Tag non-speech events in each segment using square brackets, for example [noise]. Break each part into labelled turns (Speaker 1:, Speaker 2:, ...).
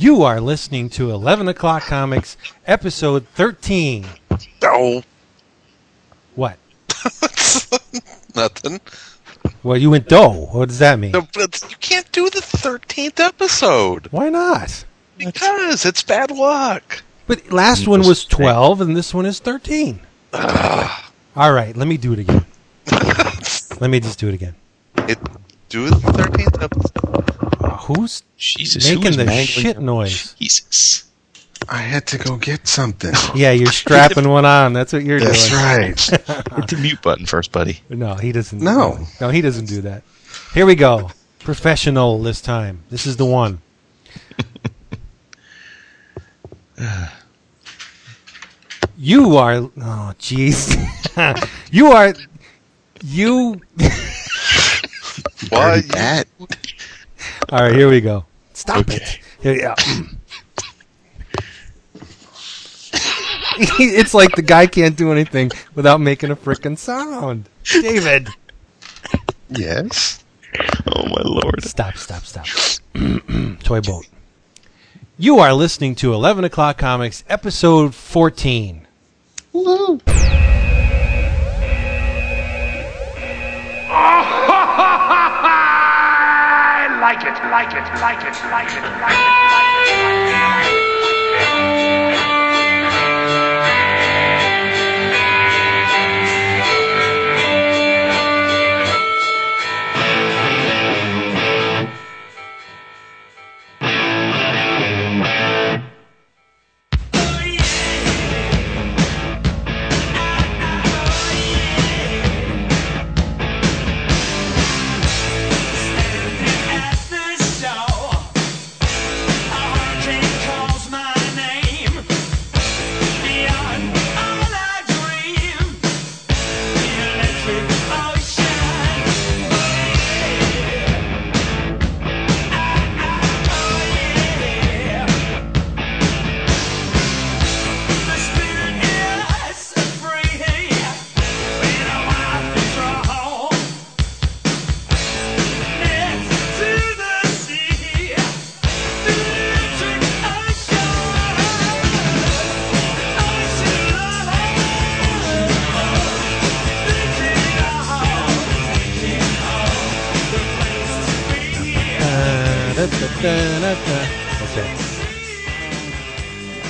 Speaker 1: You are listening to 11 O'Clock Comics, episode 13.
Speaker 2: Oh,
Speaker 1: What? [laughs]
Speaker 2: nothing.
Speaker 1: Well, you went dough. What does that mean?
Speaker 2: No, but you can't do the thirteenth episode
Speaker 1: Why not?
Speaker 2: because it's bad luck.
Speaker 1: But last one was 12 and this one is 13. All right, let me do it again. [laughs] let me just do it again.
Speaker 2: It do the thirteenth episode.
Speaker 1: Who's
Speaker 3: Jesus,
Speaker 1: making
Speaker 3: who is
Speaker 1: the shit
Speaker 3: your-
Speaker 1: noise?
Speaker 3: Jesus.
Speaker 4: I had to go get something. [laughs]
Speaker 1: Yeah, you're strapping one on. That's what you're
Speaker 4: That's
Speaker 1: doing.
Speaker 4: That's right. [laughs]
Speaker 3: Hit the mute button first, buddy.
Speaker 1: No, he doesn't.
Speaker 4: No.
Speaker 1: No, he doesn't do that. Here we go. Professional this time. This is the one. [laughs] you are. Oh, jeez. you are. You.
Speaker 2: Why?
Speaker 4: Already
Speaker 2: you-
Speaker 4: that.
Speaker 1: All right, here we go. Stop
Speaker 3: Okay.
Speaker 1: it. Here, yeah. [laughs] it's like the guy can't do anything without making a frickin' sound. David.
Speaker 4: Yes.
Speaker 3: Oh my lord.
Speaker 1: Stop, stop, stop. [clears throat] Toy boat. You are listening to 11 O'Clock Comics, episode 14.
Speaker 5: I like it, like it, like it, like it, like it, like it,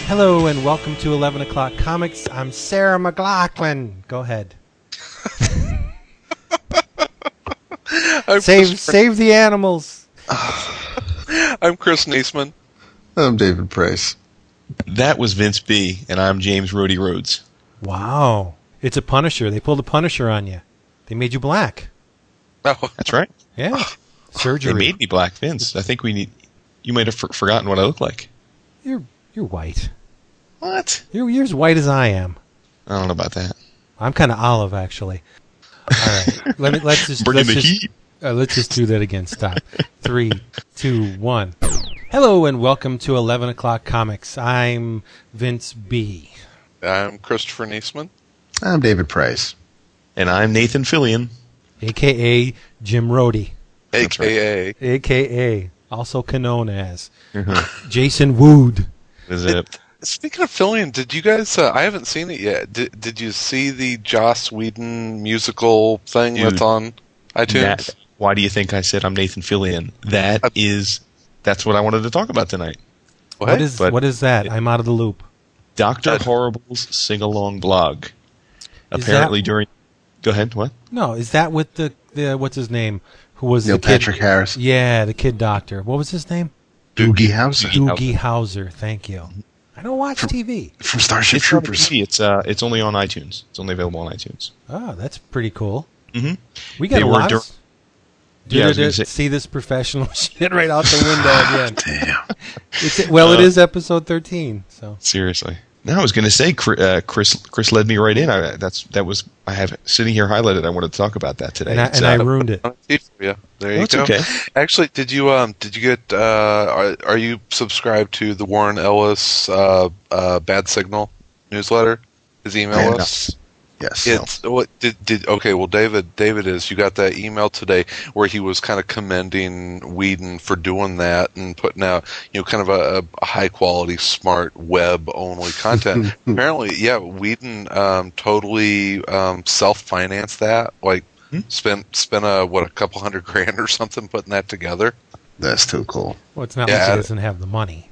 Speaker 1: Hello and welcome to 11 O'Clock Comics. I'm Sarah McLaughlin. Go ahead. [laughs] Save,
Speaker 2: Chris,
Speaker 1: save the animals. [laughs]
Speaker 2: I'm Chris Niesman.
Speaker 4: I'm David Price.
Speaker 3: That was Vince B, and I'm James Rhodey Rhodes.
Speaker 1: Wow. It's a Punisher. They pulled a Punisher on you. They made you black.
Speaker 2: Oh,
Speaker 3: That's right.
Speaker 1: Yeah. [gasps] Surgery.
Speaker 3: They made me black, Vince. I think we need. You might have for- forgotten what I look like.
Speaker 1: You're you're white.
Speaker 3: What?
Speaker 1: You're you're as white as I am.
Speaker 3: I don't know about that.
Speaker 1: I'm kind of olive, actually. All right, [laughs] let me let's just
Speaker 3: Bring
Speaker 1: let's
Speaker 3: the
Speaker 1: just,
Speaker 3: heat.
Speaker 1: Uh, let's just do that again. Stop. Three, two, one. Hello and welcome to Eleven O'clock Comics. I'm Vince B.
Speaker 2: I'm Christopher Niesman.
Speaker 4: I'm David Price.
Speaker 3: And I'm Nathan Fillion.
Speaker 1: aka Jim Rhodey,
Speaker 3: That's right.
Speaker 2: AKA.
Speaker 1: aka also known as
Speaker 3: Mhm.
Speaker 1: Jason Wood.
Speaker 3: Is it?
Speaker 2: Speaking of Fillion, did you guys? Uh, I haven't seen it yet. Did Did you see the Joss Whedon musical thing
Speaker 3: Dude.
Speaker 2: that's on iTunes?
Speaker 3: That, why do you think I said I'm Nathan Fillion? That
Speaker 2: Uh,
Speaker 3: is. That's what I wanted to talk about tonight.
Speaker 1: What is
Speaker 3: But-
Speaker 1: what is that? I'm out of the loop.
Speaker 3: Doctor
Speaker 2: Uh,
Speaker 3: Horrible's sing along blog. Apparently
Speaker 1: that-
Speaker 3: during. Go ahead. What?
Speaker 1: No, is that with the the what's his name? Who was
Speaker 4: Neil
Speaker 1: the kid?
Speaker 4: Patrick Harris.
Speaker 1: Yeah, the kid doctor. What was his name?
Speaker 4: Doogie Howser
Speaker 3: Doogie.
Speaker 1: Doogie Howser. Thank you. I don't watch TV.
Speaker 4: from Starship
Speaker 3: It's
Speaker 4: Troopers.
Speaker 3: TV, It's uh. It's only on iTunes. It's only available on iTunes.
Speaker 1: Oh, that's pretty cool.
Speaker 3: Mhm.
Speaker 1: We got
Speaker 3: They
Speaker 1: a
Speaker 3: were
Speaker 1: lot.
Speaker 3: dur-
Speaker 1: of-
Speaker 3: Yeah, I was
Speaker 1: Dude,
Speaker 3: gonna say-
Speaker 1: see this professional [laughs] shit right out the window again. [laughs]
Speaker 4: Damn.
Speaker 1: It's, well, it
Speaker 3: Uh,
Speaker 1: is episode thirteen. So
Speaker 3: Seriously. No, I was going to say Chris, uh, Chris. Chris led me right in. I, that's that was. I have sitting here highlighted. I wanted to talk about that today.
Speaker 1: and I,
Speaker 3: It's,
Speaker 1: and I
Speaker 3: uh,
Speaker 1: ruined it. [laughs]
Speaker 2: Yeah, there you
Speaker 3: That's
Speaker 2: go.
Speaker 3: okay.
Speaker 2: Actually, did you um did you get uh are, are you subscribed to the Warren Ellis uh uh Bad Signal newsletter? His email
Speaker 4: Yeah, no.
Speaker 2: list.
Speaker 4: Yes.
Speaker 2: It's what did did okay. Well, David, David is you got that email today where he was kind of commending Whedon for doing that and putting out you know kind of a, a high quality, smart web only content. [laughs] Apparently, yeah, Whedon um, totally um, self financed that. Like spent spent a what a couple hundred grand or something putting that together.
Speaker 4: That's too cool.
Speaker 1: Well, it's not
Speaker 2: Yeah.
Speaker 1: like he doesn't have the money.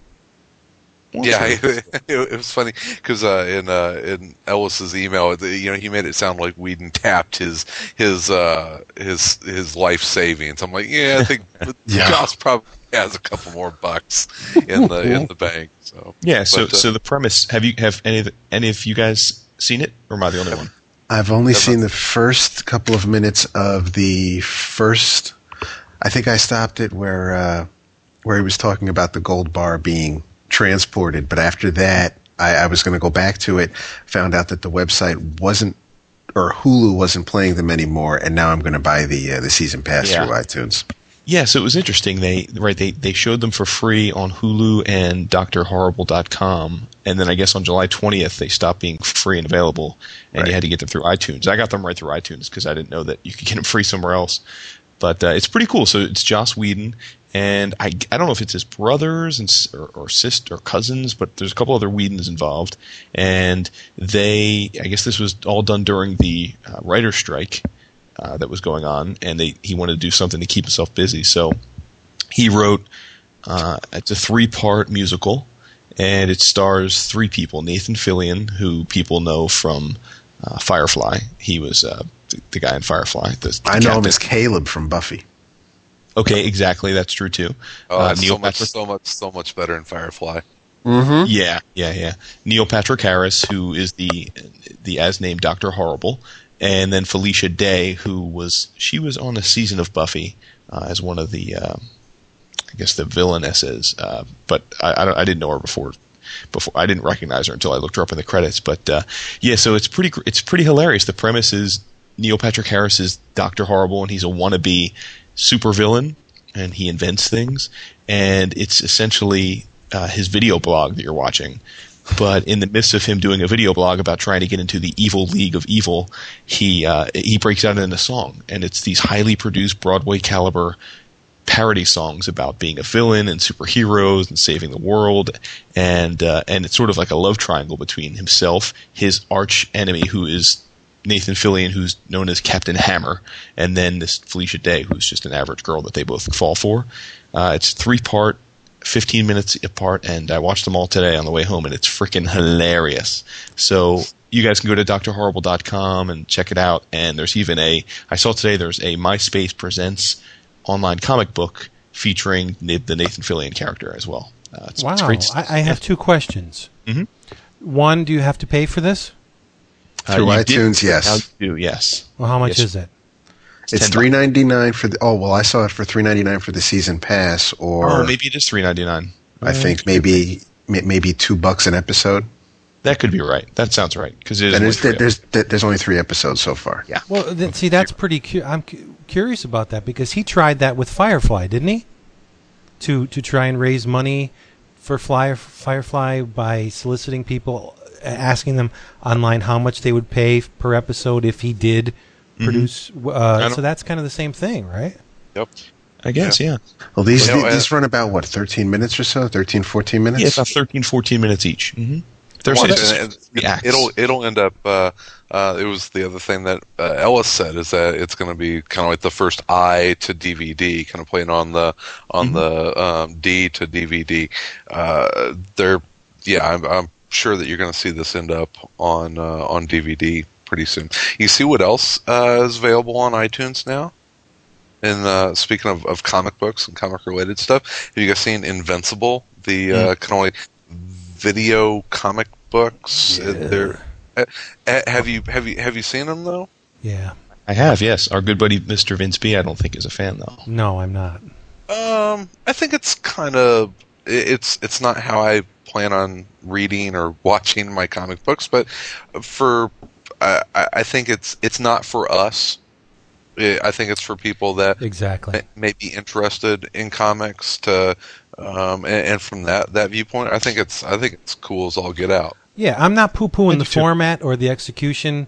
Speaker 2: Yeah, [laughs] it, it was funny because uh, in uh, in Ellis's email, the- you know, he made it sound like Whedon tapped his his uh, his his life savings. I'm like, yeah, I think [laughs]
Speaker 4: Yeah.
Speaker 2: Joss probably has a couple more bucks in the in the bank. So
Speaker 3: Yeah. So
Speaker 2: But, uh,
Speaker 3: so the premise. Have you have any of any of you guys seen it, or am I the only one?
Speaker 4: I've only seen the first couple of minutes of the first. I think I stopped it where uh, where he was talking about the gold bar being transported, but after that, I, I was going to go back to it. Found out that the website wasn't or Hulu wasn't playing them anymore, and now I'm going to buy the uh, the season pass
Speaker 3: Yeah.
Speaker 4: through iTunes.
Speaker 3: Yeah, so it was interesting. They right they they showed them for free on Hulu and drhorrible.com, and then I guess on July 20th they stopped being free and available, and
Speaker 4: Right.
Speaker 3: you had to get them through iTunes. I got them right through iTunes because I didn't know that you could get them free somewhere else. But uh, it's pretty cool. So it's Joss Whedon, and I, I don't know if it's his brothers and or, or sister or cousins, but there's a couple other Whedons involved, and they I guess this was all done during the uh, writer strike uh, that was going on, and they he wanted to do something to keep himself busy. So he wrote uh, it's a three part musical, and it stars three people: Nathan Fillion, who people know from uh, Firefly. He was uh, the, the guy in Firefly. The, the
Speaker 4: I know him as Caleb from Buffy.
Speaker 3: Okay, exactly. That's true too.
Speaker 2: oh,
Speaker 3: Uh, Neil
Speaker 2: so much
Speaker 3: Patrick-
Speaker 2: so much so much better in Firefly.
Speaker 4: Mm-hmm.
Speaker 3: Yeah, yeah, yeah. Neil Patrick Harris, who is the the as named Doctor Horrible, and then Felicia Day, who was she was on a season of Buffy uh, as one of the um, I guess the villainesses, uh, but I, I, don't- I didn't know her before. Before I didn't recognize her until I looked her up in the credits. But uh, yeah, so it's pretty it's pretty hilarious. The premise is Neil Patrick Harris is Doctor Horrible, and he's a wannabe supervillain, and he invents things, and it's essentially uh, his video blog that you're watching. But in the midst of him doing a video blog about trying to get into the evil league of evil, he uh, he breaks out in a song, and it's these highly produced Broadway caliber parody songs about being a villain and superheroes and saving the world, and uh, and it's sort of like a love triangle between himself, his arch enemy, who is Nathan Fillion, who's known as Captain Hammer, and then this Felicia Day, who's just an average girl that they both fall for. Uh, it's three part, 15 minutes apart, and I watched them all today on the way home, and it's freaking hilarious. So you guys can go to drhorrible.com and check it out. And there's even a, I saw today there's a MySpace Presents online comic book featuring the Nathan Fillion character as well. Uh, it's,
Speaker 1: Wow.
Speaker 3: it's great.
Speaker 1: I, I have two questions.
Speaker 3: Mhm.
Speaker 1: One, do you have to pay for this?
Speaker 3: Uh,
Speaker 4: Through
Speaker 3: you did-
Speaker 4: iTunes, yes.
Speaker 3: do, yes.
Speaker 1: Well, how much
Speaker 3: Yes.
Speaker 1: is it?
Speaker 4: It's
Speaker 3: $10.
Speaker 4: three ninety nine for the. Oh well, I saw it for three ninety nine for the season pass, or
Speaker 3: Or maybe it is three ninety nine.
Speaker 4: I think maybe maybe two bucks an episode.
Speaker 3: That could be right. That sounds right because it is.
Speaker 4: And
Speaker 3: only
Speaker 4: there's
Speaker 3: three
Speaker 4: there's there's only three episodes so far.
Speaker 3: Yeah.
Speaker 1: Well, th- see, that's pretty. Cu- I'm cu- curious about that because he tried that with Firefly, didn't he? To to try and raise money for Fly, Firefly by soliciting people, uh, asking them online how much they would pay per episode if he did produce.
Speaker 3: I
Speaker 1: Uh, so that's kind of the same thing, right?
Speaker 2: Yep.
Speaker 3: I guess, yeah.
Speaker 4: Well, these
Speaker 2: You know,
Speaker 4: these
Speaker 2: uh,
Speaker 4: run about what 13 minutes or so, 13, 14 minutes.
Speaker 3: Yeah, about 13, 14 minutes each. hmm There's
Speaker 2: Watch it, it'll it'll end up. Uh, uh, it was the other thing that uh, Ellis said is that it's going to be kind of like the first I to DVD, kind of playing on the on the um, D to DVD. Uh, they're yeah, I'm, I'm sure that you're going to see this end up on uh, on DVD pretty soon. You see what else uh, is available on iTunes now? And uh, speaking of, of comic books and comic related stuff, have you guys seen Invincible? The uh, kind of like video comic books. Uh, They're, uh, uh, have you have you have you seen them though?
Speaker 1: Yeah.
Speaker 3: I have, yes. Our good buddy Mr. Vince B, I don't think is a fan, though.
Speaker 1: No, I'm not.
Speaker 2: Um, I think it's kind of it's it's not how I plan on reading or [laughs] watching my comic books, but for I, I I think it's it's not for us. I I think it's for people that
Speaker 1: Exactly.
Speaker 2: may- may be interested in comics to, um, and, and from that that viewpoint, I think it's I think it's cool as all get out.
Speaker 1: Yeah, I'm not poo pooing the
Speaker 3: too.
Speaker 1: format or the execution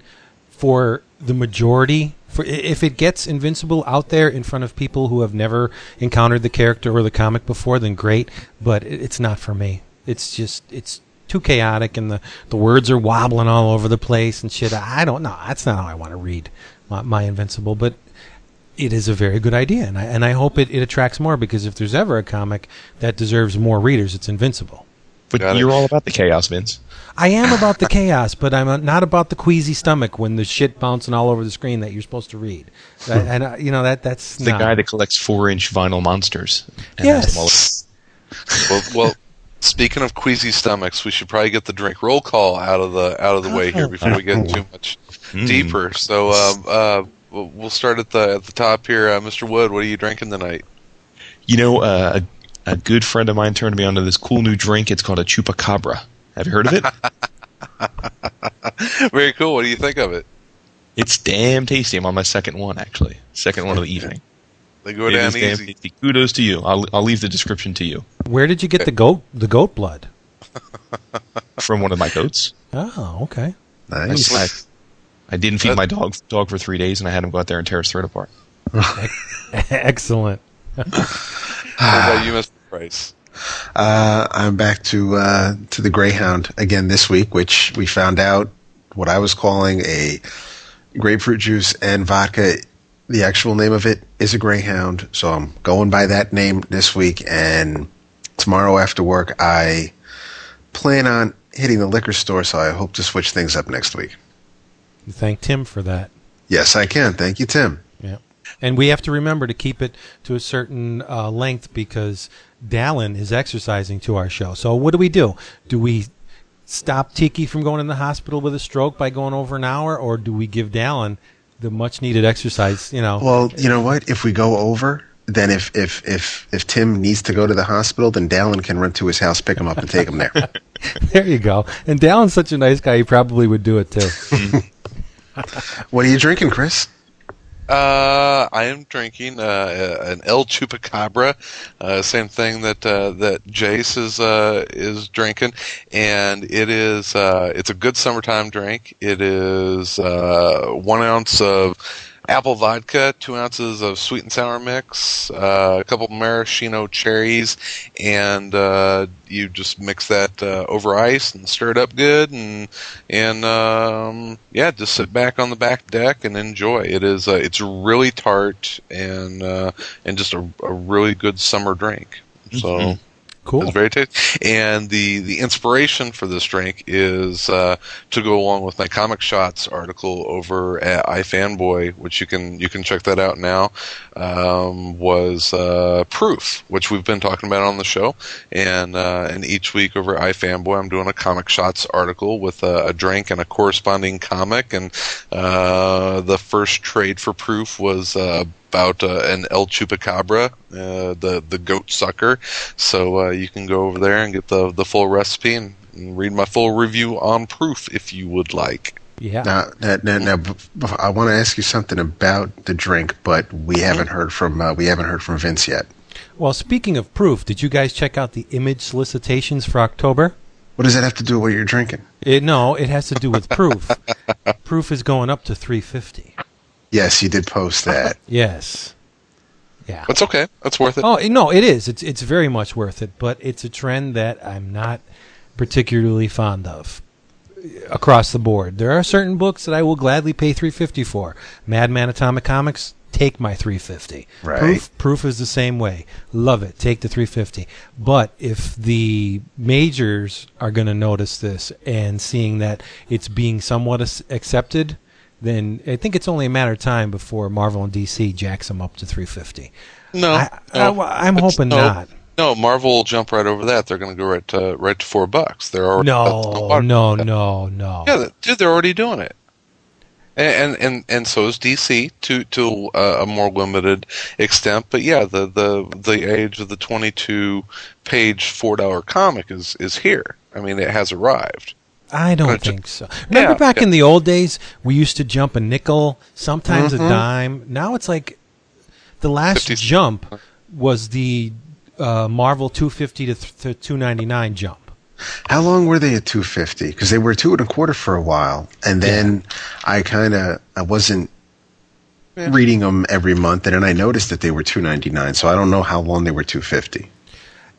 Speaker 1: for the majority. For if it gets Invincible out there in front of people who have never encountered the character or the comic before, then great. But it's not for me. It's just it's too chaotic, and the the words are wobbling all over the place and shit. I don't know. That's not how I want to read my, my Invincible, but it is a very good idea, and I and I hope it, it attracts more because if there's ever a comic that deserves more readers, it's Invincible.
Speaker 3: But
Speaker 2: Got
Speaker 3: you're all about the chaos, Vince.
Speaker 1: I am about the chaos, but I'm not about the queasy stomach when the shit bouncing all over the screen that you're supposed to read. That- and uh, you know that that's
Speaker 3: The
Speaker 1: not-
Speaker 3: guy that collects four-inch vinyl monsters. and
Speaker 1: Yes.
Speaker 3: has them all-
Speaker 2: well, well, speaking of queasy stomachs, we should probably get the drink roll call out of the out of the way here before we get too much deeper. So, um, uh, we'll we'll start at the at the top here, uh, Mr. Wood. What are you drinking tonight?
Speaker 3: You know, uh, a, a good friend of mine turned me onto this cool new drink. It's called a chupacabra. Have you heard of it? [laughs]
Speaker 2: Very cool. What do you think of it?
Speaker 3: it's damn tasty. I'm on my second one, actually. Second one of the evening.
Speaker 2: They go
Speaker 3: It
Speaker 2: down
Speaker 3: is damn
Speaker 2: easy.
Speaker 3: tasty. Kudos to you. I'll, I'll leave the description to you
Speaker 1: Where did you get the goat the goat blood? [laughs]
Speaker 3: from one of my goats.
Speaker 1: Oh, okay.
Speaker 4: Nice.
Speaker 3: I, I didn't feed my dog dog for three days, and I had him go out there and tear his throat apart. [laughs]
Speaker 1: Excellent. [laughs]
Speaker 2: What about you, Mr. Price?
Speaker 4: Uh, I'm back to uh, to the Greyhound again this week, which we found out what I was calling a grapefruit juice and vodka. The actual name of it is a Greyhound, so I'm going by that name this week. And tomorrow after work, I plan on hitting the liquor store, so I hope to switch things up next week.
Speaker 1: Thank Tim for that.
Speaker 4: Yes, I can. Thank you, Tim.
Speaker 1: Yeah. And we have to remember to keep it to a certain uh, length because Dallin is exercising to our show. So what do we do? Do we stop Tiki from going in the hospital with a stroke by going over an hour, or do we give Dallin the much needed exercise? You know.
Speaker 4: Well, you know what? If we go over, then if if if if Tim needs to go to the hospital, then Dallin can run to his house, pick him up, and take him there. [laughs]
Speaker 1: there you go. And Dallin's such a nice guy; he probably would do it too. [laughs]
Speaker 4: what are you drinking, Chris?
Speaker 2: Uh, I am drinking uh, an El Chupacabra, uh, same thing that uh, that Jace is uh, is drinking, and it is uh, it's a good summertime drink. It is one ounce of apple vodka, two ounces of sweet and sour mix, uh, a couple maraschino cherries, and uh, you just mix that uh, over ice and stir it up good, and and um, yeah, just sit back on the back deck and enjoy. It is uh, it's really tart and uh, and just a, a really good summer drink. So.
Speaker 1: Cool.
Speaker 2: It's very tasty. And the, the inspiration for this drink is uh, to go along with my Comic Shots article over at iFanboy, which you can you can check that out now. Um, was uh, Proof, which we've been talking about on the show, and uh, and each week over at iFanboy, I'm doing a Comic Shots article with a, a drink and a corresponding comic. And uh, the first trade for Proof was. Uh, about uh, an El Chupacabra, uh, the the goat sucker. So uh, you can go over there and get the the full recipe and, and read my full review on proof if you would like.
Speaker 1: Yeah.
Speaker 4: Now, now, now, now b- b- I want to ask you something about the drink, but we haven't heard from uh, we haven't heard from Vince yet.
Speaker 1: Well, speaking of proof, did you guys check out the image solicitations for October?
Speaker 4: What does that have to do with what you're drinking?
Speaker 1: It, no, it has to do with proof. [laughs] proof is going up to 350.
Speaker 4: Yes, you did post [laughs] that.
Speaker 1: Yes. Yeah.
Speaker 2: That's okay. That's worth it.
Speaker 1: Oh no, it is. It's it's very much worth it, but it's a trend that I'm not particularly fond of across the board. There are certain books that I will gladly pay 350 for. Madman Atomic Comics, take my 350.
Speaker 4: Right.
Speaker 1: Proof Proof is the same way. Love it. Take the 350. But if the majors are going to notice this and seeing that it's being somewhat accepted, then I think it's only a matter of time before Marvel and DC jacks them up to 350.
Speaker 2: no,
Speaker 1: I,
Speaker 2: no.
Speaker 1: I, am hoping
Speaker 2: no,
Speaker 1: not.
Speaker 2: No, Marvel will jump right over that. They're going to go right to right to four bucks. They're already
Speaker 1: No, no, no, no.
Speaker 2: Yeah, dude, they're already doing it. And and and, and so is DC to to uh, a more limited extent. But yeah, the the the age of the twenty two page four dollar comic is is here. I mean, it has arrived.
Speaker 1: I don't think so. Remember
Speaker 2: Yeah,
Speaker 1: back
Speaker 2: yeah.
Speaker 1: in the old days, we used to jump a nickel, sometimes
Speaker 2: Mm-hmm.
Speaker 1: a dime. Now it's like the last
Speaker 2: 50
Speaker 1: jump was the uh, Marvel 250 to, th- to 299 jump.
Speaker 4: How long were they at 250? Because they were two and a quarter for a while, and then I kind of I wasn't
Speaker 2: Yeah.
Speaker 4: reading them every month, and then I noticed that they were 299. So I don't know how long they were 250.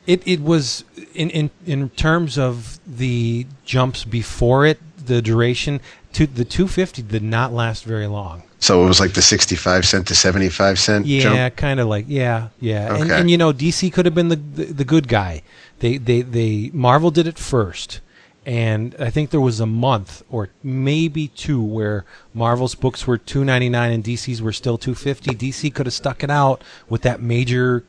Speaker 1: It it was in in in terms of the jumps before it, the duration to the 250 did not last very long.
Speaker 4: So it was like the 65 cent to 75 cent
Speaker 1: Yeah, kind of like yeah, yeah. And,
Speaker 4: Okay.
Speaker 1: and you know, DC could have been the, the the good guy. They they they Marvel did it first, and I think there was a month or maybe two where Marvel's books were two ninety nine and DC's were still two fifty. DC could have stuck it out with that major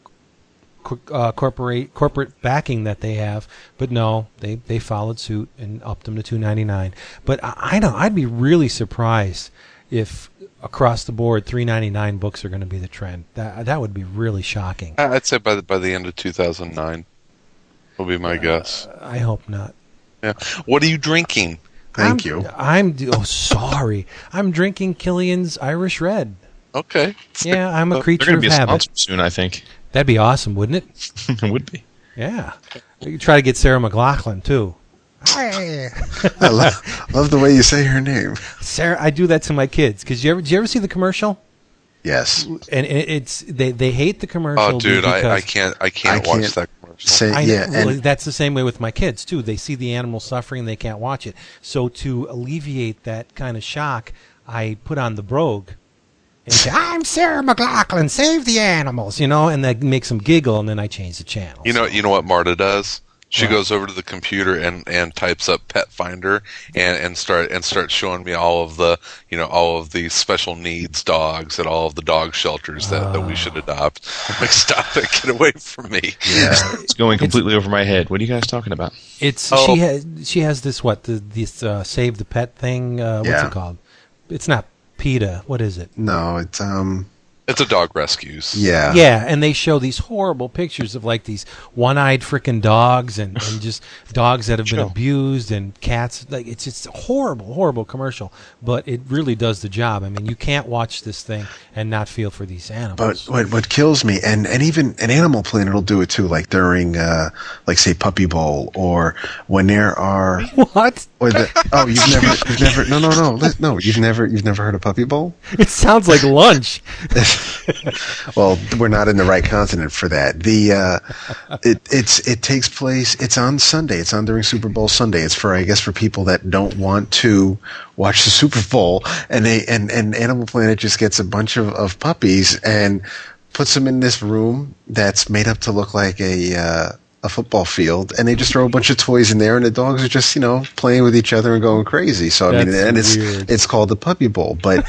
Speaker 1: uh, corporate corporate backing that they have, but no, they they followed suit and upped them to two ninety nine. But I, I don't. I'd be really surprised if across the board three ninety nine books are going to be the trend. That that would be really shocking.
Speaker 2: I- I'd say by the by the end of 2009 will be my uh, guess.
Speaker 1: I hope not.
Speaker 2: Yeah. What are you drinking?
Speaker 4: Thank
Speaker 1: I'm,
Speaker 4: you.
Speaker 1: I'm oh sorry. I'm drinking Killian's Irish Red.
Speaker 2: Okay.
Speaker 1: Yeah, I'm a uh,
Speaker 3: They're
Speaker 1: creature
Speaker 3: going to
Speaker 1: of
Speaker 3: be a
Speaker 1: habit.
Speaker 3: sponsor soon, I think.
Speaker 1: That'd be awesome, wouldn't it?
Speaker 3: it [laughs] would be.
Speaker 1: Yeah. You could try to get Sarah McLaughlin too.
Speaker 4: I love, love the way you say her name.
Speaker 1: Sarah, I do that to my kids. Cause you ever, did you ever see the commercial?
Speaker 4: Yes.
Speaker 1: And it- it's they they hate the commercial.
Speaker 2: Oh, dude, I, I
Speaker 1: because-
Speaker 2: can't I can't,
Speaker 4: I
Speaker 2: watch
Speaker 4: can't
Speaker 2: that commercial.
Speaker 4: Say
Speaker 1: I
Speaker 4: yeah,
Speaker 1: know, well,
Speaker 4: and
Speaker 1: that's the same way with my kids too. They see the animal suffering, they can't watch it. So to alleviate that kind of shock, I put on the brogue and say, "I'm Sarah McLaughlin, save the animals," you know, and that makes them giggle, and then I change the channel.
Speaker 2: You know, you know what Marta does? She
Speaker 1: What?
Speaker 2: goes over to the computer and, and types up Pet Finder and, and start and starts showing me all of the you know all of the special needs dogs at all of the dog shelters that, that we should adopt. I'm like, stop it, get away from me.
Speaker 4: yeah,
Speaker 3: It's going completely over my head. What are you guys talking about?
Speaker 1: It's
Speaker 2: Oh.
Speaker 1: she has she has this what the this uh, save the pet thing. Uh, what's
Speaker 4: Yeah.
Speaker 1: it called? It's not PETA. What is it?
Speaker 4: no, it's um,
Speaker 2: It's a dog rescues.
Speaker 4: yeah,
Speaker 1: Yeah, and they show these horrible pictures of like these one-eyed freaking dogs and, and [laughs] just dogs that have been abused and cats. Like it's just a horrible, horrible commercial. But it really does the job. I mean, you can't watch this thing and not feel for these
Speaker 4: But
Speaker 1: animals.
Speaker 4: what what kills me, and and even an Animal Planet will do it too, like during uh, like say Puppy Bowl or when there are [laughs]
Speaker 1: what?
Speaker 4: or the oh you've never you've never no no no no you've never you've never heard of Puppy Bowl.
Speaker 1: It sounds like [laughs] lunch.
Speaker 4: Well, we're not in the right continent for that. The uh, it it's it takes place. It's on Sunday. It's on during Super Bowl Sunday. It's for I guess for people that don't want to watch the Super Bowl, and they and and Animal Planet just gets a bunch of, of puppies and puts them in this room that's made up to look like a. Uh, a football field, and they just throw a bunch of toys in there, and the dogs are just, you know, playing with each other and going crazy. So I mean, and it's
Speaker 1: weird.
Speaker 4: it's called the Puppy Bowl, but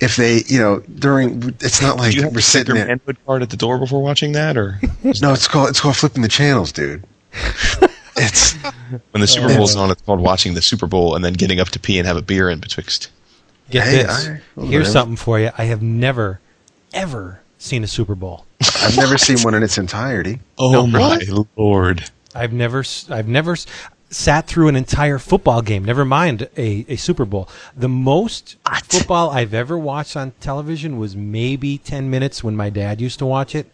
Speaker 4: if they, you know, during it's not like
Speaker 3: Do you have
Speaker 4: we're
Speaker 3: to take
Speaker 4: sitting
Speaker 3: your
Speaker 4: there.
Speaker 3: manhood card at the door before watching that, or [laughs]
Speaker 4: No, it's called it's called flipping the channels, dude. [laughs] it's
Speaker 3: when the Super Bowl's on, it's called watching the Super Bowl and then getting up to pee and have a beer in betwixt.
Speaker 1: Get
Speaker 4: Hey,
Speaker 1: this.
Speaker 4: I- well,
Speaker 1: Here's
Speaker 4: whatever.
Speaker 1: something for you. I have never, ever seen a Super Bowl.
Speaker 4: I've never seen one in its entirety.
Speaker 3: Oh my lord!
Speaker 1: I've never, I've never s- sat through an entire football game. Never mind a, a Super Bowl. The most football I've ever watched on television was maybe ten minutes when my dad used to watch it.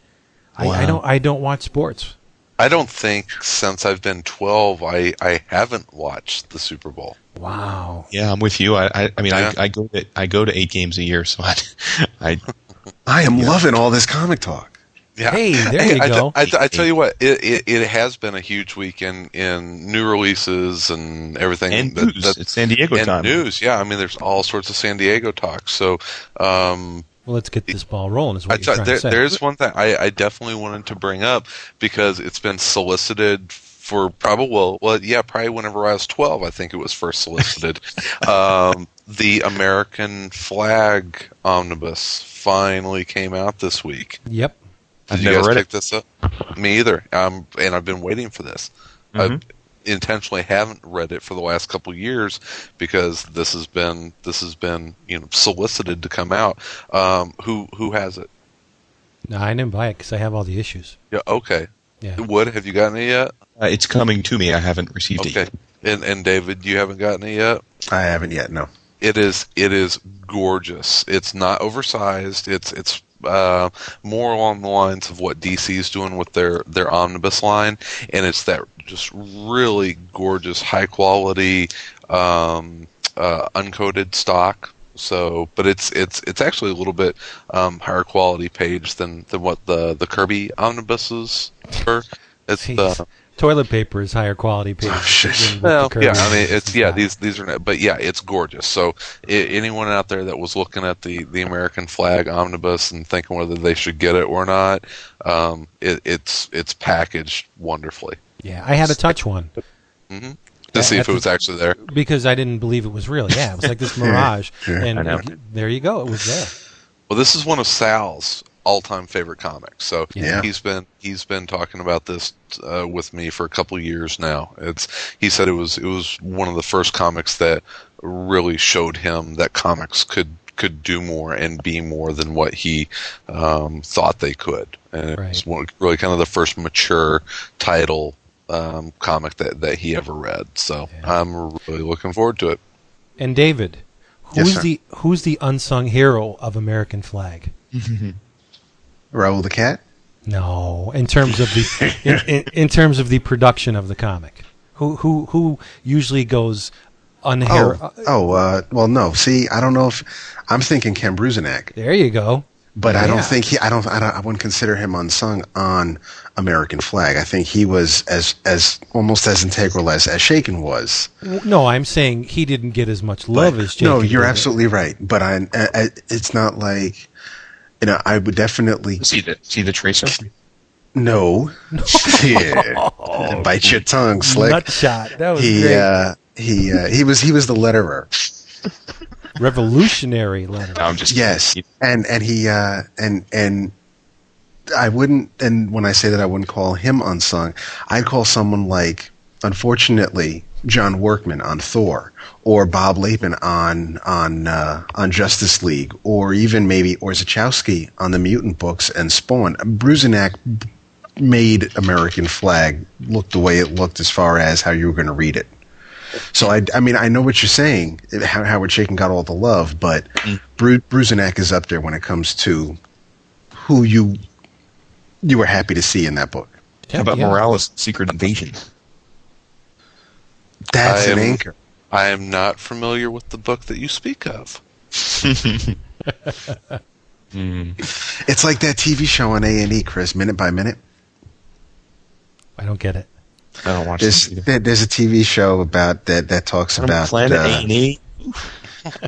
Speaker 1: I, I don't, I don't watch sports.
Speaker 2: I don't think since I've been 12 I, I haven't watched the Super Bowl.
Speaker 1: Wow.
Speaker 3: Yeah, I'm with you. I I, I mean,
Speaker 2: Yeah.
Speaker 3: I, I go to I go to eight games a year, so I [laughs] I [laughs]
Speaker 4: I am loving all this comic talk.
Speaker 2: Yeah.
Speaker 1: Hey, there you
Speaker 2: I,
Speaker 1: go.
Speaker 2: I, I tell you what, it, it, it has been a huge weekend in in new releases and everything.
Speaker 3: and
Speaker 2: that-
Speaker 3: news.
Speaker 2: that-
Speaker 3: it's San Diego
Speaker 2: and
Speaker 3: time.
Speaker 2: news, yeah. I mean, there's all sorts of San Diego talk. So, um,
Speaker 1: Well, let's get this ball rolling. Is
Speaker 2: I
Speaker 1: what you're
Speaker 2: tell-
Speaker 1: trying
Speaker 2: there,
Speaker 1: to say.
Speaker 2: there's one thing I, I definitely wanted to bring up because it's been solicited for probably well, well, yeah, probably whenever I was 12, I think it was first solicited. [laughs] um, the American Flagg omnibus finally came out this week.
Speaker 1: Yep.
Speaker 2: Did
Speaker 3: I've
Speaker 2: you
Speaker 3: never
Speaker 2: guys
Speaker 3: read
Speaker 2: pick this up? Me either. Um, and I've been waiting for this. I intentionally haven't read it for the last couple years because this has been this has been you know solicited to come out. Um, who who has it?
Speaker 1: No, I didn't buy it because I have all the issues.
Speaker 2: Yeah. Okay.
Speaker 1: Yeah.
Speaker 2: Wood, have you gotten it yet?
Speaker 3: Uh, it's coming to me. I haven't received it
Speaker 2: Okay.
Speaker 3: yet.
Speaker 2: And and David, you haven't gotten it yet.
Speaker 4: I haven't yet. No.
Speaker 2: It is it is gorgeous. It's not oversized. It's it's uh, more along the lines of what DC is doing with their their omnibus line, and it's that just really gorgeous, high quality, um, uh, uncoated stock. So, but it's it's it's actually a little bit um, higher quality page than than what the the Kirby omnibuses were. It's
Speaker 1: Jeez.
Speaker 2: uh,
Speaker 1: Toilet paper is higher quality paper.
Speaker 4: Oh, shit.
Speaker 2: well, yeah, I mean, it's yeah, these these are, not, but yeah, it's gorgeous. So, I, anyone out there that was looking at the the American Flagg omnibus and thinking whether they should get it or not, um, it, it's it's packaged wonderfully
Speaker 1: Yeah, I had to touch one
Speaker 2: to see if it was actually there.
Speaker 1: because I didn't believe it was real. Yeah, it was like this [laughs] mirage,
Speaker 4: Yeah,
Speaker 1: and
Speaker 3: I know.
Speaker 1: there you go. It was there.
Speaker 2: Well, this is one of Sal's all-time favorite comics. So
Speaker 4: Yeah.
Speaker 2: he's been he's been talking about this uh, with me for a couple of years now. It's he said it was it was one of the first comics that really showed him that comics could could do more and be more than what he um, thought they could. And it
Speaker 1: Right.
Speaker 2: was really kind of the first mature title um, comic that, that he ever read. So I'm really looking forward to it.
Speaker 1: And David, who's
Speaker 4: sir.
Speaker 1: the who's the unsung hero of American Flagg? [laughs]
Speaker 4: Raul the cat.
Speaker 1: No, in terms of the [laughs] in, in, in terms of the production of the comic, who who who usually goes unhero?
Speaker 4: Oh, oh, uh, well, no. See, I don't know if I'm thinking Ken Bruzenak,
Speaker 1: there you go.
Speaker 4: but I don't think he. I don't. I don't. I wouldn't consider him unsung on American Flagg. I think he was as as almost as integral as as Chaykin was.
Speaker 1: No, I'm saying he didn't get as much love
Speaker 4: But-
Speaker 1: as Jacob.
Speaker 4: no, you're absolutely right. But I, I, it's not like you know. I would definitely
Speaker 3: See the see the tracer.
Speaker 4: no. [laughs] yeah, bite your tongue, slick.
Speaker 1: nut shot. That was
Speaker 4: he
Speaker 1: great.
Speaker 4: uh, he uh, he was he was the letterer.
Speaker 1: Revolutionary letter.
Speaker 3: No, I'm just
Speaker 4: Yes, and and he uh, and and I wouldn't. And when I say that, I wouldn't call him unsung. I'd call someone like, unfortunately, John Workman on Thor, or Bob Lappan on on uh, on Justice League, or even maybe Orzechowski on the Mutant books and Spawn. Bruzenak made American Flagg look the way it looked as far as how you were going to read it. So I, I mean, I know what you're saying. How Howard Chaykin got all the love, but Bru- Bruzenak is up there when it comes to who you you were happy to see in that book.
Speaker 3: How about
Speaker 1: Yeah.
Speaker 3: Morales' Secret Invasion?
Speaker 4: That's
Speaker 2: I
Speaker 4: an
Speaker 2: am-
Speaker 4: anchor.
Speaker 2: I am not familiar with the book that you speak of. [laughs]
Speaker 4: It's like that TV show on A and E, Chris, minute by minute.
Speaker 1: I don't get it.
Speaker 3: I don't watch
Speaker 4: There's
Speaker 3: this
Speaker 4: there's a TV show about that that talks about
Speaker 3: Planet
Speaker 4: uh,
Speaker 3: A&E.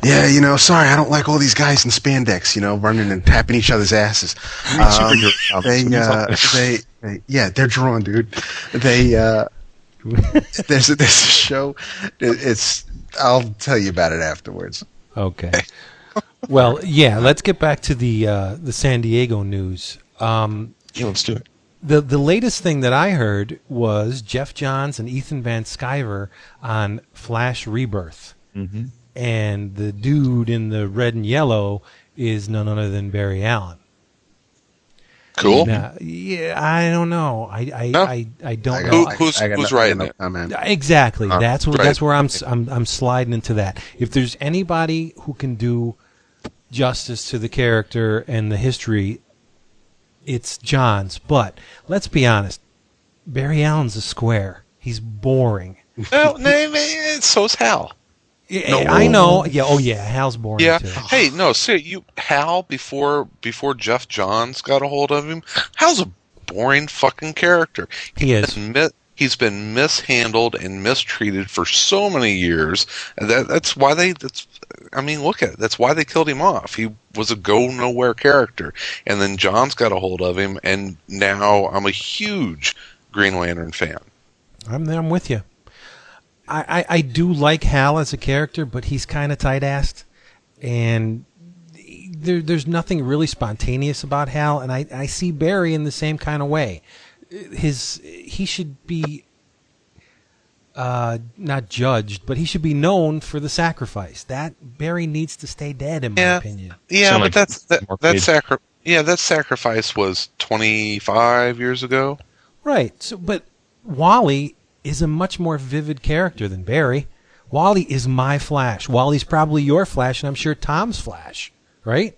Speaker 4: yeah, you know, sorry, I don't like all these guys in spandex, you know, running and tapping each other's asses. Um, they,
Speaker 3: What
Speaker 4: uh, they, they, yeah, they're drawn, dude. They, uh, [laughs] there's a, there's a show. It's, I'll tell you about it afterwards.
Speaker 1: Okay. well, yeah. Let's get back to the uh, the San Diego news. Um,
Speaker 3: Yeah, let's do it.
Speaker 1: the the latest thing that I heard was Geoff Johns and Ethan Van Sciver on Flash Rebirth,
Speaker 3: Mm-hmm.
Speaker 1: and the dude in the red and yellow is none other than Barry Allen.
Speaker 2: Cool.
Speaker 1: Now, uh, yeah, I don't know. I I,
Speaker 2: No.
Speaker 1: I, I don't
Speaker 4: I
Speaker 1: know.
Speaker 2: Who- who's-
Speaker 4: I got
Speaker 2: who's
Speaker 4: no- I got
Speaker 2: writing
Speaker 4: no
Speaker 2: it?
Speaker 4: comment.
Speaker 1: Uh, exactly.
Speaker 2: Uh,
Speaker 1: that's what
Speaker 2: right.
Speaker 1: that's where I'm, s- I'm I'm sliding into that. If there's anybody who can do justice to the character and the history, it's Johns. But let's be honest, Barry Allen's a square. He's boring.
Speaker 2: No, no, no, so's Hal.
Speaker 1: Yeah, I know. Yeah. Oh yeah. Hal's boring
Speaker 2: Yeah.
Speaker 1: too.
Speaker 2: Hey, no, see, you Hal before before Geoff Johns got a hold of him. Hal's a boring fucking character.
Speaker 1: He is.
Speaker 2: been mi- he's been mishandled and mistreated for so many years. That that's why they that's I mean, look at it. That's why they killed him off. He was a go nowhere character. And then Johns got a hold of him and now I'm a huge Green Lantern fan.
Speaker 1: I'm there. I'm with you. I, I, I do like Hal as a character, but he's kind of tight-assed, and there, there's nothing really spontaneous about Hal. And I, I see Barry in the same kind of way. His he should be uh, not judged, but he should be known for the sacrifice. That Barry needs to stay dead, in my
Speaker 2: Yeah.
Speaker 1: opinion.
Speaker 2: Yeah,
Speaker 3: Sound
Speaker 2: but
Speaker 3: like
Speaker 2: that's that,
Speaker 3: Mark
Speaker 2: that sacri- yeah, that sacrifice was 25 years ago.
Speaker 1: Right. So, but Wally is a much more vivid character than Barry. Wally is my Flash. Wally's probably your Flash, and I'm sure Tom's Flash. Right?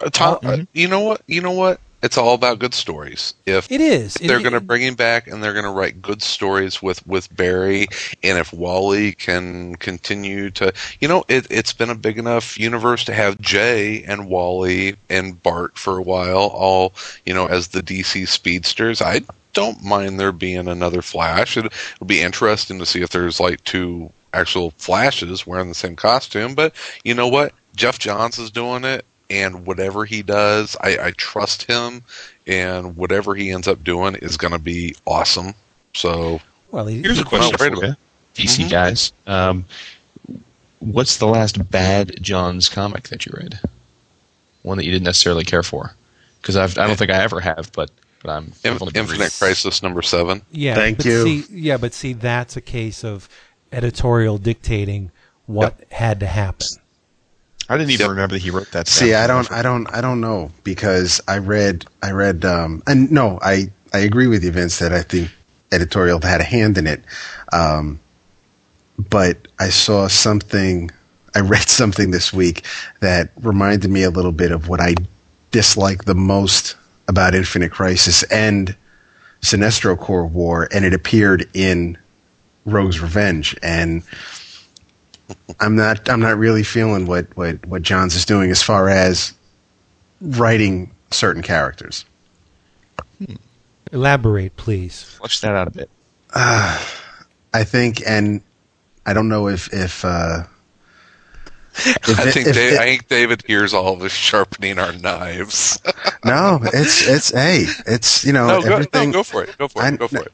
Speaker 2: Uh, Tom, uh, you know what? You know what? It's all about good stories. If
Speaker 1: It is.
Speaker 2: if they're going to bring him back and they're going to write good stories with with Barry, and if Wally can continue to, you know, it, it's been a big enough universe to have Jay and Wally and Bart for a while, all you know, as the DC speedsters. I don't mind there being another Flash. It, it'll be interesting to see if there's like two actual Flashes wearing the same costume. But you know what? Geoff Johns is doing it, and whatever he does, I, I trust him, and whatever he ends up doing is going to be awesome. So
Speaker 1: well, he,
Speaker 3: Here's a question for you, DC guys. Um, what's the last bad Johns comic that you read? One that you didn't necessarily care for? Because I don't think I ever have, but but I'm
Speaker 2: In-
Speaker 3: I've only been
Speaker 2: Infinite
Speaker 3: reading-
Speaker 2: Crisis number seven.
Speaker 1: Yeah.
Speaker 4: Thank
Speaker 1: but
Speaker 4: you.
Speaker 1: See, yeah, but see, that's a case of editorial dictating what had to happen.
Speaker 3: I didn't even
Speaker 2: Yep.
Speaker 3: remember that he wrote that.
Speaker 4: See. I don't, I don't, I don't know because I read, I read, um, and no, I, I agree with you, Vince, that I think editorial had a hand in it. Um, but I saw something, I read [laughs] something this week that reminded me a little bit of what I dislike the most about Infinite Crisis and Sinestro Corps War, and it appeared in Rogue's Revenge, and I'm not I'm not really feeling what, what, what Johns is doing as far as writing certain characters.
Speaker 1: Elaborate, please.
Speaker 3: flesh that out a bit.
Speaker 4: I think, and I don't know if if uh, [laughs] if
Speaker 2: I think
Speaker 4: if
Speaker 2: Dave,
Speaker 4: it-
Speaker 2: I think David hears all of us sharpening our knives.
Speaker 4: no, it's it's hey, it's you know [laughs]
Speaker 2: no, go,
Speaker 4: everything.
Speaker 2: no, go for it. Go for it.
Speaker 4: I-
Speaker 2: go for it.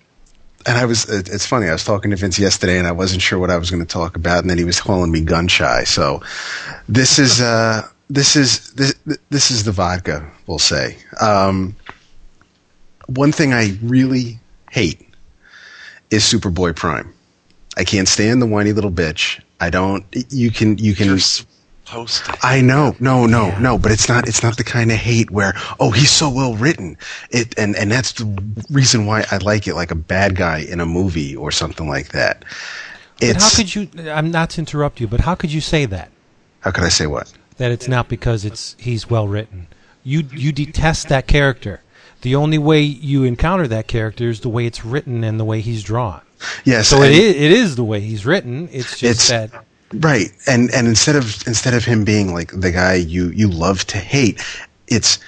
Speaker 4: And I was, it's funny. I was talking to Vince yesterday, and I wasn't sure what I was going to talk about, and then he was calling me gun shy. So this is uh this is this this is the vodka. We'll say. Um, one thing I really hate is Superboy Prime. I can't stand the whiny little bitch. I don't. You can you can.
Speaker 2: You're
Speaker 4: I know, no, no, no, but it's not. It's not the kind of hate where oh he's so well written. It and and that's the reason why I like it, like a bad guy in a movie or something like that.
Speaker 1: But
Speaker 4: It's
Speaker 1: how could you? I'm not to interrupt you, but how could you say that?
Speaker 4: how could I say what?
Speaker 1: That it's not because it's he's well written. You you detest that character. The only way you encounter that character is the way it's written and the way he's drawn.
Speaker 4: Yes,
Speaker 1: So it it is the way he's written. It's just
Speaker 4: It's-
Speaker 1: that
Speaker 4: Right. And and instead of instead of him being like the guy you you love to hate, it's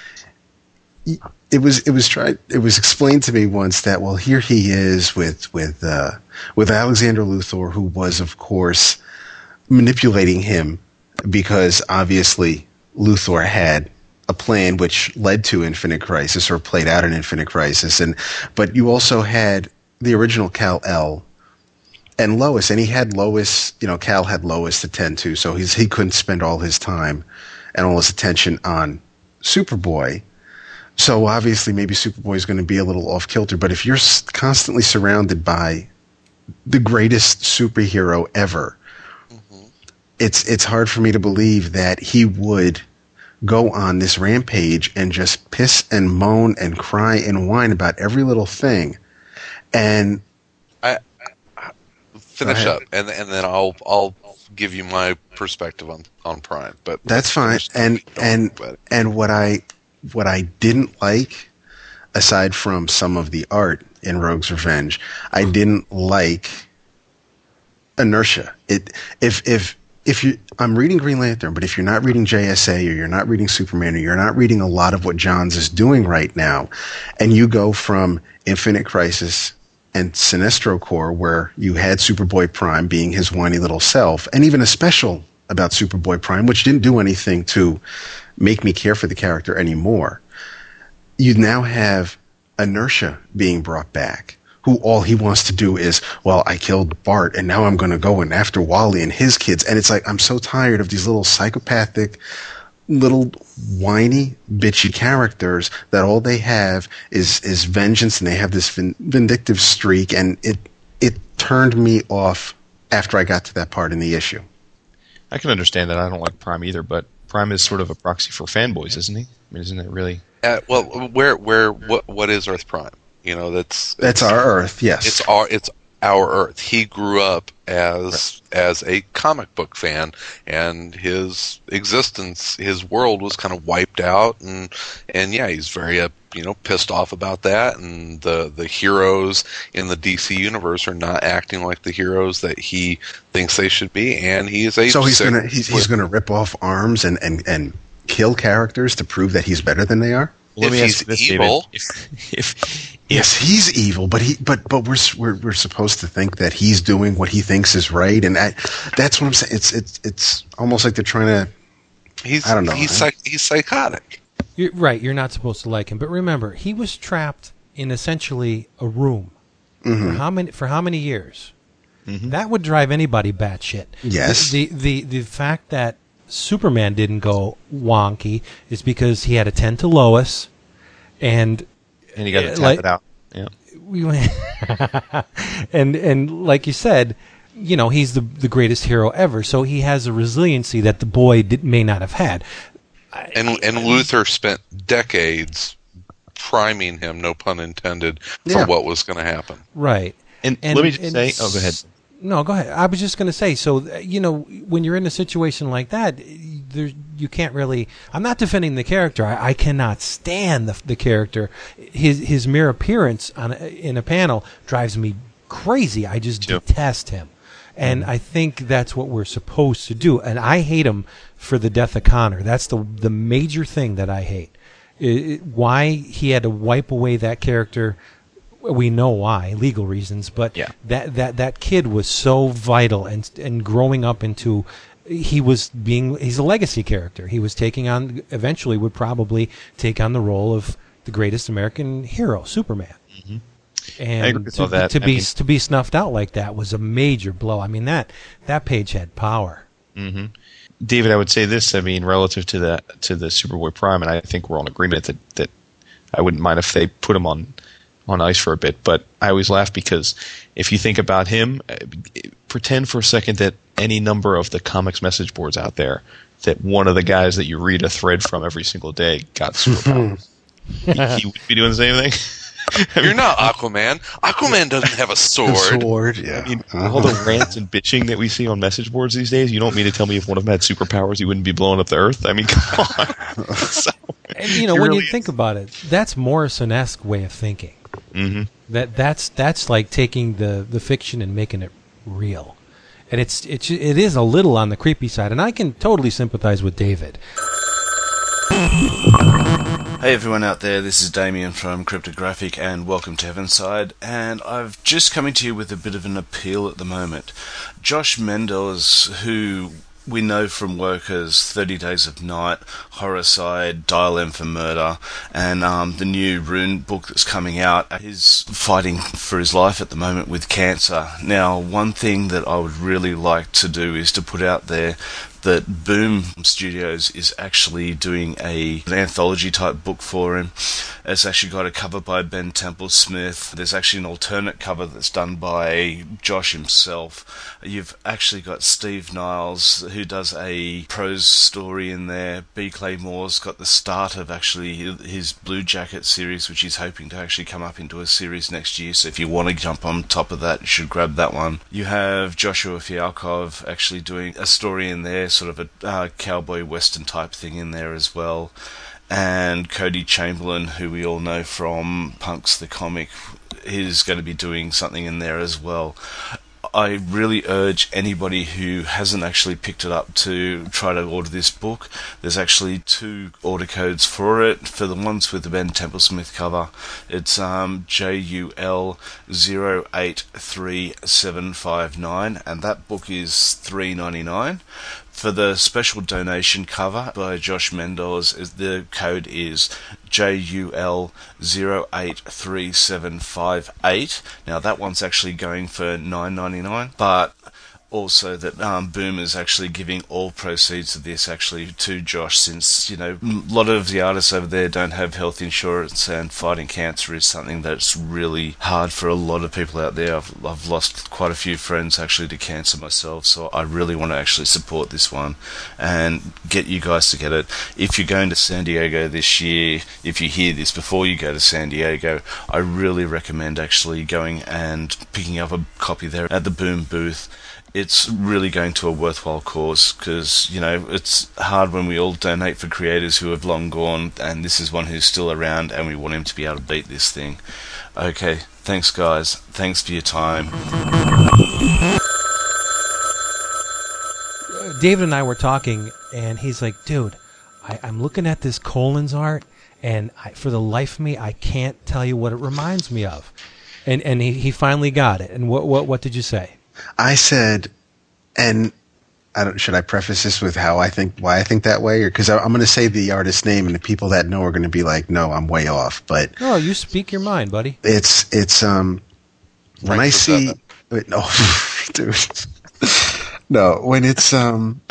Speaker 4: it was it was tried it was explained to me once that well here he is with with uh with Alexander Luthor who was of course manipulating him because obviously Luthor had a plan which led to Infinite Crisis or played out in Infinite Crisis and but you also had the original Kal-El and Lois, and he had Lois. You know, Kal had Lois to tend to, so he's he couldn't spend all his time and all his attention on Superboy. So obviously, maybe Superboy is going to be a little off kilter. But if you're constantly surrounded by the greatest superhero ever, mm-hmm. it's it's hard for me to believe that he would go on this rampage and just piss and moan and cry and whine about every little thing. And
Speaker 2: Finish up, and and then I'll I'll give you my perspective on on Prime. But
Speaker 4: That's fine. And and
Speaker 2: worry about it.
Speaker 4: and what I what I didn't like, aside from some of the art in Rogue's Revenge, I hmm. didn't like inertia. It if if if you I'm reading Green Lantern, but if you're not reading JSA or you're not reading Superman or you're not reading a lot of what Johns is doing right now, and you go from Infinite Crisis and Sinestro Corps, where you had Superboy Prime being his whiny little self, and even a special about Superboy Prime, which didn't do anything to make me care for the character anymore. You now have inertia being brought back, who all he wants to do is, well, I killed Bart, and now I'm going to go and after Wally and his kids. And it's like, I'm so tired of these little psychopathic, little whiny, bitchy characters that all they have is is vengeance, and they have this vindictive streak, and it it turned me off after I got to that part in the issue.
Speaker 3: I can understand that. I don't like Prime either, but Prime is sort of a proxy for fanboys, isn't he? I mean, isn't it really?
Speaker 2: Uh, well, where where what what is Earth Prime? You know, that's
Speaker 4: That's our Earth, yes.
Speaker 2: it's our it's our Earth. He grew up as as a comic book fan, and his existence, his world was kind of wiped out, and and yeah, he's very uh, you know pissed off about that, and the the heroes in the DC universe are not acting like the heroes that he thinks they should be, and he is a
Speaker 4: So he's gonna he's, he's gonna rip off arms and, and, and kill characters to prove that he's better than they are.
Speaker 3: Let
Speaker 2: If
Speaker 3: me ask
Speaker 2: he's
Speaker 3: this,
Speaker 2: evil-
Speaker 3: David. If, if,
Speaker 4: Yes, he's evil, but he but but we're we're we're supposed to think that he's doing what he thinks is right, and I, that's what I'm saying. It's it's it's almost like they're trying to.
Speaker 2: he's
Speaker 4: I don't know,
Speaker 2: he's psych- he's psychotic.
Speaker 1: You're, right, you're not supposed to like him. But remember, he was trapped in essentially a room
Speaker 4: Mm-hmm.
Speaker 1: for how many for how many years? That would drive anybody batshit.
Speaker 4: Yes.
Speaker 1: The, the the fact that Superman didn't go wonky is because he had to tend to Lois, and
Speaker 3: and you got to
Speaker 1: uh,
Speaker 3: tap
Speaker 1: like-
Speaker 3: it out. Yeah.
Speaker 1: we went [laughs] and and like you said, you know he's the the greatest hero ever. So he has a resiliency that the boy did, may not have had.
Speaker 2: And and Luthor spent decades priming him, no pun intended, for
Speaker 4: Yeah.
Speaker 2: what was going to happen.
Speaker 1: Right.
Speaker 3: And, let me just say, oh, go ahead.
Speaker 1: No, go ahead. I was just going to say, so uh, you know, when you're in a situation like that, there you can't really. I'm not defending the character. I, I cannot stand the, the character. His his mere appearance on a, in a panel drives me crazy. I just
Speaker 3: Yep.
Speaker 1: detest him, and I think that's what we're supposed to do. And I hate him for the death of Connor. That's the the major thing that I hate. I- I- why he had to wipe away that character we know why legal reasons but
Speaker 3: Yeah.
Speaker 1: that that that kid was so vital and and growing up into he was being he's a legacy character he was taking on eventually would probably take on the role of the greatest american hero superman and
Speaker 3: Mm-hmm. Agree
Speaker 1: to,
Speaker 3: all that.
Speaker 1: to be
Speaker 3: mean-
Speaker 1: to be snuffed out like that was a major blow i mean that that page had power
Speaker 3: David, I would say this. I mean, relative to the to the Superboy Prime, and I think we're on agreement that that I wouldn't mind if they put him on on ice for a bit. But I always laugh because if you think about him, uh, pretend for a second that any number of the comics message boards out there, that one of the guys that you read a thread from every single day got superpowers. he, he would be doing the same thing. [laughs]
Speaker 2: You're not Aquaman. Aquaman doesn't have a [laughs] sword.
Speaker 4: Sword, yeah.
Speaker 3: I mean, all the rants and bitching that we see on message boards these days, you don't mean to tell me if one of them had superpowers, he wouldn't be blowing up the earth? I mean, come on. [laughs] So-
Speaker 1: and you know when
Speaker 3: really
Speaker 1: you think about it that's morrison-esque way of thinking
Speaker 3: Mhm.
Speaker 1: that that's that's like taking the the fiction and making it real and it's it's it is a little on the creepy side and i can totally sympathize with david
Speaker 6: Hey everyone out there, this is Damien from Cryptographic and welcome to Heavenside. And I've just coming to you with a bit of an appeal at the moment. Josh Medors, who we know from Workers, as 30 Days of Night, Horrorcide, Dial M for Murder, and um, the new Rune book that's coming out, he's fighting for his life at the moment with cancer. Now, one thing that I would really like to do is to put out there that Boom Studios is actually doing a an anthology type book for him. It's actually got a cover by Ben Templesmith. There's actually an alternate cover that's done by Josh himself. You've actually got Steve Niles who does a prose story in there. B. Clay Moore's got the start of actually his Blue Jacket series, which he's hoping to actually come up into a series next year. So if you want to jump on top of that, you should grab that one. You have Joshua Fialkov actually doing a story in there, sort of a uh, cowboy western type thing in there as well. And Kody Chamberlain, who we all know from Punks the Comic, is going to be doing something in there as well. I really urge anybody who hasn't actually picked it up to try to order this book. There's actually two order codes for it. For the ones with the Ben Templesmith cover, it's um, JUL 083759, and that book is $3.99. For the special donation cover by Josh Medors, is- the code is JUL 083758. Now that one's actually going for $9.99, but also that um, Boom is actually giving all proceeds of this actually to Josh, since you know a lot of the artists over there don't have health insurance, and fighting cancer is something that's really hard for a lot of people out there. I've, I've lost quite a few friends actually to cancer myself, so I really want to actually support this one and get you guys to get it. If you're going to San Diego this year, if you hear this before you go to San Diego, I really recommend actually going and picking up a copy there at the Boom booth it's really going to a worthwhile cause because you know it's hard when we all donate for creators who have long gone, and this is one who's still around, and we want him to be able to beat this thing. Okay, thanks guys. Thanks for your time.
Speaker 1: David and I were talking, and he's like, "Dude, I, I'm looking at this Kolins art, and I, for the life of me, I can't tell you what it reminds me of." And and he, he finally got it. And what what what did you say?
Speaker 4: I said, and I don't. Should I preface this with how I think, why I think that way, or because I'm going to say the artist's name, and the people that know are going to be like, "No, I'm way off." But
Speaker 1: Oh, you speak your mind, buddy.
Speaker 4: it's it's um when
Speaker 2: Frank
Speaker 4: I see
Speaker 2: Frazetta. [laughs]
Speaker 4: wait, no, [laughs] dude, no, when it's um,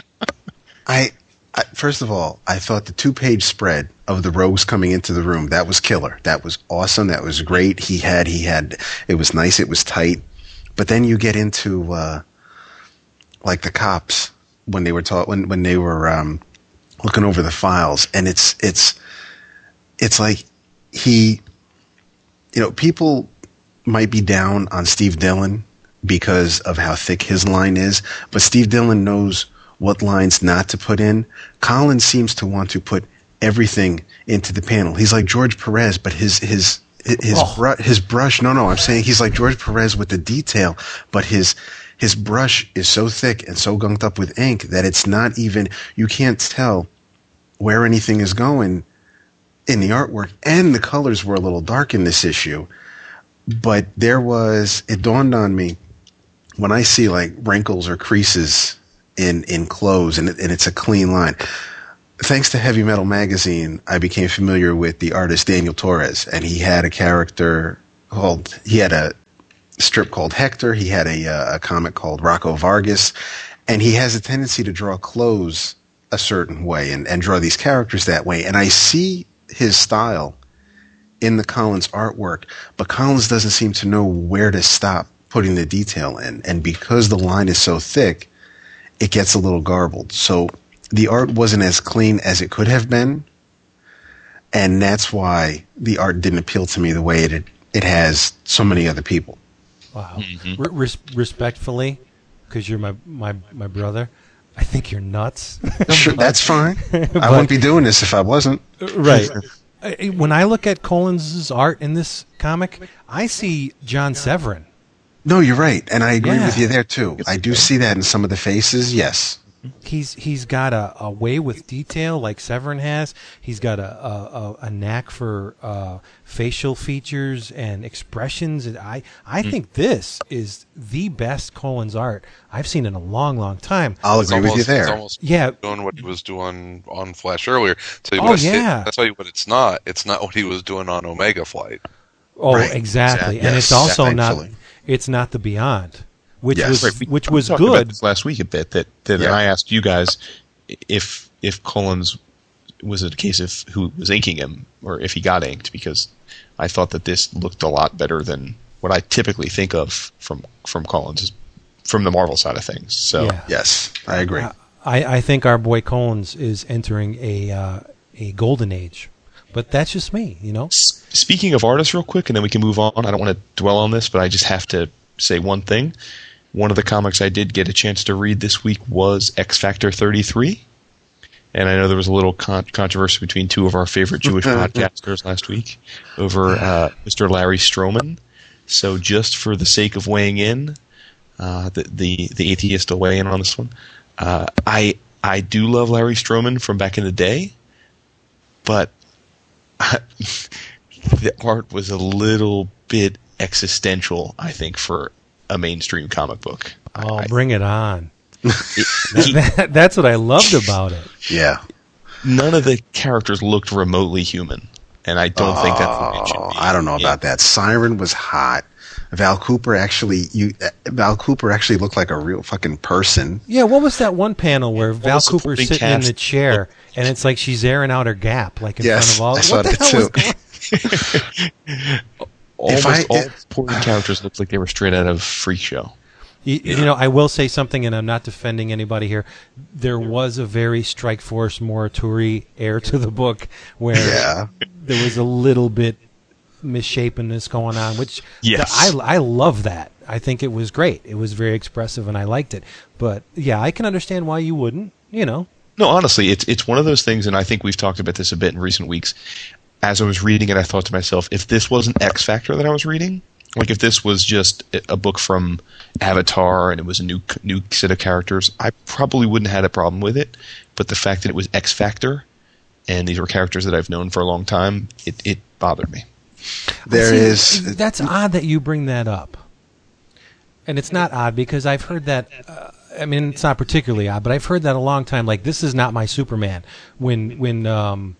Speaker 4: I, I first of all, I thought the two page spread of the rogues coming into the room that was killer. That was awesome. That was great. He had he had it was nice. It was tight. But then you get into uh, like the cops when they were taught when when they were um, looking over the files, and it's it's it's like he, you know, people might be down on Steve Dillon because of how thick his line is, but Steve Dillon knows what lines not to put in. Kolins seems to want to put everything into the panel. He's like George Perez, but his his his
Speaker 1: Oh.
Speaker 4: his brush. No, no, I'm saying he's like George Perez with the detail, but his his brush is so thick and so gunked up with ink that it's not even you can't tell where anything is going in the artwork. And the colors were a little dark in this issue, but there was it dawned on me when I see like wrinkles or creases in in clothes and, it, and it's a clean line. Thanks to Heavy Metal Magazine, I became familiar with the artist Daniel Torres, and he had a character called he had a strip called Hector. He had a uh, a comic called Rocco Vargas, and he has a tendency to draw clothes a certain way and, and draw these characters that way. And I see his style in the Kolins artwork, but Kolins doesn't seem to know where to stop putting the detail in. And because the line is so thick, it gets a little garbled. So the art wasn't as clean as it could have been. And that's why the art didn't appeal to me the way it it has so many other people.
Speaker 1: Wow. Mm-hmm. Re- res- respectfully, because you're my, my my brother, I think you're nuts. [laughs]
Speaker 4: Sure, that's fine. [laughs] I wouldn't be doing this if I wasn't.
Speaker 1: right. When I look at Kolins' art in this comic, I see John Severin.
Speaker 4: No, you're right, and I agree
Speaker 1: Yeah.
Speaker 4: with you there too. I do see that in some of the faces. Yes,
Speaker 1: He's he's got a, a way with detail like Severin has. He's got a a, a, a knack for uh, facial features and expressions. And I I think this is the best Kolins art I've seen in a long long time.
Speaker 4: I'll
Speaker 2: It's
Speaker 4: agree with you
Speaker 2: almost- It's
Speaker 4: there.
Speaker 2: almost
Speaker 1: Yeah.
Speaker 2: doing what he was doing on Flash earlier. Tell you
Speaker 1: Oh,
Speaker 2: what, it-
Speaker 1: yeah.
Speaker 2: I tell you what, it's not. It's not what he was doing on Omega Flight.
Speaker 1: Oh,
Speaker 4: Right.
Speaker 1: exactly.
Speaker 4: Exact-
Speaker 1: And
Speaker 4: yes,
Speaker 1: it's also not it's not the Beyond, which
Speaker 4: Yes.
Speaker 1: was
Speaker 4: Right,
Speaker 3: we-
Speaker 1: which was
Speaker 3: talked about
Speaker 1: good.
Speaker 3: this last week a bit that that
Speaker 4: Yeah.
Speaker 3: I asked you guys if if Kolins was it a case of who was inking him or if he got inked because I thought that this looked a lot better than what I typically think of from from Kolins from the Marvel side of things. So
Speaker 1: Yeah.
Speaker 4: yes, I agree.
Speaker 1: I, I think our boy Kolins is entering a uh, a golden age, but that's just me, you know.
Speaker 3: S- Speaking of artists, real quick, and then we can move on. I don't want to dwell on this, but I just have to say one thing. One of the comics I did get a chance to read this week was X Factor 33. And I know there was a little con- controversy between two of our favorite Jewish [laughs] podcasters last week over uh, Mr. Larry Stroman. So, just for the sake of weighing in, uh, the, the the atheist will weigh in on this one. Uh, I I do love Larry Stroman from back in the day, but [laughs] the art was a little bit existential, I think, for a mainstream comic book.
Speaker 1: Oh,
Speaker 3: I-
Speaker 1: bring it on! [laughs]
Speaker 3: he-
Speaker 1: That, that's what I loved about it.
Speaker 4: Yeah.
Speaker 3: none of the characters looked remotely human, and I don't think that's the way it should
Speaker 4: Oh,
Speaker 3: be.
Speaker 4: I don't know
Speaker 3: Yeah.
Speaker 4: about that. Siryn was hot. Val Cooper actually you uh, Val Cooper actually looked like a real fucking person.
Speaker 1: Yeah, what was that one panel where Val
Speaker 3: was
Speaker 1: Cooper's
Speaker 3: supporting
Speaker 1: sitting in the chair and it's like she's airing out her gap, like in
Speaker 4: Yes,
Speaker 1: front of all.
Speaker 4: I saw
Speaker 1: what the
Speaker 4: that
Speaker 1: hell was
Speaker 4: too. [laughs] [laughs]
Speaker 1: going-
Speaker 3: Almost
Speaker 4: I-
Speaker 3: all
Speaker 4: if-
Speaker 3: supporting characters looked like they were straight out of Freak Show.
Speaker 1: You, you know, I will say something, and I'm not defending anybody here. There was a very Strike Force Morituri air to the book, where
Speaker 4: Yeah.
Speaker 1: there was a little bit misshapenness going on, which
Speaker 3: Yes.
Speaker 1: I I love that. I think it was great. It was very expressive, and I liked it. But yeah, I can understand why you wouldn't. You know,
Speaker 3: No, honestly, it's it's one of those things, and I think we've talked about this a bit in recent weeks. As I was reading it, I thought to myself, if this wasn't X Factor that I was reading, like if this was just a book from Avatar and it was a new new set of characters, I probably wouldn't have had a problem with it. But the fact that it was X Factor, and these were characters that I've known for a long time, it, it bothered me.
Speaker 4: There
Speaker 1: See,
Speaker 4: is
Speaker 1: That's odd that you bring that up. And it's not odd because I've heard that. Uh, I mean, it's not particularly odd, but I've heard that a long time. Like, this is not my Superman. When when um,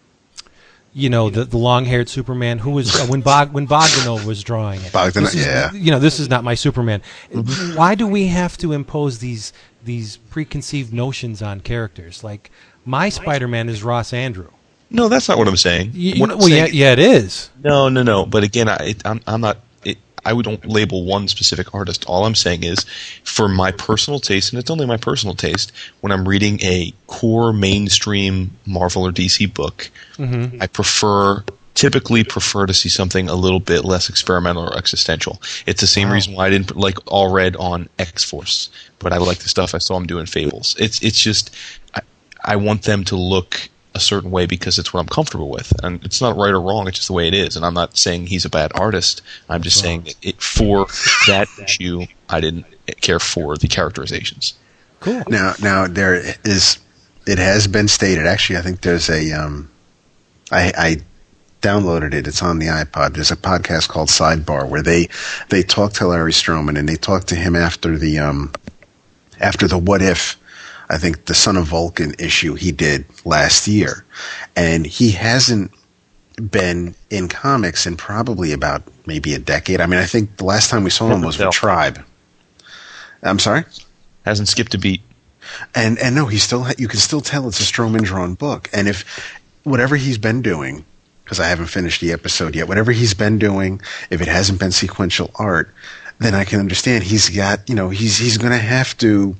Speaker 1: you know the the long haired Superman who was uh, when Bog when Bogdanove was drawing it.
Speaker 4: Bogdanove,
Speaker 1: This is-
Speaker 4: yeah.
Speaker 1: You know, this is not my Superman. Why do we have to impose these these preconceived notions on characters? Like, my Spider Man is Ross Andru.
Speaker 3: No, that's not what I'm saying.
Speaker 1: You, you
Speaker 3: What I'm
Speaker 1: well, yeah,
Speaker 3: saying-
Speaker 1: yeah, it is.
Speaker 3: No, no, no. But again, I, it, I'm, I'm not. I would don't label one specific artist. All I'm saying is, for my personal taste, and it's only my personal taste, when I'm reading a core mainstream Marvel or DC book, mm-hmm. I prefer typically prefer to see something a little bit less experimental or existential. It's the same reason why I didn't like Allred on X Force, but I like the stuff I saw him doing Fables. It's it's just I, I want them to look a certain way because it's what I'm comfortable with, and it's not right or wrong. It's just the way it is. And I'm not saying he's a bad artist. I'm just saying that it, for that issue, I didn't care for the characterizations.
Speaker 1: Cool.
Speaker 4: Now, now there is. It has been stated. Actually, I think there's a. Um, I, I downloaded it. It's on the iPod. There's a podcast called Sidebar where they they talk to Larry Stroman and they talk to him after the um after the What If. I think the Son of Vulcan issue he did last year, and he hasn't been in comics in probably about maybe a decade. I mean, I think the last time we saw him was with Tribe. I'm sorry.
Speaker 3: Hasn't skipped a beat.
Speaker 4: And and no, he still ha- you can still tell it's a Stroman drawn book. And if whatever he's been doing, because I haven't finished the episode yet, whatever he's been doing, if it hasn't been sequential art, then I can understand he's got you know he's he's going to have to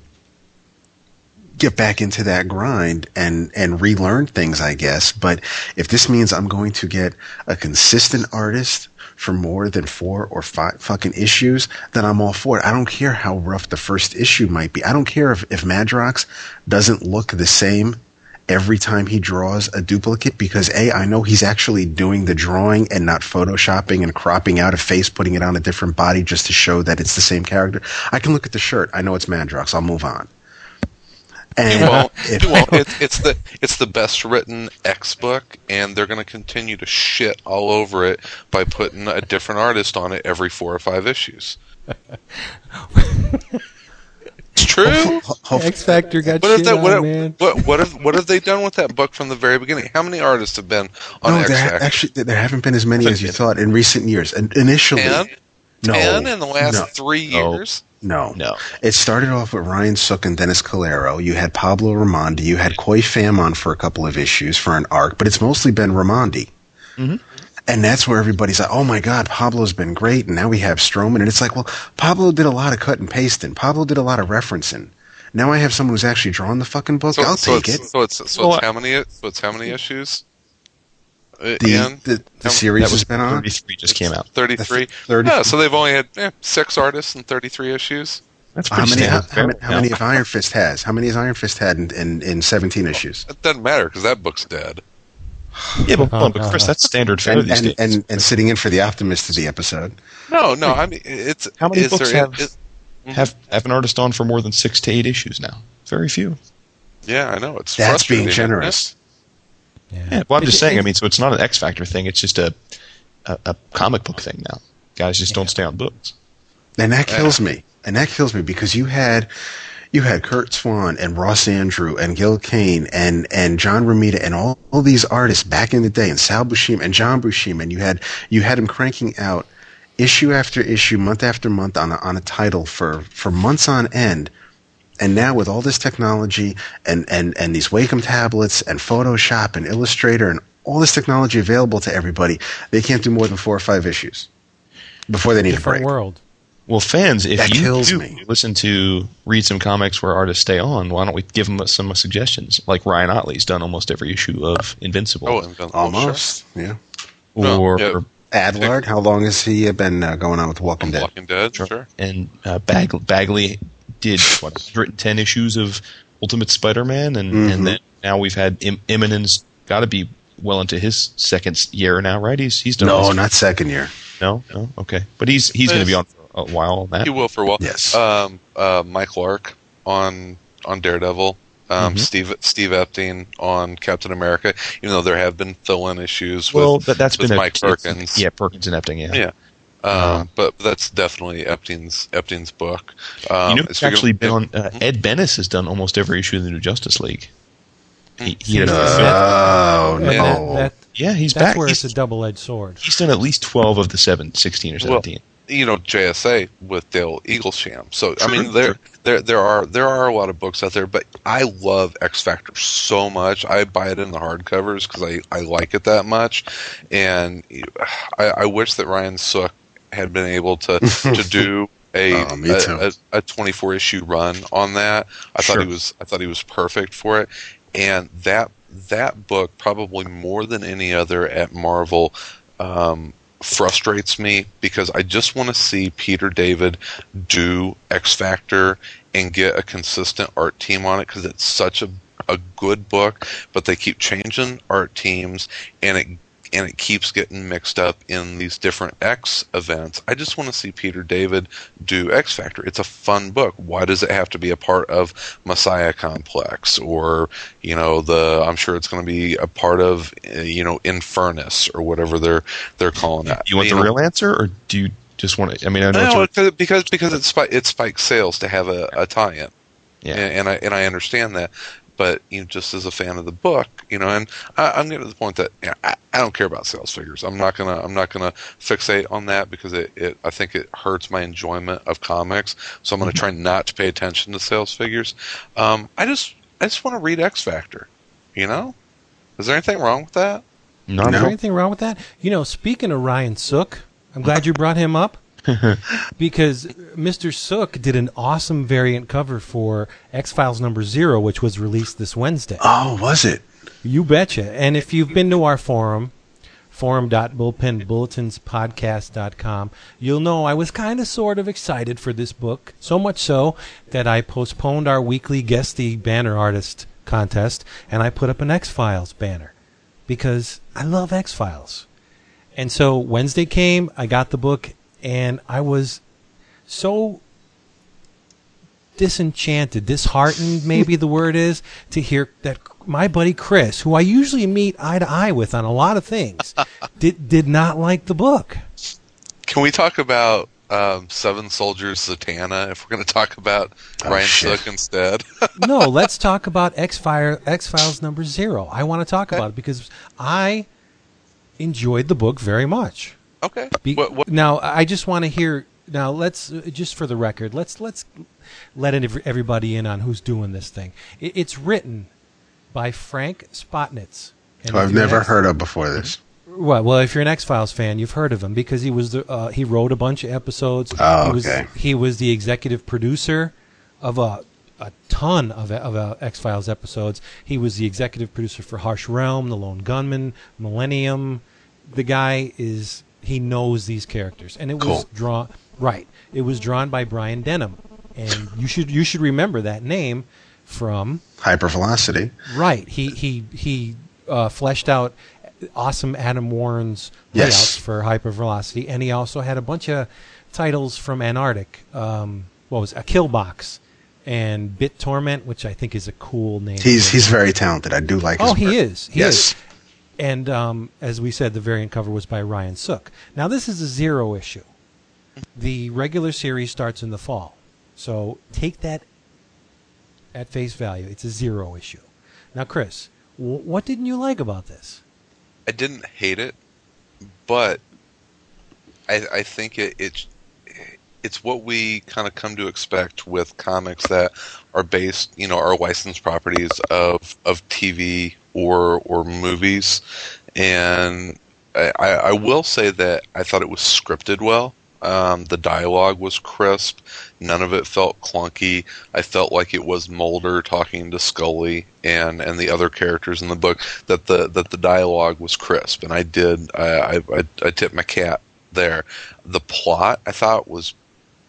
Speaker 4: get back into that grind and and relearn things, I guess. But if this means I'm going to get a consistent artist for more than four or five fucking issues, then I'm all for it. I don't care how rough the first issue might be. I don't care if, if Madrox doesn't look the same every time he draws a duplicate because A, I know he's actually doing the drawing and not photoshopping and cropping out a face, putting it on a different body just to show that it's the same character. I can look at the shirt. I know it's Madrox. I'll move on. And
Speaker 2: well,
Speaker 4: if-
Speaker 2: well it's, it's the it's the best written X book, and they're going to continue to shit all over it by putting a different artist on it every four or five issues. it's true.
Speaker 4: ho- ho-
Speaker 1: X Factor got
Speaker 2: What
Speaker 1: shit
Speaker 2: if that?
Speaker 1: on,
Speaker 2: What,
Speaker 1: man.
Speaker 2: what what have what have they done with that book from the very beginning? How many artists have been on
Speaker 4: no,
Speaker 2: X
Speaker 4: there ha-
Speaker 2: Factor?
Speaker 4: actually there haven't been as many as you thought in recent years. And initially,
Speaker 2: Ten?
Speaker 4: No,
Speaker 2: Ten in the last
Speaker 4: no,
Speaker 2: three
Speaker 3: No.
Speaker 2: years.
Speaker 4: no,
Speaker 3: No.
Speaker 4: It started off with Ryan Sook and Dennis Calero. You had Pablo Raimondi. You had Khoi Pham on for a couple of issues for an arc, but it's mostly been Raimondi. Mm-hmm. And that's where everybody's like, oh my God, Pablo's been great. And now we have Stroman. And it's like, well, Pablo did a lot of cut and pasting. Pablo did a lot of referencing. Now I have someone who's actually drawn the fucking book.
Speaker 2: So,
Speaker 4: I'll
Speaker 2: so
Speaker 4: take
Speaker 2: it's,
Speaker 4: it.
Speaker 2: So it's so
Speaker 3: Well,
Speaker 2: how many so it's how many issues? Uh,
Speaker 4: The,
Speaker 2: Ian?
Speaker 4: the, the series
Speaker 3: That was
Speaker 4: been on.
Speaker 3: 33 just came out.
Speaker 2: Thirty-three.
Speaker 4: That's 30
Speaker 2: Yeah, so they've only had eh, six artists and thirty-three issues.
Speaker 3: That's
Speaker 4: How
Speaker 3: pretty
Speaker 4: many, how, how, many, how many
Speaker 3: Yeah.
Speaker 4: if Iron Fist has? How many has Iron Fist had in, in, in 17 issues?
Speaker 2: It doesn't matter because that book's dead.
Speaker 3: Yeah, but, [sighs] hold on, but Chris, that's standard fare
Speaker 4: And,
Speaker 3: these
Speaker 4: and,
Speaker 3: days.
Speaker 4: and, and sitting in for the Optimist of the episode.
Speaker 2: No, no. I mean, it's
Speaker 3: How many
Speaker 2: is
Speaker 3: books
Speaker 2: there,
Speaker 3: have-
Speaker 2: is-
Speaker 3: have have an artist on for more than six to eight issues now. Very few.
Speaker 2: yeah, I know it's
Speaker 4: That's being
Speaker 2: isn't
Speaker 4: generous.
Speaker 3: Yeah, well, I'm just saying. I mean, so it's not an X Factor thing. It's just a a, a comic book thing now. Guys just don't stay on books.
Speaker 4: And that kills me. And that kills me because you had you had Curt Swan and Ross Andru and Gil Kane and, and John Romita and all, all these artists back in the day and Sal Buscema and John Buscema and you had you had them cranking out issue after issue, month after month on a, on a title for, for months on end. And now with all this technology and, and, and these Wacom tablets and Photoshop and Illustrator and all this technology available to everybody, they can't do more than four or five issues before they need a break.
Speaker 1: world.
Speaker 3: Well, fans, if
Speaker 4: That
Speaker 3: you
Speaker 4: kills
Speaker 3: do
Speaker 4: me.
Speaker 3: listen to read some comics where artists stay on, why don't we give them some suggestions? Like Ryan Ottley's done almost every issue of Invincible,
Speaker 2: Oh, and then- oh, sure.
Speaker 4: Almost, yeah.
Speaker 2: No,
Speaker 3: or
Speaker 2: yeah.
Speaker 4: Adlard, how long has he uh, been uh, going on with Walking Dead?
Speaker 2: Walking Dead, sure.
Speaker 3: and uh, Bag- Bagley did what 110 issues of Ultimate Spider-Man, and
Speaker 4: Mhm.
Speaker 3: and then now we've had Im- Immonen. Got to be well into his second year now, right? He's he's done.
Speaker 4: No,
Speaker 3: this-
Speaker 4: not second year.
Speaker 3: no, no. Okay, but he's he's going to be on for a while. On that
Speaker 2: He will for a while.
Speaker 4: Yes.
Speaker 2: Um, uh, Mike Lark on on Daredevil. Um,
Speaker 3: Mhm.
Speaker 2: Steve Steve Epting on Captain America. Even though there have been fill-in issues
Speaker 3: well,
Speaker 2: with
Speaker 3: that, that's
Speaker 2: with
Speaker 3: been
Speaker 2: Mike
Speaker 3: it's-
Speaker 2: Perkins.
Speaker 3: Yeah, Perkins and Epting. Yeah.
Speaker 2: Yeah. Um, but that's definitely Epting's Epting's book. Um,
Speaker 3: you know,
Speaker 2: it's
Speaker 3: it's actually been on. Uh, Ed Benes has done almost every issue of the New Justice League. He, he had a
Speaker 1: Uh,
Speaker 4: Oh, no.
Speaker 1: that, that,
Speaker 3: yeah, he's
Speaker 1: that's
Speaker 3: back.
Speaker 1: where
Speaker 3: He's,
Speaker 1: it's a double-edged sword.
Speaker 3: he's done at least twelve of the seven, 16 or
Speaker 2: Well,
Speaker 3: seventeen.
Speaker 2: you know JSA with Dale Eaglesham. So I mean there
Speaker 3: true.
Speaker 2: there there are there are a lot of books out there, but I love X Factor so much. I buy it in the hardcovers because I I like it that much, and I, I wish that Ryan Sook had been able to [laughs] to do. A,
Speaker 4: Oh,
Speaker 2: a, a, a 24 issue run on that. I
Speaker 3: Sure.
Speaker 2: thought he was I thought he was perfect for it. And that that book probably more than any other at Marvel um, frustrates me because I just want to see Peter David do X Factor and get a consistent art team on it because it's such a a good book, but they keep changing art teams and it and it keeps getting mixed up in these different X events. I just want to see Peter David do X Factor. It's a fun book. Why does it have to be a part of Messiah Complex or you know the? I'm sure it's going to be a part of uh, you know Infernus or whatever they're they're calling it.
Speaker 3: You want the
Speaker 2: know,
Speaker 3: real answer, or do you just want to? I mean, I know
Speaker 2: no,
Speaker 3: it's
Speaker 2: because because because it spikes it spikes sales to have a, a tie-in,
Speaker 3: yeah.
Speaker 2: and, and I and I understand that. But you know, just as a fan of the book, you know, and I, I'm getting to the point that you know, I, I don't care about sales figures. I'm not gonna I'm not gonna fixate on that because it, it I think it hurts my enjoyment of comics. So I'm gonna try not to pay attention to sales figures. Um, I just I just want to read X Factor. You know, is there anything wrong with that?
Speaker 3: No.
Speaker 1: Is there anything wrong with that? You know, speaking of Ryan Sook, I'm glad you brought him up [laughs] because Mr. Sook did an awesome variant cover for X Files number zero, which was released this Wednesday.
Speaker 4: Oh, was it?
Speaker 1: You betcha. And if you've been to our forum, forum.bullpenbulletinspodcast.com, you'll know I was kind of sort of excited for this book. So much so that I postponed our weekly guesty banner artist contest and I put up an X Files banner because I love X Files. And so Wednesday came, I got the book, and I was so disenchanted, disheartened, maybe the word is, to hear that my buddy Chris, who I usually meet eye to eye with on a lot of things, [laughs] did did not like the book.
Speaker 2: Can we talk about um, Seven Soldiers Zatanna if we're going to talk about
Speaker 4: Oh,
Speaker 2: Ryan
Speaker 4: shit.
Speaker 2: Sook instead? [laughs]
Speaker 1: No, let's talk about X Fire X Files number zero. I want to talk about it because I enjoyed the book very much.
Speaker 2: Okay.
Speaker 1: Be-
Speaker 2: what, what,
Speaker 1: Now, I just want to hear. Now, let's uh, just for the record, let's let's let everybody in on who's doing this thing. It, it's written by Frank Spotnitz. And
Speaker 4: Who I've never
Speaker 1: X-
Speaker 4: heard of before this.
Speaker 1: Well, well, if you're an X Files fan, you've heard of him because he was the uh, he wrote a bunch of episodes.
Speaker 4: Oh,
Speaker 1: he was
Speaker 4: okay.
Speaker 1: he was the executive producer of a a ton of of uh, X Files episodes. He was the executive producer for Harsh Realm, The Lone Gunman, Millennium. The guy is he knows these characters, and it was drawn right. It was drawn by Brian Denham, and you should you should remember that name from
Speaker 4: Hypervelocity.
Speaker 1: Right. He he he uh, fleshed out awesome Adam Warren's
Speaker 4: Yes.
Speaker 1: layouts for Hypervelocity, and he also had a bunch of titles from Antarctic. Um, what was it? a Killbox and Bit Torment, which I think is a cool name.
Speaker 4: He's he's very talented. I do like his
Speaker 1: oh, he is. He
Speaker 4: yes.
Speaker 1: is. And um, as we said, the variant cover was by Ryan Sook. Now this is a zero issue. The regular series starts in the fall, so take that at face value. It's a zero issue. Now, Chris, w- what didn't you like about this?
Speaker 2: I didn't hate it, but I, I think it, it it's what we kind of come to expect with comics that are based, you know, are licensed properties of of TV or or movies, and I, I will say that I thought it was scripted well. Um, the dialogue was crisp. None of it felt clunky. I felt like it was Mulder talking to Scully and, and the other characters in the book. That the that the dialogue was crisp, and I did. I I, I, I tipped my cat there. The plot I thought was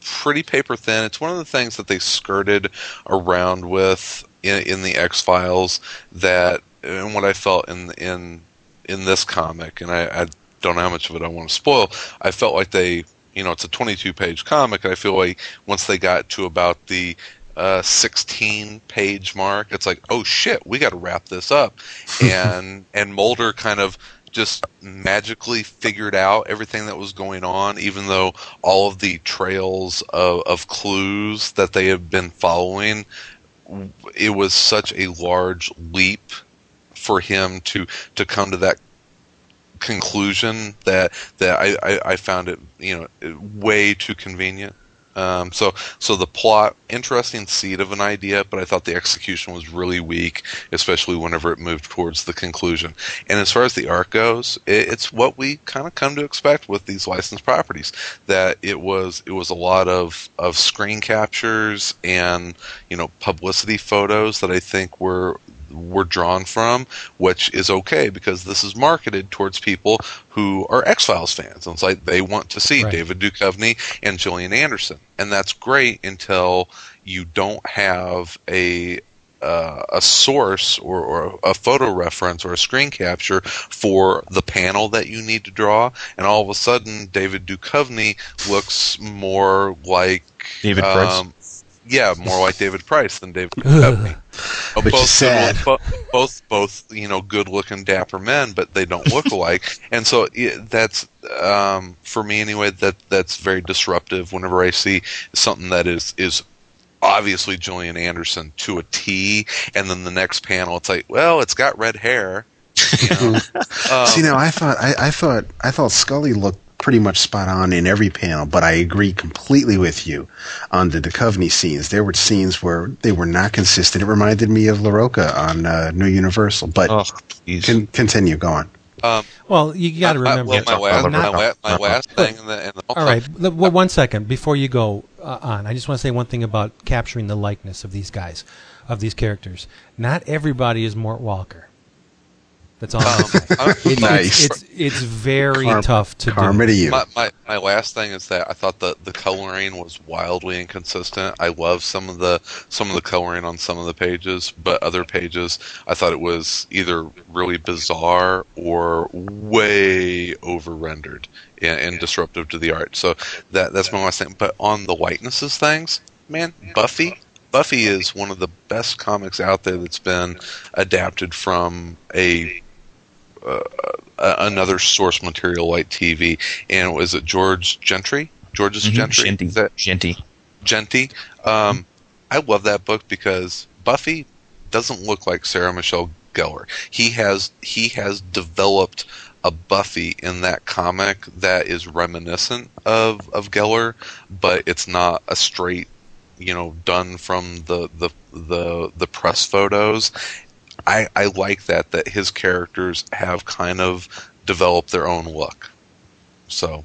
Speaker 2: pretty paper thin. It's one of the things that they skirted around with in, in the X Files that, and what I felt in in in this comic, and I, I don't know how much of it I want to spoil. I felt like they, you know, it's a 22 page comic, and I feel like once they got to about the uh, 16 page mark, it's like, oh shit, we got to wrap this up, [laughs] and and Mulder kind of just magically figured out everything that was going on, even though all of the trails of, of clues that they have been following, it was such a large leap for him to to come to that conclusion that that I, I, found it you know way too convenient. Um, so so the plot interesting seed of an idea, but I thought the execution was really weak, especially whenever it moved towards the conclusion. And as far as the arc goes, it, it's what we kind of come to expect with these licensed properties. That it was it was a lot of of screen captures and you know publicity photos that I think were were drawn from, which is okay because this is marketed towards people who are X Files fans. And it's like they want to see
Speaker 1: Right.
Speaker 2: David Duchovny and Gillian Anderson, and that's great until you don't have a uh, a source or, or a photo reference or a screen capture for the panel that you need to draw, and all of a sudden David Duchovny looks more like
Speaker 3: David Price?
Speaker 2: yeah, more like David Price than David [laughs] Duchovny. Oh,
Speaker 4: Which
Speaker 2: both
Speaker 4: is sad.
Speaker 2: Both, both, you know, good-looking, dapper men, but they don't look [laughs] alike, and so it, that's um, for me anyway. That that's very disruptive. Whenever I see something that is is obviously Gillian Anderson to a T, and then the next panel, it's like, well, it's got red hair. [laughs] You know? um,
Speaker 4: See, now I thought I, I thought I thought Scully looked pretty much spot on in every panel, but I agree completely with you on the Duchovny scenes. There were scenes where they were not consistent. It reminded me of Larroca on uh, New Universal. But
Speaker 3: Oh, please.
Speaker 4: con- continue, go on.
Speaker 2: um,
Speaker 1: Well, you got to
Speaker 2: I- I-
Speaker 1: remember.
Speaker 2: well, my, last, my,
Speaker 1: Not-
Speaker 2: la- my last thing, in the, in the
Speaker 1: all right. Well, one second before you go uh, on. I just want to say one thing about capturing the likeness of these guys, of these characters. Not everybody is Mort Walker. That's all.
Speaker 2: Um,
Speaker 1: saying. It's,
Speaker 4: Nice.
Speaker 1: it's, it's it's very
Speaker 4: Karm-
Speaker 1: tough to
Speaker 4: Karma
Speaker 1: do.
Speaker 4: to you.
Speaker 2: My, my my last thing is that I thought the the coloring was wildly inconsistent. I love some of the some of the coloring on some of the pages, but other pages I thought it was either really bizarre or way over rendered and, and disruptive to the art. So that that's my last thing. But on the likenesses things, man, Buffy. Buffy is one of the best comics out there that's been adapted from a uh, another source material like TV, and was it George Gentry? George's
Speaker 3: Mhm.
Speaker 2: Gentry.
Speaker 3: Jeanty.
Speaker 2: Is that
Speaker 3: Jeanty.
Speaker 2: Jeanty? Um, I love that book because Buffy doesn't look like Sarah Michelle Gellar. He has he has developed a Buffy in that comic that is reminiscent of of Gellar, but it's not a straight, you know, done from the the the the press photos. I, I like that that his characters have kind of developed their own look. So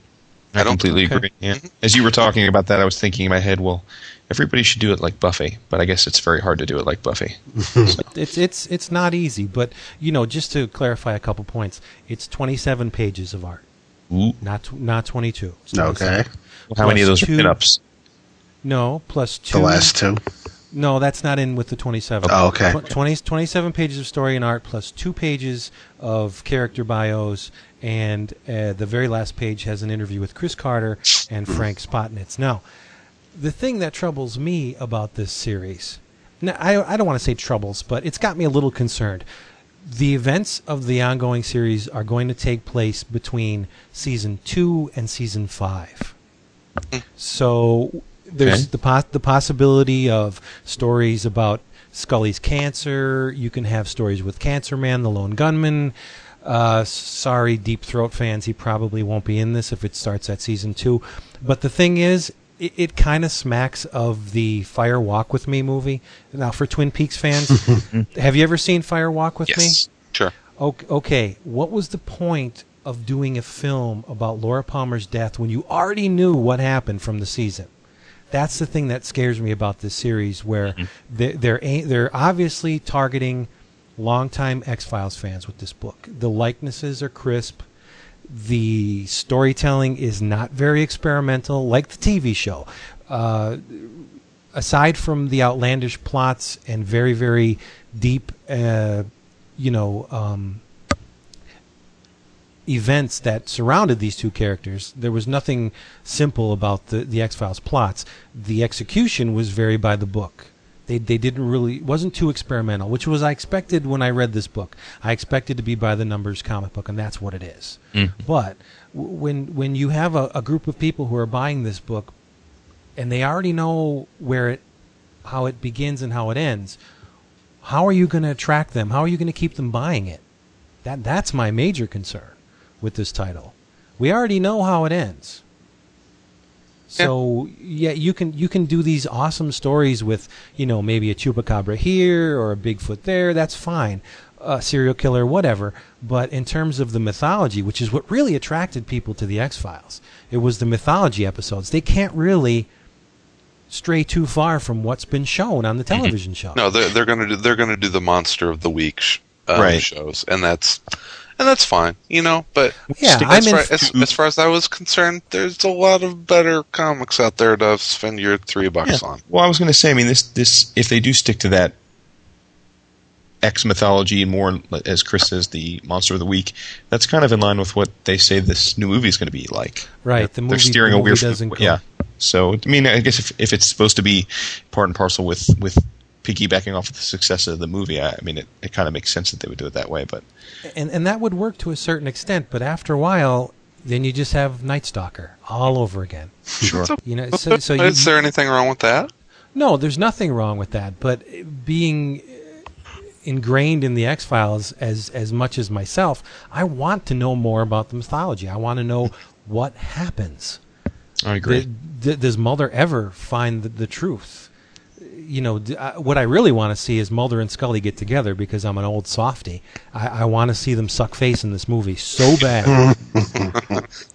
Speaker 3: I,
Speaker 2: I don't-
Speaker 3: completely
Speaker 1: okay.
Speaker 3: agree. Yeah. As you were talking about that, I was thinking in my head, well, everybody should do it like Buffy, but I guess it's very hard to do it like Buffy. [laughs]
Speaker 1: It's it's it's not easy, but you know, just to clarify a couple points, it's 27 pages of art,
Speaker 3: Ooh.
Speaker 1: not tw- not 22. It's
Speaker 4: Okay.
Speaker 1: 27.
Speaker 3: How many of those
Speaker 1: Plus
Speaker 3: are
Speaker 1: two-
Speaker 3: pinups?
Speaker 1: No, plus two.
Speaker 4: The last two.
Speaker 1: No, that's not in with the 27.
Speaker 4: Oh, okay.
Speaker 1: Tw- 20, 27 pages of story and art plus two pages of character bios, and uh, the very last page has an interview with Chris Carter and Frank Spotnitz. Now, the thing that troubles me about this series, now, I, I don't want to say troubles, but it's got me a little concerned. The events of the ongoing series are going to take place between season two and season five. So there's
Speaker 3: Okay.
Speaker 1: the pos- the possibility of stories about Scully's cancer. You can have stories with Cancer Man, the lone gunman. Uh, sorry, Deep Throat fans, he probably won't be in this if it starts at season two. But the thing is, it, it kind of smacks of the Fire Walk with Me movie. Now, for Twin Peaks fans, [laughs] have you ever seen Fire Walk with Me?
Speaker 3: Yes.
Speaker 2: Sure.
Speaker 1: Ok- Okay, what was the point of doing a film about Laura Palmer's death when you already knew what happened from the season? That's the thing that scares me about this series, where they, they're they're obviously targeting longtime X Files fans with this book. The likenesses are crisp. The storytelling is not very experimental, like the TV show. Uh, aside from the outlandish plots and very very deep uh, you know um, events that surrounded these two characters there was nothing simple about the, the x-files plots. The execution was very by the book. They, they didn't really wasn't too experimental which was i expected when i read this book. I expected to be by the numbers comic book and that's what it is. Mm-hmm. But w- when when you have a, a group of people who are buying this book and they already know where it how it begins and how it ends how are you going to attract them? How are you going to keep them buying it? That that's my major concern with this title. We already know how it ends. So yeah. you can you can do these awesome stories with you know maybe a chupacabra here or a bigfoot there. That's fine. A serial killer whatever. But in terms of the mythology which is what really attracted people to the x-files it was the mythology episodes. They can't really stray too far from what's been shown on the television show.
Speaker 2: No, they're they're gonna do they're gonna do the monster of the week sh- um,
Speaker 3: Right.
Speaker 2: shows, and that's and that's fine, you know. But
Speaker 1: Yeah,
Speaker 2: as,
Speaker 1: I'm
Speaker 2: far,
Speaker 1: f-
Speaker 2: as, as far as I was concerned, there's a lot of better comics out there to spend your three bucks
Speaker 3: Yeah.
Speaker 2: on.
Speaker 3: Well, I was going to say, I mean, this this if they do stick to that X mythology and more, as Chris says, the monster of the week, that's kind of in line with what they say this new movie is going to be like.
Speaker 1: Right, the
Speaker 3: They're
Speaker 1: movie-
Speaker 3: steering
Speaker 1: the
Speaker 3: a weird,
Speaker 1: movie doesn't go-
Speaker 3: yeah. So, I mean, I guess if if it's supposed to be part and parcel with with piggybacking off of the success of the movie, I, I mean, it, it kind of makes sense that they would do it that way. But
Speaker 1: and and that would work to a certain extent but after a while then you just have night stalker all over again
Speaker 3: sure,
Speaker 1: you know so, so you,
Speaker 2: is there anything wrong with that?
Speaker 1: no there's nothing wrong with that but being ingrained in the X Files as as much as myself, I want to know more about the mythology. I want to know what happens.
Speaker 3: I agree.
Speaker 1: Th- th- does Mulder ever find the, the truth? You know, d- I- what I really want to see is Mulder and Scully get together because I'm an old softy. I, I want to see them suck face in this movie so bad. [laughs]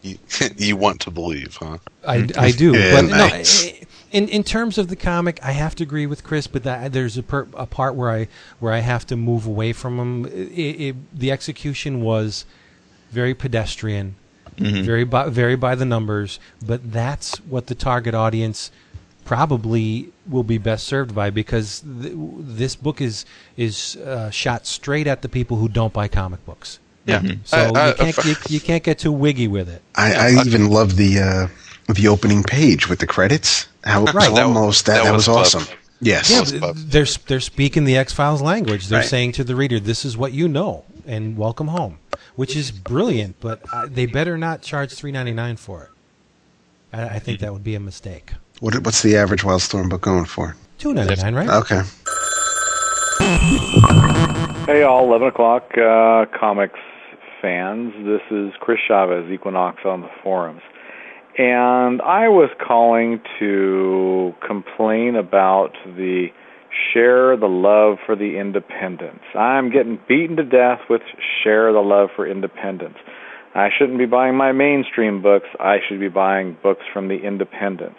Speaker 2: You, [laughs] you want to believe, huh?
Speaker 1: I, I do, [laughs]
Speaker 4: Yeah,
Speaker 1: but no.
Speaker 4: nice.
Speaker 1: i- In in terms of the comic, I have to agree with Chris, but that, there's a, per, a part where I where I have to move away from him. It, it, the execution was very pedestrian, mm-hmm. very by, very by the numbers, but that's what the target audience probably will be best served by because th- this book is is uh, shot straight at the people who don't buy comic books.
Speaker 2: Yeah.
Speaker 1: So
Speaker 2: I- I-
Speaker 1: you can't you, you can't get too wiggy with it.
Speaker 4: I, I even love the uh, the opening page with the credits. How [laughs]
Speaker 2: Right. That was-
Speaker 4: almost that,
Speaker 2: that
Speaker 4: that,
Speaker 2: was
Speaker 4: was,
Speaker 2: clever.
Speaker 4: awesome. Yes.
Speaker 1: Yeah,
Speaker 2: Close
Speaker 1: they're they're speaking the X Files language. They're
Speaker 4: Right.
Speaker 1: saying to the reader, "This is what you know, and welcome home," which is brilliant. But uh, they better not charge three ninety nine for it. I, I think that would be a mistake.
Speaker 4: What, what's the average Wildstorm book going for?
Speaker 1: Two ninety nine, right?
Speaker 4: Okay.
Speaker 7: Hey, all 11 o'clock uh, comics fans. This is Chris Chavez, Equinox on the forums. And I was calling to complain about the Share the Love for the Independence. I'm getting beaten to death with Share the Love for Independence. I shouldn't be buying my mainstream books. I should be buying books from the independents.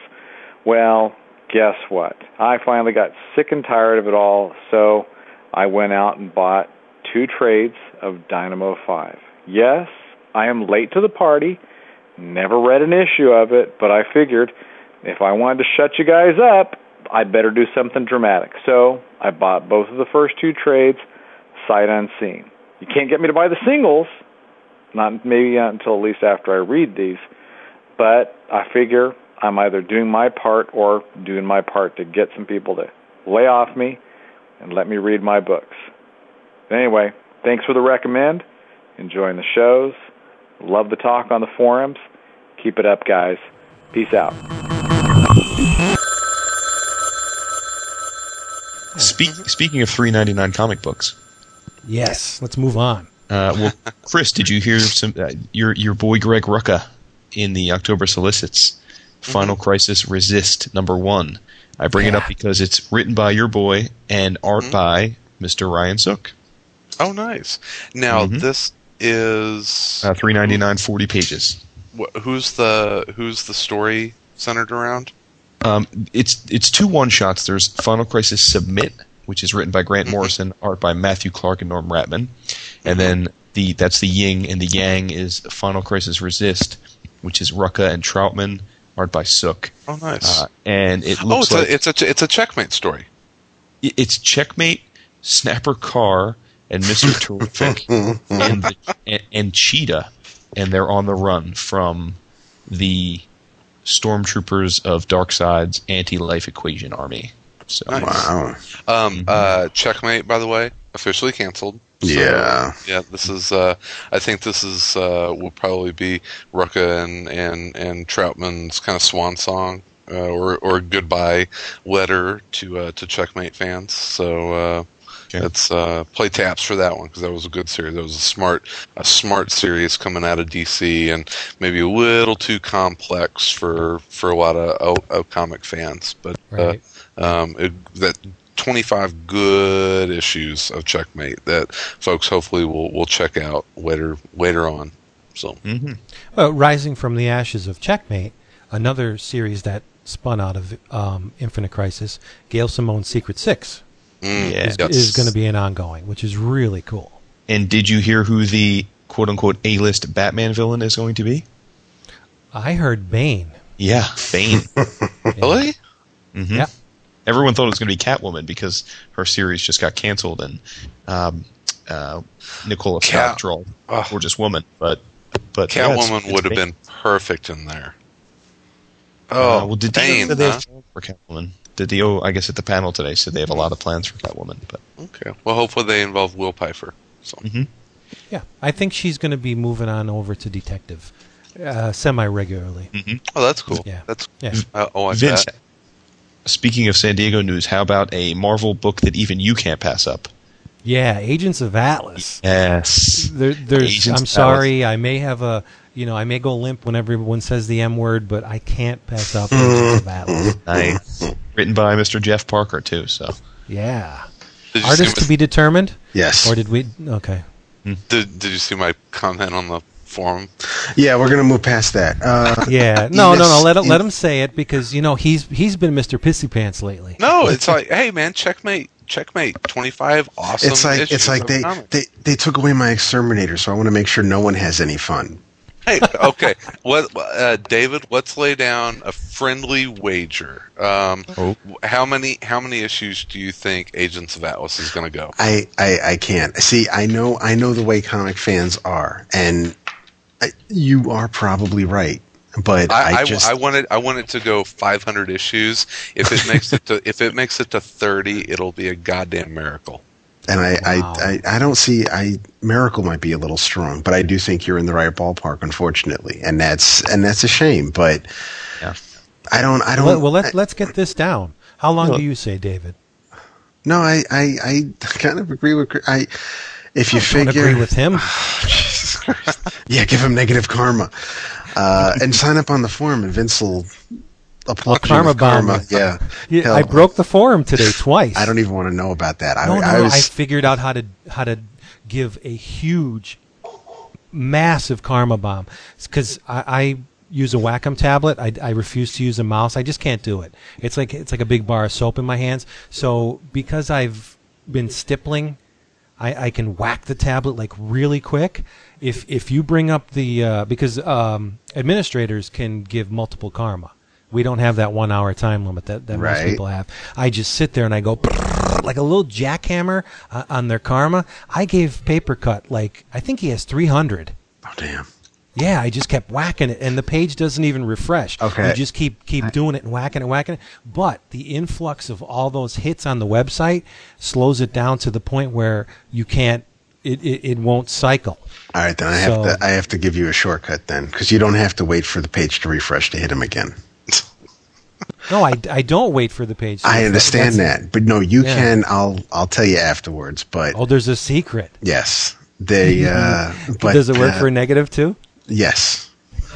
Speaker 7: Well, guess what? I finally got sick and tired of it all, so I went out and bought two trades of Dynamo 5. Yes, I am late to the party. Never read an issue of it, but I figured if I wanted to shut you guys up, I'd better do something dramatic. So I bought both of the first two trades sight unseen. You can't get me to buy the singles, not maybe not until at least after I read these, but I figure I'm either doing my part or doing my part to get some people to lay off me and let me read my books. Anyway, thanks for the recommend. Enjoying the shows. Love the talk on the forums. Keep it up, guys. Peace out.
Speaker 3: Speak, speaking of three ninety nine comic books,
Speaker 1: Yes. Let's move on.
Speaker 3: Uh, well, Chris, did you hear some uh, your your boy Greg Rucka in the October solicits? Final Crisis Resist number one. I bring it up because it's written by your boy and art by Mr. Ryan Sook.
Speaker 2: Oh, nice. Now
Speaker 3: Mhm.
Speaker 2: this is
Speaker 3: Uh, Three ninety nine, forty pages.
Speaker 2: wh- who's the who's the story centered around?
Speaker 3: Um, it's it's two one shots. There's Final Crisis Submit, which is written by Grant Morrison, art by Matthew Clark and Norm Rapmund, and then the that's the yin and the yang is Final Crisis Resist, which is Rucka and Trautmann, art by Sook.
Speaker 2: Oh, nice.
Speaker 3: Uh, and it
Speaker 2: oh,
Speaker 3: looks
Speaker 2: it's
Speaker 3: like
Speaker 2: a it's a it's a checkmate story.
Speaker 3: it's Checkmate, Snapper Carr, and Mister [laughs] Terrific, and, the, and and Cheetah, and they're on the run from the stormtroopers of Darkseid's anti-life equation army. So
Speaker 2: Nice.
Speaker 4: Wow.
Speaker 2: Um, uh, checkmate, by the way, officially canceled. So,
Speaker 4: Yeah.
Speaker 2: yeah. This is. Uh, I think this is uh, will probably be Rucka and and and Trautmann's kind of swan song. Uh, or or goodbye letter to uh, to checkmate fans. So uh,
Speaker 3: Okay.
Speaker 2: let's uh, play taps for that one because that was a good series. That was a smart a smart series coming out of DC and maybe a little too complex for for a lot of, of, comic fans. But
Speaker 1: Right.
Speaker 2: uh, um, it, that 25 good issues of Checkmate that folks hopefully will will check out later later on. So
Speaker 3: Mhm.
Speaker 1: Uh, Rising from the Ashes of Checkmate, another series that spun out of um, Infinite Crisis, Gail Simone's Secret Six
Speaker 2: mm,
Speaker 1: is,
Speaker 2: yes.
Speaker 1: is going to be an ongoing, which is really cool.
Speaker 3: And did you hear who the quote unquote A list Batman villain is going to be?
Speaker 1: I heard Bane.
Speaker 3: Yeah, Bane. [laughs]
Speaker 2: really.
Speaker 3: Mhm.
Speaker 1: Yeah.
Speaker 3: Everyone thought it was going to be Catwoman because her series just got canceled and um, uh, Nicola
Speaker 2: Cat-
Speaker 3: Scott draw
Speaker 2: Ugh.
Speaker 3: gorgeous woman, but but
Speaker 2: Catwoman
Speaker 3: it's
Speaker 2: would have been perfect in there.
Speaker 3: Uh,
Speaker 2: Oh,
Speaker 3: well, did
Speaker 2: Bane,
Speaker 3: they, they
Speaker 2: huh?
Speaker 3: have plans for Catwoman? Did the oh, I guess at the panel today said they have a lot of plans for Catwoman, but
Speaker 2: Okay. Well, hopefully they involve Will Pfeifer. So
Speaker 1: Yeah, I think she's going to be moving on over to detective uh, semi regularly.
Speaker 2: oh, that's cool.
Speaker 1: Yeah.
Speaker 2: That's
Speaker 1: Yeah.
Speaker 2: uh, oh, I
Speaker 3: Vince.
Speaker 2: bet.
Speaker 3: Speaking of San Diego news, how about a Marvel book that even you can't pass up?
Speaker 1: Yeah, Agents of Atlas.
Speaker 3: Yes.
Speaker 1: There, there's.
Speaker 3: Agents
Speaker 1: I'm
Speaker 3: of
Speaker 1: sorry. I may have a. You know, I may go limp when everyone says the M word, but I can't pass up [laughs] Agents of Atlas.
Speaker 3: Nice. Written by Mr. Jeff Parker too. So
Speaker 1: Yeah.
Speaker 2: Did
Speaker 1: Artist to be determined,
Speaker 4: Yes.
Speaker 1: or did we? Okay.
Speaker 2: did, did you see my comment on the forum?
Speaker 4: yeah, we're gonna move past that. Uh, [laughs]
Speaker 1: Yeah. [laughs] No, no, no. Let him, let him say it because you know he's he's been Mr. Pissy Pants lately.
Speaker 2: No, it's like, hey man, checkmate, checkmate, twenty five awesome.
Speaker 4: it's like it's like they,
Speaker 2: comics.
Speaker 4: they they took away my exterminator, so I want to make sure no one has any fun.
Speaker 2: Hey, okay, what, uh, David? Let's lay down a friendly wager. Um,
Speaker 3: Oh.
Speaker 2: How many how many issues do you think Agents of Atlas is going to go?
Speaker 4: I, I I can't see. I know I know the way comic fans are, and I, you are probably right. But I,
Speaker 2: I, I,
Speaker 4: just
Speaker 2: I want it. I want it to go 500 issues. If it makes it to if it makes it to 30, it'll be a goddamn miracle.
Speaker 4: and I,
Speaker 1: Wow.
Speaker 4: I, I I don't see. I miracle might be a little strong, but I do think you're in the right ballpark, unfortunately, and that's and that's a shame. But
Speaker 3: Yeah.
Speaker 4: I don't. I don't.
Speaker 1: Well, well let, let's get this down. How long
Speaker 3: Well-
Speaker 1: do you say, David?
Speaker 4: no, I, I I kind of agree with. I if you
Speaker 1: Don't
Speaker 4: figure
Speaker 1: agree with him. [sighs] [laughs]
Speaker 4: Jesus Christ. [laughs] Yeah, give him negative karma. Uh, and sign up on the forum, and Vince will applaud you
Speaker 1: karma
Speaker 4: with
Speaker 1: bomb.
Speaker 4: Yeah.
Speaker 1: Yeah,
Speaker 4: Hell,
Speaker 1: I broke the forum today twice.
Speaker 4: I don't even want to know about that. I,
Speaker 1: No, no,
Speaker 4: I was.
Speaker 1: I figured out how to how to give a huge, massive karma bomb because I, I use a Wacom tablet. I, I refuse to use a mouse. I just can't do it. It's like it's like a big bar of soap in my hands. So because I've been stippling, I, I can whack the tablet like really quick. If if you bring up the uh, because um, administrators can give multiple karma. We don't have that one hour time limit that, that most people have. I just sit there and I go like a little jackhammer uh, on their karma. I gave paper cut like I think he has three hundred.
Speaker 4: oh damn.
Speaker 1: Yeah, I just kept whacking it, and the page doesn't even refresh.
Speaker 4: Okay.
Speaker 1: you just keep keep doing it and whacking it, whacking it. But the influx of all those hits on the website slows it down to the point where you can't. It it, it won't cycle.
Speaker 4: All right, then I have to. I have to give you a shortcut then, because you don't have to wait for the page to refresh to hit him again.
Speaker 1: No, I, I don't wait for the page. to
Speaker 4: I understand that, but no, you
Speaker 1: Yeah.
Speaker 4: can. I'll I'll tell you afterwards. But
Speaker 1: Oh, there's a secret.
Speaker 4: yes, They, [laughs] uh, but
Speaker 1: Does it work
Speaker 4: uh,
Speaker 1: for a negative too?
Speaker 4: Yes. [laughs]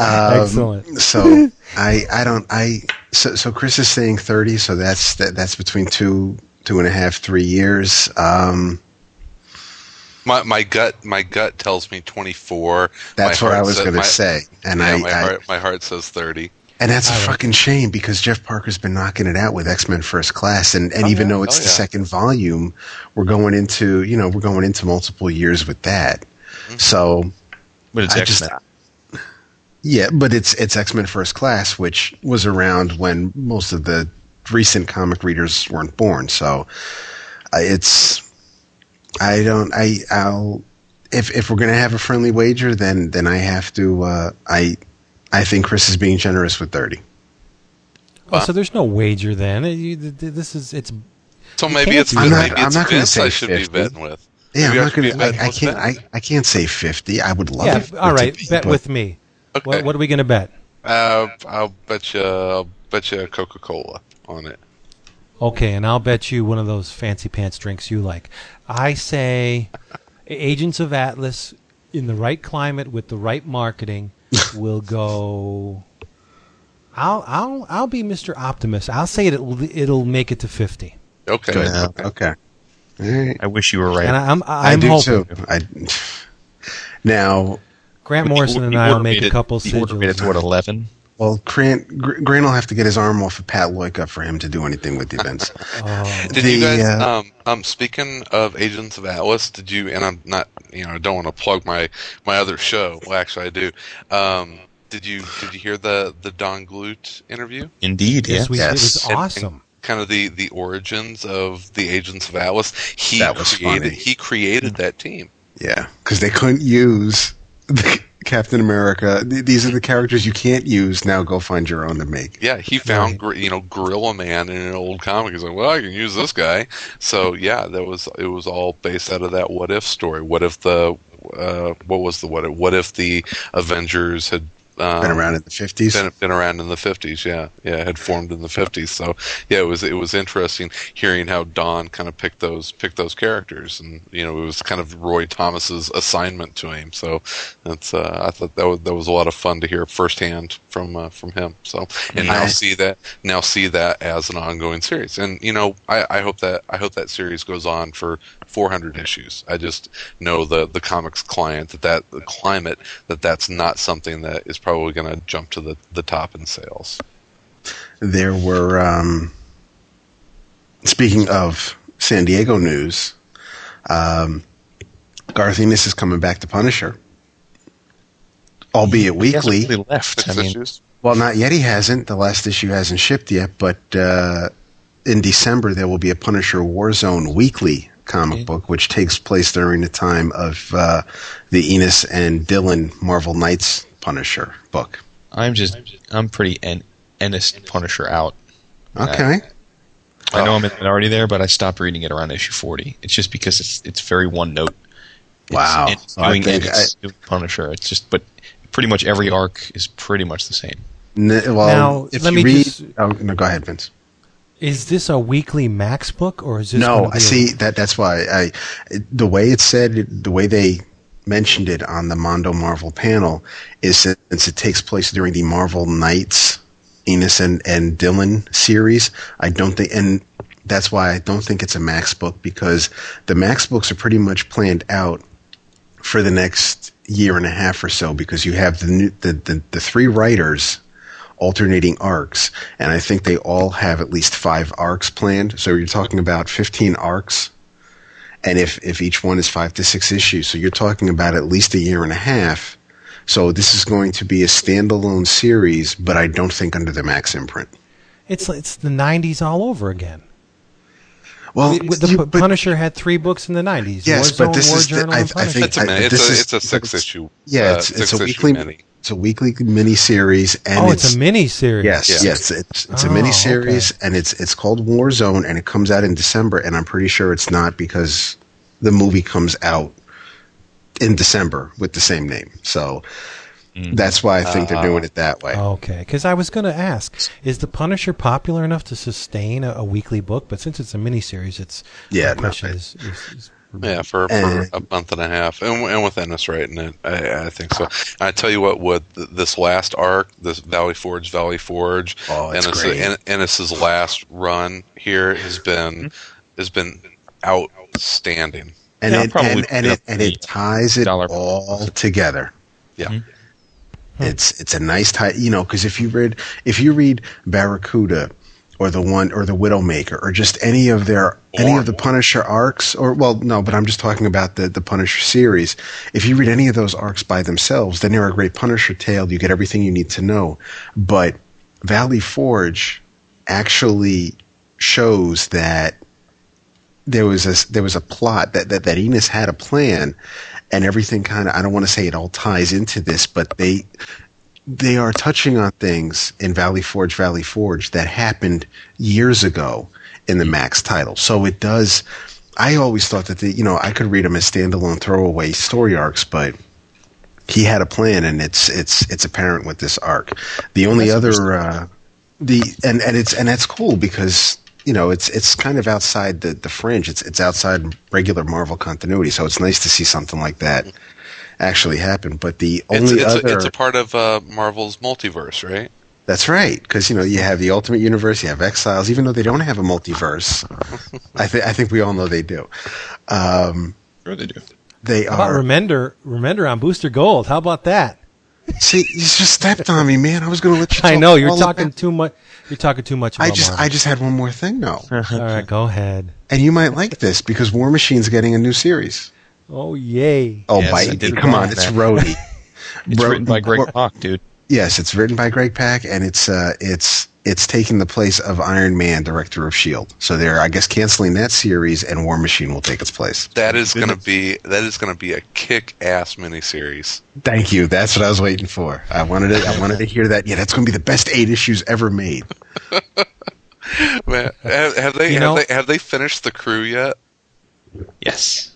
Speaker 1: Excellent.
Speaker 4: So I I don't I so so Chris is saying thirty, so that's that, that's between two two and a half three years. Um,
Speaker 2: My my gut my gut tells me 24.
Speaker 4: that's
Speaker 2: My
Speaker 4: what I
Speaker 2: heart
Speaker 4: was going to say, and
Speaker 2: yeah,
Speaker 4: I,
Speaker 2: my
Speaker 4: I
Speaker 2: heart my heart says 30.
Speaker 4: and that's a fucking shame because Jeff Parker's been knocking it out with X Men First Class, and and
Speaker 2: Oh,
Speaker 4: even
Speaker 2: yeah.
Speaker 4: though it's
Speaker 2: Oh,
Speaker 4: the
Speaker 2: yeah.
Speaker 4: second volume, we're going into you know we're going into multiple years with that.
Speaker 2: Mm-hmm.
Speaker 4: So
Speaker 3: But it's
Speaker 4: I
Speaker 3: X
Speaker 4: just-
Speaker 3: Men.
Speaker 4: Yeah, but it's it's X Men First Class, which was around when most of the recent comic readers weren't born. So uh, it's I don't I I'll if if we're gonna have a friendly wager, then then I have to uh, I I think Chris is being generous with thirty.
Speaker 1: Oh, so there's no wager then. You- th- th- This is it's
Speaker 2: So maybe it's
Speaker 4: I'm
Speaker 2: maybe
Speaker 4: not-
Speaker 2: it's
Speaker 4: I'm not gonna say
Speaker 2: I should
Speaker 4: 50.
Speaker 2: be betting with.
Speaker 4: Yeah,
Speaker 2: Maybe
Speaker 4: I'm not gonna. I, I can't. I, I can't say fifty. I would love.
Speaker 1: yeah.
Speaker 4: it
Speaker 1: All
Speaker 4: to
Speaker 1: right,
Speaker 4: be,
Speaker 1: bet
Speaker 4: but-
Speaker 1: with me.
Speaker 2: Okay.
Speaker 1: What, what are we going to bet?
Speaker 2: Uh, I'll bet you I'll bet you Coca Cola on it.
Speaker 1: Okay, and I'll bet you one of those fancy pants drinks you like. I say, [laughs] Agents of Atlas, in the right climate with the right marketing, [laughs] will go. I'll I'll I'll be Mr. Optimist. I'll say it. It'll, it'll make it to fifty,
Speaker 2: Okay.
Speaker 4: Good.
Speaker 2: okay.
Speaker 4: Okay. All right.
Speaker 3: I wish you were right.
Speaker 1: and I, I'm
Speaker 4: I
Speaker 1: I'm
Speaker 4: do
Speaker 1: hoping
Speaker 4: too. I now
Speaker 1: Grant
Speaker 3: The
Speaker 1: Morrison
Speaker 3: or-
Speaker 1: and
Speaker 3: the
Speaker 1: I will
Speaker 3: order
Speaker 1: make
Speaker 3: made
Speaker 1: a
Speaker 3: it-
Speaker 1: couple
Speaker 3: The order made it to
Speaker 1: sigils.
Speaker 3: what eleven?
Speaker 4: Well, Grant, Gr- Grant will have to get his arm off of Pat Loika for him to do anything with the events. [laughs]
Speaker 1: Oh,
Speaker 2: Did
Speaker 4: The,
Speaker 2: you guys
Speaker 4: uh,
Speaker 2: um um speaking of Agents of Atlas, did you and I'm not you know, I don't want to plug my my other show. Well actually I do. Um did you did you hear the the Don Glut interview?
Speaker 3: Indeed,
Speaker 1: yes,
Speaker 3: yeah.
Speaker 1: we, it was
Speaker 4: Yes.
Speaker 2: And-
Speaker 1: awesome.
Speaker 2: Kind of the the origins of the Agents of Atlas. He
Speaker 4: That was
Speaker 2: created
Speaker 4: funny.
Speaker 2: he created that team.
Speaker 4: yeah, because they couldn't use the [laughs] Captain America. These are the characters you can't use. Now go find your own to make.
Speaker 2: Yeah, he found
Speaker 1: Right.
Speaker 2: you know Gorilla Man in an old comic. He's like, well, I can use this guy. So yeah, that was it was all based out of that what if story. What if the uh, what was the what if? What if the Avengers had um,
Speaker 4: Been around in the fifties.
Speaker 2: been, been around in the fifties? Yeah, yeah, had formed in the fifties. So yeah, it was it was interesting hearing how Don kind of picked those picked those characters, and you know it was kind of Roy Thomas's assignment to him. So that's uh, I thought that was that was a lot of fun to hear firsthand from uh, from him. So and now see that now see that as an ongoing series, and you know I, I hope that I hope that series goes on for 400 issues. I just know the the comics client that that the climate that that's not something that is probably going to jump to the the top in sales.
Speaker 4: There were. Um, speaking of San Diego news, um, Garth Ennis is coming back to Punisher, albeit
Speaker 3: He
Speaker 4: weekly.
Speaker 3: really left. I mean,
Speaker 2: issues.
Speaker 4: Well, not yet. He hasn't. The last issue hasn't shipped yet, but uh, in December there will be a Punisher Warzone weekly comic
Speaker 3: Okay.
Speaker 4: book, which takes place during the time of uh, the Ennis and Dillon Marvel Knights Punisher book.
Speaker 3: I'm just, I'm pretty en- Ennis Punisher out.
Speaker 4: Okay.
Speaker 3: I know I'm already there, but I stopped reading it around issue 40. It's just because it's it's very one note. It's
Speaker 4: Wow.
Speaker 3: Ennis
Speaker 4: I
Speaker 3: doing
Speaker 4: think
Speaker 3: Ennis doing Punisher. It's just, but pretty much every arc is pretty much the same.
Speaker 4: N- well,
Speaker 1: Now,
Speaker 4: if
Speaker 1: let
Speaker 4: you
Speaker 1: me
Speaker 4: read,
Speaker 1: just-
Speaker 4: oh, no, go ahead, Vince.
Speaker 1: Is this a weekly Max book or is this?
Speaker 4: No, I
Speaker 1: be a-
Speaker 4: see that. That's why I, the way it said, the way they mentioned it on the Mondo Marvel panel is since it takes place during the Marvel Knights, Ennis and, and Dillon series. I don't think, and that's why I don't think it's a Max book because the Max books are pretty much planned out for the next year and a half or so because you have the new, the, the, the three writers alternating arcs, and I think they all have at least five arcs planned. So you're talking about 15 arcs, and if if each one is five to six issues, so you're talking about at least a year and a half. So this is going to be a standalone series, but I don't think under the Max imprint.
Speaker 1: It's it's the '90s all over again.
Speaker 4: Well,
Speaker 1: the the
Speaker 4: you-
Speaker 1: Pu-
Speaker 4: but-
Speaker 1: Punisher had three books in the '90s.
Speaker 4: Yes,
Speaker 1: Warzone,
Speaker 4: but this
Speaker 1: War
Speaker 4: is the- I- I think-
Speaker 2: It's a,
Speaker 4: I-
Speaker 2: it's
Speaker 4: this
Speaker 2: a,
Speaker 4: is-
Speaker 2: it's a six issue.
Speaker 4: yeah,
Speaker 2: uh,
Speaker 4: it's, it's a
Speaker 2: issue
Speaker 4: weekly
Speaker 2: mini.
Speaker 4: It's a weekly mini series, and
Speaker 1: oh, it's, a mini series.
Speaker 4: Yes,
Speaker 2: Yeah.
Speaker 4: yes, it's it's a
Speaker 1: Oh,
Speaker 4: mini series,
Speaker 1: okay.
Speaker 4: and it's it's called Warzone, and it comes out in December, and I'm pretty sure it's not because the movie comes out in December with the same name. So mm. that's why I think they're ah. doing it that way.
Speaker 1: Okay, because I was going to ask, is the Punisher popular enough to sustain a, a weekly book? But since it's a mini series, it's
Speaker 4: Yeah,
Speaker 1: my
Speaker 4: no,
Speaker 1: question is, is, is
Speaker 2: Yeah, for, for
Speaker 4: And-
Speaker 2: a month and a half, and, and with Ennis writing it, I, I think so. I tell you what, with this last arc, this Valley Forge, Valley Forge,
Speaker 4: Oh,
Speaker 2: Ennis,
Speaker 4: great.
Speaker 2: Ennis's last run here has been has been outstanding.
Speaker 4: and
Speaker 3: Yeah,
Speaker 4: it
Speaker 3: probably
Speaker 4: and, and
Speaker 3: it
Speaker 4: it and it ties it
Speaker 3: dollar.
Speaker 4: all together.
Speaker 2: Yeah,
Speaker 3: Mhm.
Speaker 4: It's it's a nice tie, you know, because if you read if you read Barracuda or the one or the Widowmaker or just any of their any of the Punisher arcs or well no, but I'm just talking about the the Punisher series. If you read any of those arcs by themselves, then they're a great Punisher tale. You get everything you need to know. But Valley Forge actually shows that there was a there was a plot that that, that Ennis had a plan, and everything kind of I don't want to say it all ties into this, but they they are touching on things in Valley Forge Valley Forge that happened years ago in the Max title. So it does. I always thought that the you know I could read them as standalone throwaway story arcs, but he had a plan, and it's it's it's apparent with this arc. The only other uh, the and and it's and that's cool because you know it's it's kind of outside the the fringe. It's it's outside regular Marvel continuity, so it's nice to see something like that actually happen. But the
Speaker 2: it's
Speaker 4: only
Speaker 2: it's,
Speaker 4: other
Speaker 2: a, it's a part of uh, Marvel's multiverse, right?
Speaker 4: that's right, because you know you have the Ultimate Universe, you have Exiles, even though they don't have a multiverse. [laughs] I think I think we all know they do. Um,
Speaker 3: Sure they do.
Speaker 4: they
Speaker 1: How about
Speaker 4: are.
Speaker 1: Remender, Remender on Booster Gold? How about that?
Speaker 4: See, you just stepped on me, man. I was going to let you. [laughs]
Speaker 1: I know you're
Speaker 4: all
Speaker 1: talking
Speaker 4: about-
Speaker 1: too much. You're talking too much about
Speaker 4: I just
Speaker 1: Marvel.
Speaker 4: I just had one more thing though, [laughs]
Speaker 1: All right, go ahead.
Speaker 4: and you might like this because War Machine's getting a new series.
Speaker 1: Oh yay!
Speaker 4: Oh,
Speaker 3: Yes,
Speaker 4: bite!
Speaker 3: did
Speaker 4: Come
Speaker 3: read
Speaker 4: on, it's
Speaker 3: that. [laughs]
Speaker 4: Rhodey.
Speaker 3: It's
Speaker 4: Bro-
Speaker 3: written by Greg
Speaker 4: or-
Speaker 3: Pak, dude.
Speaker 4: Yes, it's written by Greg Pak, and it's uh, it's it's taking the place of Iron Man, director of Shield. So they're, I guess, canceling that series, and War Machine will take its place.
Speaker 2: That is going to be that is going to be a kick-ass miniseries.
Speaker 4: Thank you. That's what I was waiting for. I wanted to, I [laughs] wanted to hear that. Yeah, that's going to be the best eight issues ever made. [laughs]
Speaker 2: Man, have, have they have
Speaker 1: know-
Speaker 2: they have they finished the crew yet?
Speaker 3: Yes.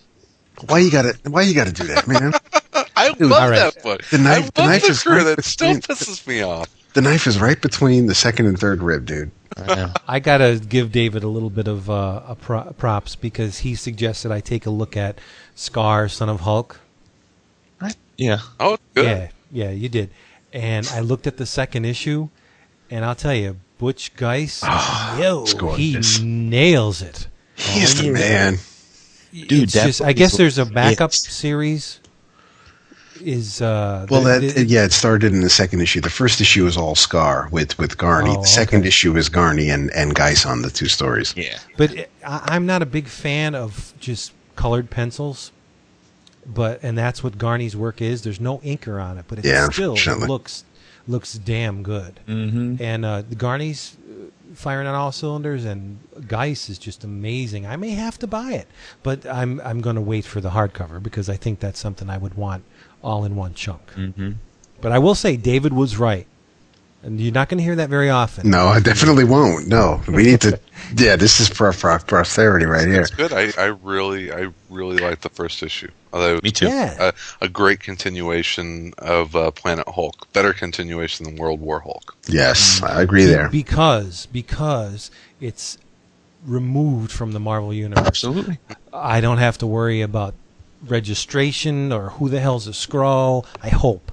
Speaker 4: Why you got to Why you got to do that, man? [laughs]
Speaker 2: I
Speaker 4: Dude,
Speaker 2: love
Speaker 1: all right.
Speaker 2: that book.
Speaker 4: The knife-
Speaker 2: I
Speaker 4: the knife
Speaker 2: the
Speaker 4: is
Speaker 2: crew.
Speaker 4: right
Speaker 2: That still
Speaker 4: between-
Speaker 2: pisses me off.
Speaker 4: The knife is right between the second and third rib, dude.
Speaker 3: I.
Speaker 1: I gotta give David a little bit of uh, a pro- props because he suggested I take a look at Skaar, Son of Hulk.
Speaker 3: Yeah.
Speaker 2: Oh, good.
Speaker 1: Yeah, yeah, you did. And I looked at the second issue, and I'll tell you, Butch Guice, yo, he
Speaker 4: gorgeous.
Speaker 1: nails it.
Speaker 4: He's is the man.
Speaker 3: Dude,
Speaker 1: It's
Speaker 3: that
Speaker 1: just, I guess there's a backup
Speaker 3: hits.
Speaker 1: series. Is uh,
Speaker 4: Well,
Speaker 1: the-
Speaker 4: that
Speaker 1: the-
Speaker 4: yeah, it started in the second issue. The first issue is all Skaar with with Garney.
Speaker 1: Oh,
Speaker 4: the second
Speaker 1: okay.
Speaker 4: issue is Garney and and Guice on the two stories.
Speaker 3: Yeah.
Speaker 1: But it- I, I'm not a big fan of just colored pencils. But and that's what Garney's work is. There's no inker on it, but it
Speaker 4: Yeah,
Speaker 1: still looks looks damn good.
Speaker 3: Mm-hmm.
Speaker 1: And uh, the Garney's firing on all cylinders, and Guice is just amazing. I may have to buy it, but I'm I'm going to wait for the hardcover because I think that's something I would want all in one chunk.
Speaker 3: Mm-hmm.
Speaker 1: But I will say David was right, and you're not going to hear that very often.
Speaker 4: No, I definitely won't. No, we need to. [laughs] Yeah, this is for, for posterity right here.
Speaker 2: It's good. I, I really I really like the first issue. Although
Speaker 3: Me too.
Speaker 1: Yeah.
Speaker 2: a, a great continuation of uh, Planet Hulk, better continuation than World War Hulk.
Speaker 4: Yes, I agree there.
Speaker 1: because because it's removed from the Marvel universe.
Speaker 3: Absolutely.
Speaker 1: I don't have to worry about registration or who the hell's a Skrull. I hope.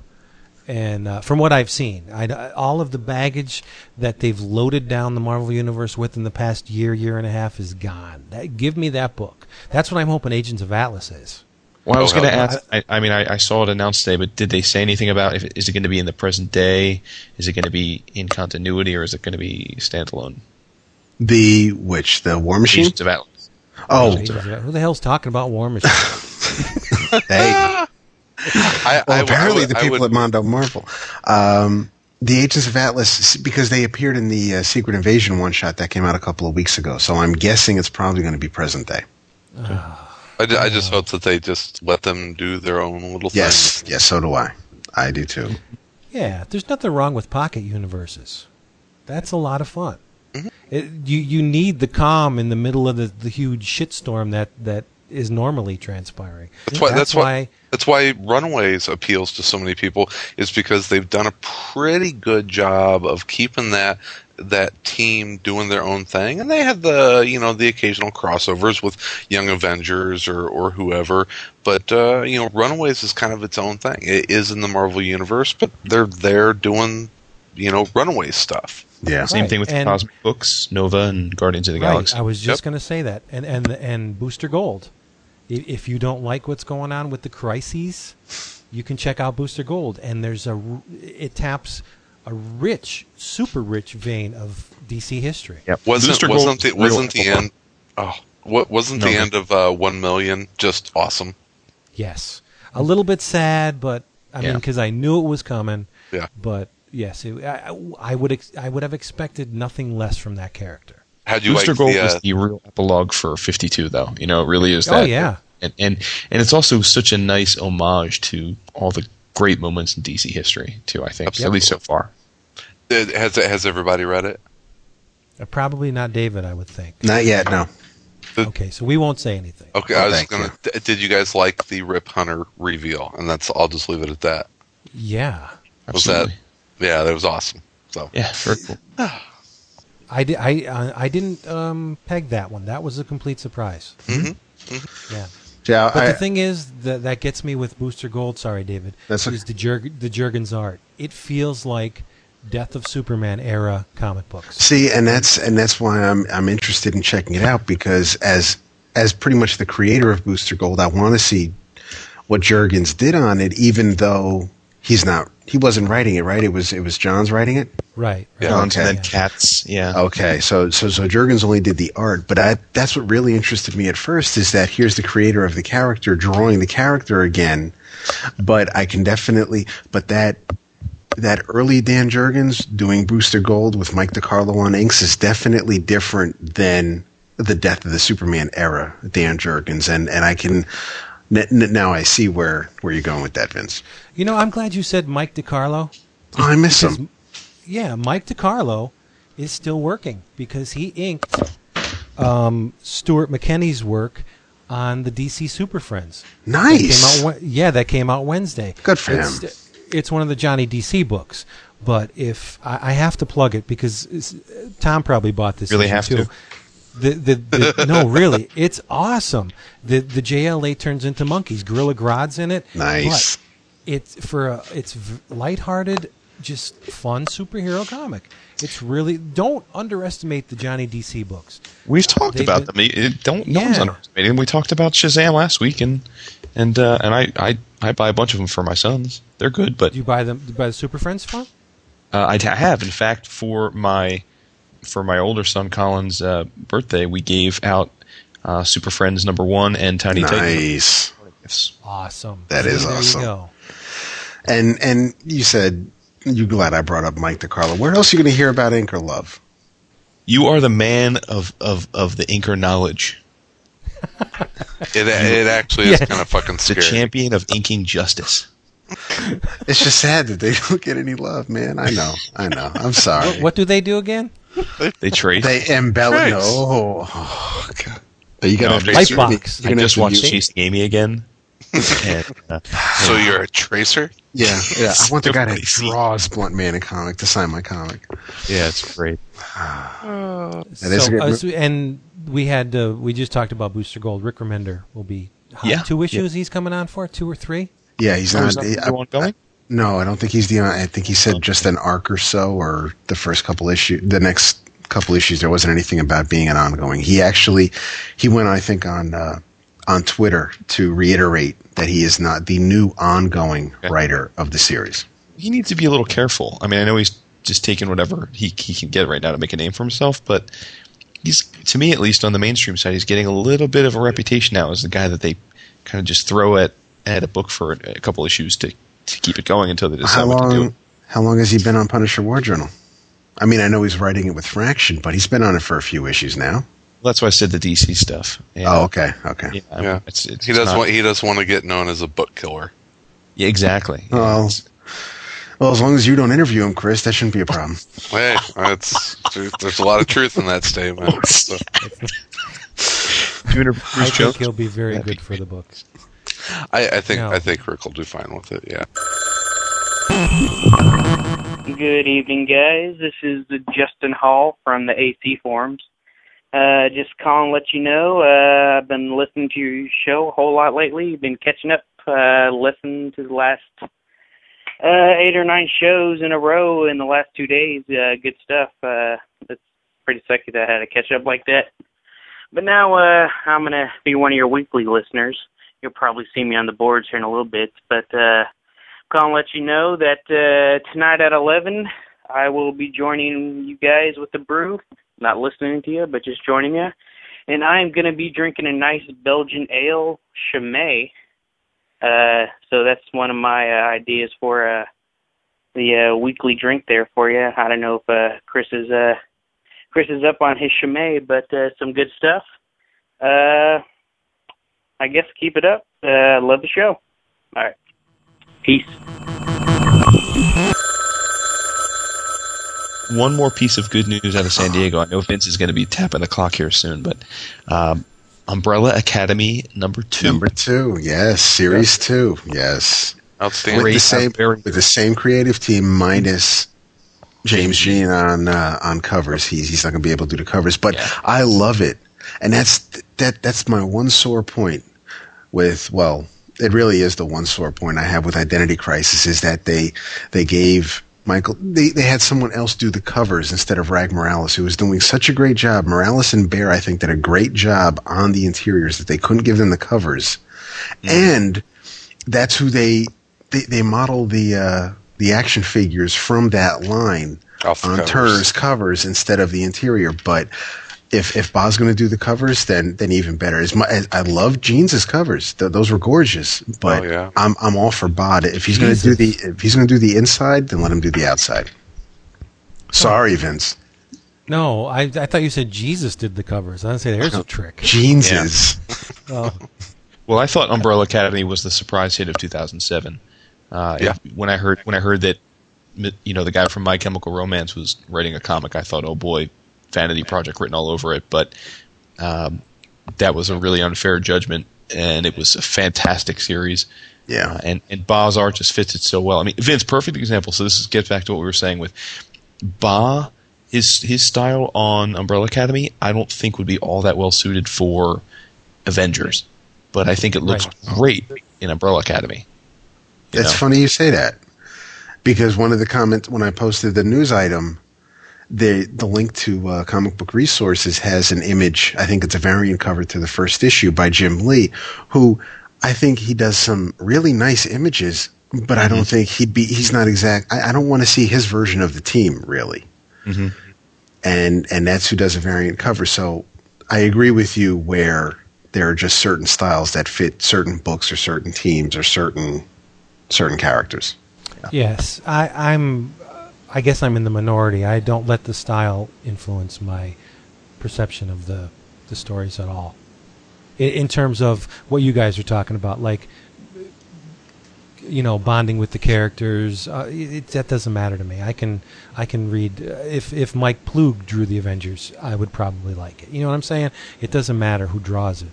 Speaker 1: And uh, from what I've seen, I, all of the baggage that they've loaded down the Marvel Universe with in the past year, year and a half is gone. That, give me that book. That's what I'm hoping Agents of Atlas is.
Speaker 3: Well, I was
Speaker 2: Oh,
Speaker 3: going to ask. I, I mean, I, I saw it announced today, but did they say anything about if it, is it going to be in the present day? Is it going to be in continuity, or is it going to be standalone?
Speaker 4: The which the War Machine?
Speaker 3: Agents of Atlas.
Speaker 4: Oh,
Speaker 1: Agents of Atlas. Who the hell's talking about War Machine? [laughs]
Speaker 4: hey.
Speaker 2: I,
Speaker 4: Well,
Speaker 2: I- I
Speaker 4: apparently
Speaker 2: would-
Speaker 4: the people
Speaker 2: would-
Speaker 4: at Mondo Marvel, um, the Agents of Atlas, because they appeared in the uh, Secret Invasion one shot that came out a couple of weeks ago. So I'm guessing it's probably going to be present day.
Speaker 2: I, I just hope that they just let them do their own little thing.
Speaker 4: Yes, yes, so do I. I do too.
Speaker 1: Yeah, there's nothing wrong with pocket universes. That's a lot of fun. It, you you need the calm in the middle of the, the huge shitstorm that, that is normally transpiring.
Speaker 2: That's why. That's, why. That's why Runaways appeals to so many people is because they've done a pretty good job of keeping that that team doing their own thing, and they had the you know the occasional crossovers with Young Avengers or or whoever. But uh, you know, Runaways is kind of its own thing. It is in the Marvel universe, but they're there doing you know Runaways stuff.
Speaker 4: Yeah.
Speaker 3: Same thing with the
Speaker 1: and-
Speaker 3: Cosmic Books, Nova, and Guardians of the
Speaker 1: Right.
Speaker 3: Galaxy.
Speaker 1: I was just
Speaker 2: Yep.
Speaker 1: going to say that, and and and Booster Gold. I- If you don't like what's going on with the crises, you can check out Booster Gold, and there's a r- it taps a rich, super rich vein of DC history.
Speaker 3: Yep.
Speaker 2: Wasn't
Speaker 3: Booster
Speaker 2: wasn't
Speaker 3: is
Speaker 2: the, wasn't the end? Oh, what wasn't the end of uh, One Million just awesome?
Speaker 1: Yes, a little bit sad, but I mean, because I knew it was coming.
Speaker 2: Yeah.
Speaker 1: But yes, it, I, I would ex- I would have expected nothing less from that character.
Speaker 2: How'd you
Speaker 3: Booster
Speaker 2: like
Speaker 3: Gold
Speaker 2: the?
Speaker 3: is
Speaker 2: Uh,
Speaker 3: the real epilogue for 52, though. You know, it really is that.
Speaker 1: Oh, yeah.
Speaker 3: And, and and it's also such a nice homage to all the great moments in DC history, too. I think, at least so far.
Speaker 2: uh, has has everybody read it?
Speaker 1: Uh, probably not David, I would think.
Speaker 4: Not yet. No.
Speaker 1: Okay, so we won't say anything.
Speaker 2: Okay,
Speaker 4: Oh,
Speaker 2: I was gonna. d- Did you guys like the Rip Hunter reveal? And that's. I'll just leave it at that.
Speaker 1: Yeah.
Speaker 2: Was that? Yeah, that was awesome. So
Speaker 3: Yeah, very cool. [sighs] [sighs]
Speaker 1: I, di- I, uh, I didn't um, peg that one. That was a complete surprise. Mm-hmm. Yeah.
Speaker 4: Yeah.
Speaker 1: But
Speaker 4: I,
Speaker 1: the thing is that that gets me with Booster Gold. Sorry, David.
Speaker 4: That's okay.
Speaker 1: is the Jurg- the Jurgens art. It feels like Death of Superman era comic books.
Speaker 4: See, and that's and that's why I'm I'm interested in checking it out because as as pretty much the creator of Booster Gold, I want to see what Jurgens did on it, even though he's not he wasn't writing it, right? It was it was Johns writing it.
Speaker 1: Right.
Speaker 2: Yeah.
Speaker 1: right.
Speaker 3: Johns and then
Speaker 1: Yeah.
Speaker 3: Katz. Yeah.
Speaker 4: Okay, so so so Jurgens only did the art, but I that's what really interested me at first is that here's the creator of the character drawing the character again, but I can definitely but that that early Dan Jurgens doing Booster Gold with Mike DeCarlo on inks is definitely different than the Death of the Superman era Dan Jurgens, and and I can n- n- now I see where where you're going with that, Vince.
Speaker 1: You know, I'm glad you said Mike DeCarlo.
Speaker 4: Oh, I miss
Speaker 1: Because,
Speaker 4: him.
Speaker 1: yeah, Mike DeCarlo is still working because he inked um, Stewart McKenny's work on the DC Super Friends. That came
Speaker 4: Nice.
Speaker 1: out, yeah, that came out Wednesday.
Speaker 4: Good for
Speaker 1: it's,
Speaker 4: him.
Speaker 1: It's one of the Johnny DC books, but if I, I have to plug it because Tom probably bought this.
Speaker 3: Really have
Speaker 1: too.
Speaker 3: to?
Speaker 1: The, the, the, no, [laughs] really, it's awesome. The the JLA turns into monkeys. Gorilla Grodd's in it.
Speaker 4: Nice.
Speaker 1: But it's for a, it's lighthearted, just fun superhero comic. It's really don't underestimate the Johnny DC books.
Speaker 3: We've talked about them. It- don't no one's underestimating them. We talked about Shazam last week, and and uh, and I, I I buy a bunch of them for my sons. They're good, but
Speaker 1: Do you buy them? Do you buy the Super Friends from?
Speaker 3: uh, I I have, in fact, for my for my older son Colin's uh, birthday, we gave out uh, Super Friends number one and Tiny Titans
Speaker 4: Nice.
Speaker 3: gifts.
Speaker 1: Awesome.
Speaker 4: That
Speaker 1: See,
Speaker 4: is
Speaker 1: there
Speaker 4: awesome.
Speaker 1: You go.
Speaker 4: And and you said you glad I brought up Mike DeCarlo. Where else are you going to hear about Anchor Love?
Speaker 3: You are the man of of of the inker knowledge, [laughs]
Speaker 2: it it actually is kind of fucking
Speaker 3: the champion of inking justice.
Speaker 4: It's just sad that they don't get any love, man. I know, I know. I'm sorry.
Speaker 1: What, what do they do again?
Speaker 3: They trade.
Speaker 4: They embellish. No, oh, God. Are you gonna
Speaker 3: No,
Speaker 4: have to-
Speaker 1: Lightbox.
Speaker 4: you're
Speaker 3: I
Speaker 4: gonna
Speaker 3: just
Speaker 4: have to
Speaker 3: watched
Speaker 4: mute-
Speaker 3: Chasing Amy again. [laughs] and, uh,
Speaker 2: So you're a tracer?
Speaker 4: Yeah, yeah. I want the guy that
Speaker 3: Crazy.
Speaker 4: draws Blunt Man in comic to sign my comic.
Speaker 3: yeah, it's great. [sighs]
Speaker 4: That is
Speaker 1: So,
Speaker 4: a
Speaker 1: uh, so- and we had uh, we just talked about Booster Gold. Rick Remender will be
Speaker 3: Yeah.
Speaker 1: two issues. He's coming on for two or three.
Speaker 4: Yeah, he's
Speaker 3: Oh,
Speaker 4: not.
Speaker 3: is that
Speaker 4: I-
Speaker 3: the one going?
Speaker 4: No, I don't think he's the. I think he said just an arc or so, or the first couple issues. The next couple issues, there wasn't anything about being an ongoing. He actually, he went, I think, on uh, on Twitter to reiterate that he is not the new ongoing
Speaker 3: Okay.
Speaker 4: writer of the series.
Speaker 3: he needs to be a little careful. I mean, I know he's just taking whatever he he can get right now to make a name for himself, but he's to me at least on the mainstream side, he's getting a little bit of a reputation now as the guy that they kind of just throw at at a book for a couple issues to to keep it going until they decide
Speaker 4: how
Speaker 3: what to do.
Speaker 4: long? How long has he been on Punisher War Journal? I mean, I know he's writing it with Fraction, but he's been on it for a few issues now.
Speaker 3: That's why I said the DC stuff. And,
Speaker 4: Oh, okay, okay.
Speaker 3: yeah, I mean,
Speaker 2: Yeah.
Speaker 3: It's, it's
Speaker 2: He does
Speaker 3: not-
Speaker 2: want he does want to get known as a book killer.
Speaker 3: Yeah, exactly.
Speaker 4: Well, well, as long as you don't interview him, Chris, that shouldn't be a problem.
Speaker 2: Hey, that's there's a lot of truth in that statement. So,
Speaker 3: Do you
Speaker 1: I
Speaker 3: Bruce
Speaker 1: think he'll be very
Speaker 3: That'd
Speaker 1: good
Speaker 3: be
Speaker 1: for the book.
Speaker 2: I, I think
Speaker 1: No.
Speaker 2: I think Rick will do fine with it. Yeah.
Speaker 8: Good evening, guys. This is Justin Hall from the AC forums. Uh, just calling to let you know uh, I've been listening to your show a whole lot lately. Been catching up, uh, listening to the last uh, eight or nine shows in a row in the last two days. Uh, good stuff. Uh, it's pretty sucky that I had to catch up like that. But now uh, I'm gonna be one of your weekly listeners. You'll probably see me on the boards here in a little bit, but uh, gonna let you know that uh, tonight at 11 I will be joining you guys with the brew. Not listening to you, but just joining you. And I'm going to be drinking a nice Belgian ale, Chimay. Uh, so that's one of my uh, ideas for uh, the uh, weekly drink there for you. I don't know if uh, Chris is uh, Chris is up on his Chimay, but uh, some good stuff. Uh, I guess keep it up. Uh, love the show. All right. Peace.
Speaker 3: One more piece of good news out of San Diego. I know Vince is going to be tapping the clock here soon, but um, Umbrella Academy number two.
Speaker 4: Number two, yes, series two, yes.
Speaker 2: Outstanding.
Speaker 4: With the same with the same creative team minus James Jean on uh, on covers. He's he's not going to be able to do the covers, but
Speaker 3: Yeah.
Speaker 4: I love it, and that's that that's my one sore point with well, it really is the one sore point I have with Identity Crisis is that they they gave Michael they they had someone else do the covers instead of Rags Morales, who was doing such a great job. Morales and Bair, I think, did a great job on the interiors that they couldn't give them the covers, and that's who they they, they model the uh, the action figures from that line
Speaker 2: Off
Speaker 4: on
Speaker 2: covers.
Speaker 4: Turner's covers instead of the interior. But if if Bob's going to do the covers, then then even better. As my, I love Jeans's covers; Th- those were gorgeous. But
Speaker 2: Oh, yeah.
Speaker 4: I'm I'm all for Bod. If he's going to do the if he's going to do the inside, then let him do the outside. Sorry, Vince.
Speaker 1: No, I, I thought you said Jesus did the covers. I didn't say there's a [laughs] trick.
Speaker 4: Jeans's.
Speaker 1: Oh,
Speaker 3: Well, I thought Umbrella Academy was the surprise hit of 2007. Uh,
Speaker 2: Yeah.
Speaker 3: When I heard when I heard that, you know, the guy from My Chemical Romance was writing a comic, I thought, oh boy, vanity project written all over it. But um, that was a really unfair judgment, and it was a fantastic series.
Speaker 4: Yeah.
Speaker 3: Uh, and and Ba's art just fits it so well. I mean, Vince, perfect example. So this is, gets back to what we were saying with Ba. His his style on Umbrella Academy, I don't think would be all that well suited for Avengers, but I think it looks great in Umbrella Academy. You
Speaker 4: It's
Speaker 3: know?
Speaker 4: funny you say that because one of the comments when I posted the news item, the the link to uh, comic book resources has an image. I think it's a variant cover to the first issue by Jim Lee, who I think he does some really nice images, but I don't think he'd be. He's not exact. I, I don't want to see his version of the team really,
Speaker 3: Mhm.
Speaker 4: and and that's who does a variant cover. So I agree with you where there are just certain styles that fit certain books or certain teams or certain certain characters.
Speaker 1: yes. I, I'm. I guess I'm in the minority. I don't let the style influence my perception of the the stories at all. In, in terms of what you guys are talking about, like you know, bonding with the characters, uh, it, that doesn't matter to me. I can I can read uh, if if Mike Ploog drew the Avengers, I would probably like it. You know what I'm saying? It doesn't matter who draws it.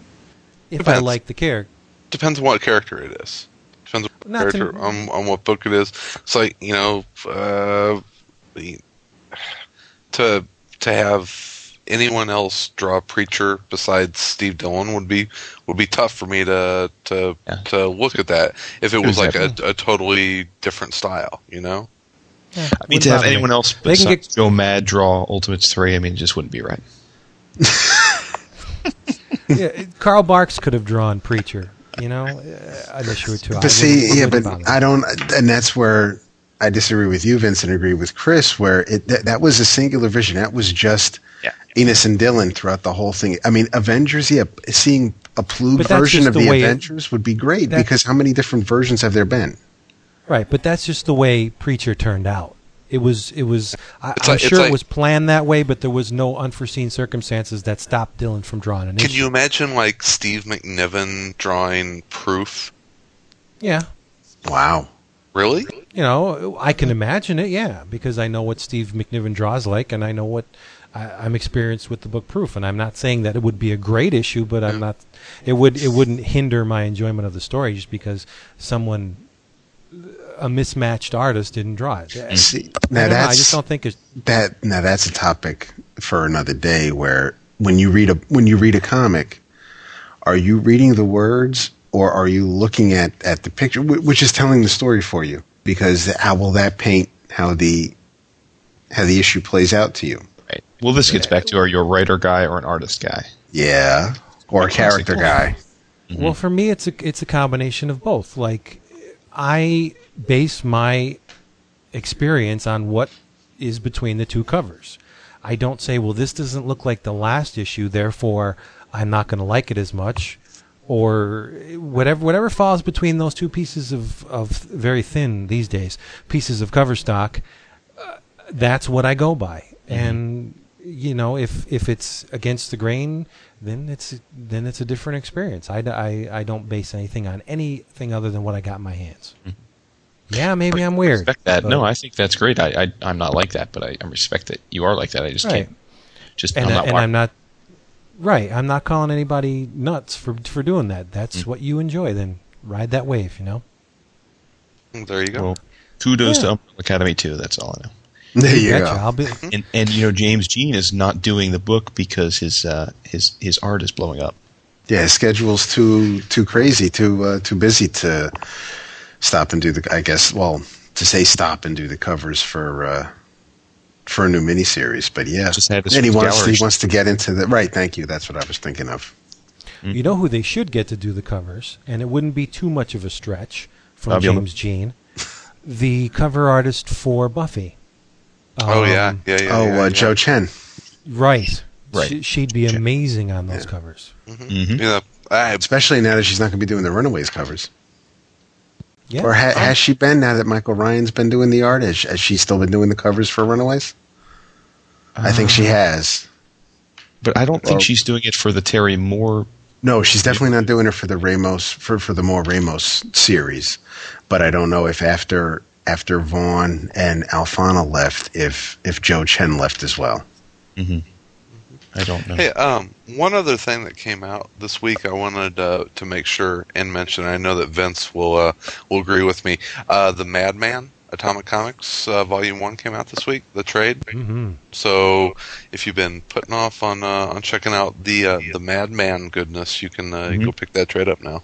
Speaker 1: If I like the character,
Speaker 2: Depends on what character it is. Depends on what
Speaker 1: Not to-
Speaker 2: character on, on what book it is. It's like you know, uh, to to have anyone else draw a preacher besides Steve Dillon would be would be tough for me to to
Speaker 3: Yeah.
Speaker 2: to look at that if it was like a, a totally different style. You know.
Speaker 3: I mean,
Speaker 1: Wouldn't
Speaker 3: to have
Speaker 1: bother me.
Speaker 3: anyone else
Speaker 1: They can
Speaker 3: besides
Speaker 1: get-
Speaker 3: Joe Mad draw Ultimates three, I mean, it just wouldn't be right. [laughs]
Speaker 1: yeah, it- Carl Barks could have drawn Preacher. You know, uh, an issue or two. I
Speaker 4: But see, yeah, but. I don't, and that's where I disagree with you, Vince, and agree with Chris, where it that, that was a singular vision. That was just
Speaker 3: Yeah.
Speaker 4: Ennis and Dillon throughout the whole thing. I mean, Avengers, yeah, seeing a
Speaker 1: Ploog
Speaker 4: version of
Speaker 1: the
Speaker 4: the,
Speaker 1: way it-
Speaker 4: Avengers would be great because how many different versions have there been?
Speaker 1: Right, but that's just the way Preacher turned out. It was, it was. I, I'm
Speaker 2: like-
Speaker 1: sure
Speaker 2: like-
Speaker 1: it was planned that way, but there was no unforeseen circumstances that stopped Dillon from drawing an
Speaker 2: Can
Speaker 1: issue.
Speaker 2: you imagine like Steve McNiven drawing Proof?
Speaker 1: Yeah,
Speaker 4: Wow.
Speaker 2: Really?
Speaker 1: you know, I can imagine it. Yeah, because I know what Steve McNiven draws like, and I know what I, I'm experienced with the book Proof. And I'm not saying that it would be a great issue, but I'm not. It would. It wouldn't hinder my enjoyment of the story just because someone a mismatched artist didn't draw it. I,
Speaker 4: See, now
Speaker 1: know, I just don't think it's
Speaker 4: that now that's a topic for another day where when you read a when you read a comic are you reading the words or are you looking at at the picture which is telling the story for you because how will that paint how the how the issue plays out to you
Speaker 3: Right. Well, this gets back to are you a writer guy or an artist guy?
Speaker 4: yeah or a character guy mm-hmm.
Speaker 1: Well, for me, it's a it's a combination of both. Like, I base my experience on what is between the two covers. I don't say, well, this doesn't look like the last issue, therefore I'm not going to like it as much, or whatever whatever falls between those two pieces of of very thin these days pieces of cover stock. Uh, that's what I go by, and you know, if if it's against the grain, then it's then it's a different experience. I, I, I don't base anything on anything other than what I got in my hands. Yeah, maybe I'm weird.
Speaker 3: Respect that. no, I think that's great. I, I I'm not like that, but I, I respect that you are like that. I just
Speaker 1: Right.
Speaker 3: can't. Just
Speaker 1: and
Speaker 3: I'm
Speaker 1: I-
Speaker 3: not.
Speaker 1: and. I'm not right. I'm not calling anybody nuts for for doing that. That's what you enjoy. Then ride that wave. You know.
Speaker 2: There you go.
Speaker 3: Well, kudos
Speaker 1: Yeah.
Speaker 3: to Umbrella Academy too. That's all I know. [laughs]
Speaker 4: there you
Speaker 1: Betcha.
Speaker 4: go
Speaker 1: I'll be.
Speaker 3: And and you know James Jean is not doing the book because his uh, his his art is blowing up.
Speaker 4: yeah his schedule's too too crazy too uh, too busy to stop and do the i guess well to say stop and do the covers for uh for a new miniseries but yeah
Speaker 3: Just had his
Speaker 4: and he wants
Speaker 3: gallery
Speaker 4: he wants to get into the right thank you that's what i was thinking of
Speaker 1: You know who they should get to do the covers, and it wouldn't be too much of a stretch from
Speaker 3: Bobby Emmett.
Speaker 1: James Jean, the cover artist for Buffy.
Speaker 2: oh yeah,
Speaker 1: Um,
Speaker 2: yeah, yeah.
Speaker 4: oh
Speaker 2: yeah,
Speaker 4: uh,
Speaker 2: yeah.
Speaker 4: jo chen
Speaker 1: Right.
Speaker 3: Right.
Speaker 1: She, she'd be amazing on those covers.
Speaker 3: Mm-hmm.
Speaker 2: Yeah, I,
Speaker 4: especially now that she's not going to be doing the runaways covers
Speaker 1: Yeah.
Speaker 4: Or ha- has she been now that Michael Ryan's been doing the art? Has, has she still been doing the covers for Runaways? I think she uh, has.
Speaker 3: But I don't think she's doing it for the Terry Moore.
Speaker 4: No, she's definitely not doing it for the Ramos for for the more Ramos series. But I don't know if after after Vaughan and Alphona left, if if Jo Chen left as well. Mm-hmm.
Speaker 3: I don't know.
Speaker 2: Hey, um, one other thing that came out this week, I wanted uh, to make sure and mention. I know that Vince will uh, will agree with me. Uh, the Madman Atomic Comics uh, Volume One came out this week. The trade.
Speaker 1: hmm
Speaker 2: So if you've been putting off on uh, on checking out the uh, the Madman goodness, you can uh, go pick that trade up now.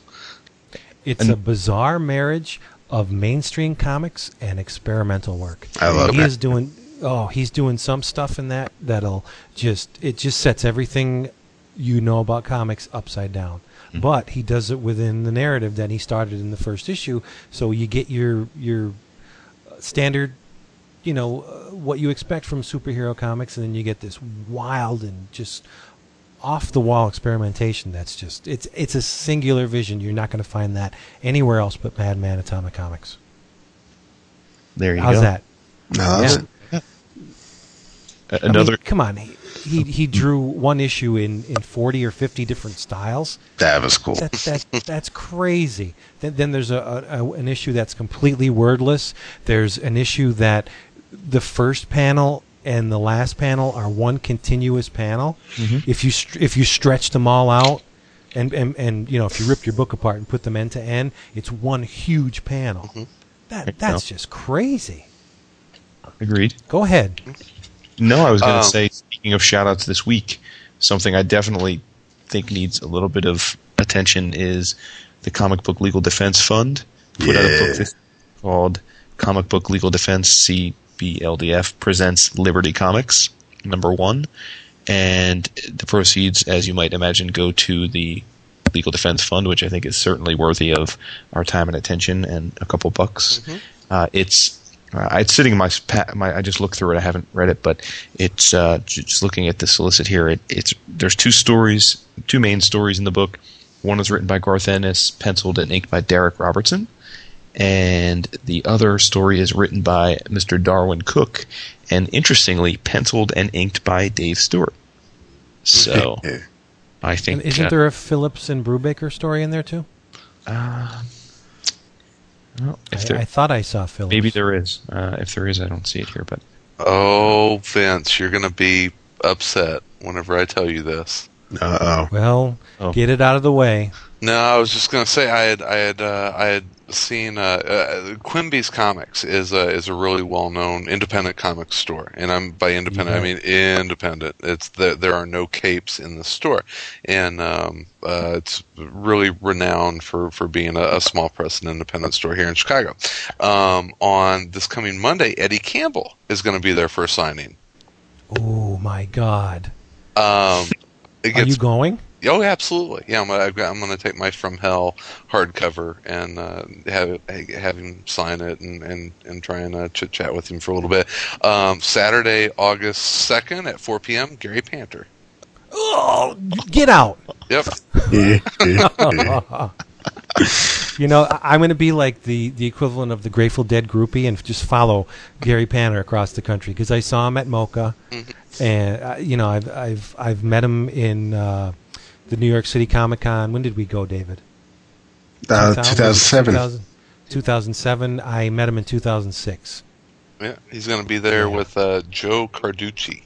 Speaker 1: It's
Speaker 3: And-
Speaker 1: a bizarre marriage of mainstream comics and experimental work.
Speaker 4: I love
Speaker 1: he
Speaker 4: it.
Speaker 1: is doing oh, he's doing some stuff in that that'll just it just sets everything you know about comics upside down. But he does it within the narrative that he started in the first issue, so you get your your uh, standard you know uh, what you expect from superhero comics and then you get this wild and just off the wall experimentation that's just it's it's a singular vision you're not going to find that anywhere else but madman atomic comics
Speaker 3: there you go.
Speaker 1: how's
Speaker 3: go.
Speaker 1: that
Speaker 4: I love
Speaker 1: Yeah.
Speaker 4: It.
Speaker 3: A-
Speaker 1: I mean,
Speaker 3: Another.
Speaker 1: come on he, he he drew one issue in in 40 or 50 different styles
Speaker 4: That was cool.
Speaker 1: that, that that's crazy. Then, then there's a, a, a an issue that's completely wordless. There's an issue that the first panel and the last panel are one continuous panel. Mm-hmm. If you str- if you stretch them all out, and, and and you know if you rip your book apart and put them end to end, it's one huge panel. Mm-hmm. That that's just crazy.
Speaker 3: agreed.
Speaker 1: Go ahead.
Speaker 3: No, I was going to
Speaker 2: Um,
Speaker 3: say, speaking of shout outs this week, something I definitely think needs a little bit of attention is the Comic Book Legal Defense Fund. Put out a book called Comic Book Legal Defense CBLDF Presents Liberty Comics, number one. And the proceeds, as you might imagine, go to the Legal Defense Fund, which I think is certainly worthy of our time and attention and a couple bucks. Uh, it's uh, it's sitting in my, my. I just looked through it. I haven't read it, but it's uh, just looking at the solicit here. It, it's there's two stories, two main stories in the book. One is written by Garth Ennis, penciled and inked by Darick Robertson, and the other story is written by Mr. Darwyn Cooke, and interestingly, penciled and inked by Dave Stewart. So I think
Speaker 1: And isn't
Speaker 3: uh,
Speaker 1: there a Phillips and Brubaker story in there too?
Speaker 3: Well, if
Speaker 1: I,
Speaker 3: there,
Speaker 1: I thought I saw Phillips.
Speaker 3: maybe there is. Uh, if there is, I don't see it here, but
Speaker 2: Oh, Vince, you're going to be upset whenever I tell you this.
Speaker 4: Uh oh.
Speaker 1: Well,
Speaker 3: Oh.
Speaker 1: get it out of the way.
Speaker 2: No, I was just going to say I had I had uh, I had seeing uh, uh, Quimby's Comics is a is a really well known independent comic store, and I'm by independent I mean independent. It's the, there are no capes in the store, and um, uh, it's really renowned for for being a, a small press and independent store here in Chicago. Um, on this coming Monday, Eddie Campbell is going to be there for a signing.
Speaker 1: Oh my God!
Speaker 2: Um, it
Speaker 1: Are you going?
Speaker 2: Oh, absolutely. Yeah, I'm gonna, I've got, I'm going to take my From Hell hardcover and uh, have have him sign it and and, and try and uh, chit chat with him for a little bit. Um, Saturday, August second at 4 p.m. Gary Panter.
Speaker 1: Oh, get out!
Speaker 2: Yep. [laughs]
Speaker 1: You know, I- I'm going to be like the, the equivalent of the Grateful Dead groupie and just follow Gary Panter across the country because I saw him at MoCCA, and uh, you know, I've I've I've met him in uh, the New York City Comic Con. When did we go, David?
Speaker 4: Uh,
Speaker 1: 2000?
Speaker 4: 2007.
Speaker 1: 2000 2007. I met him in 2006.
Speaker 2: Yeah, he's going to be there with uh, Joe Carducci.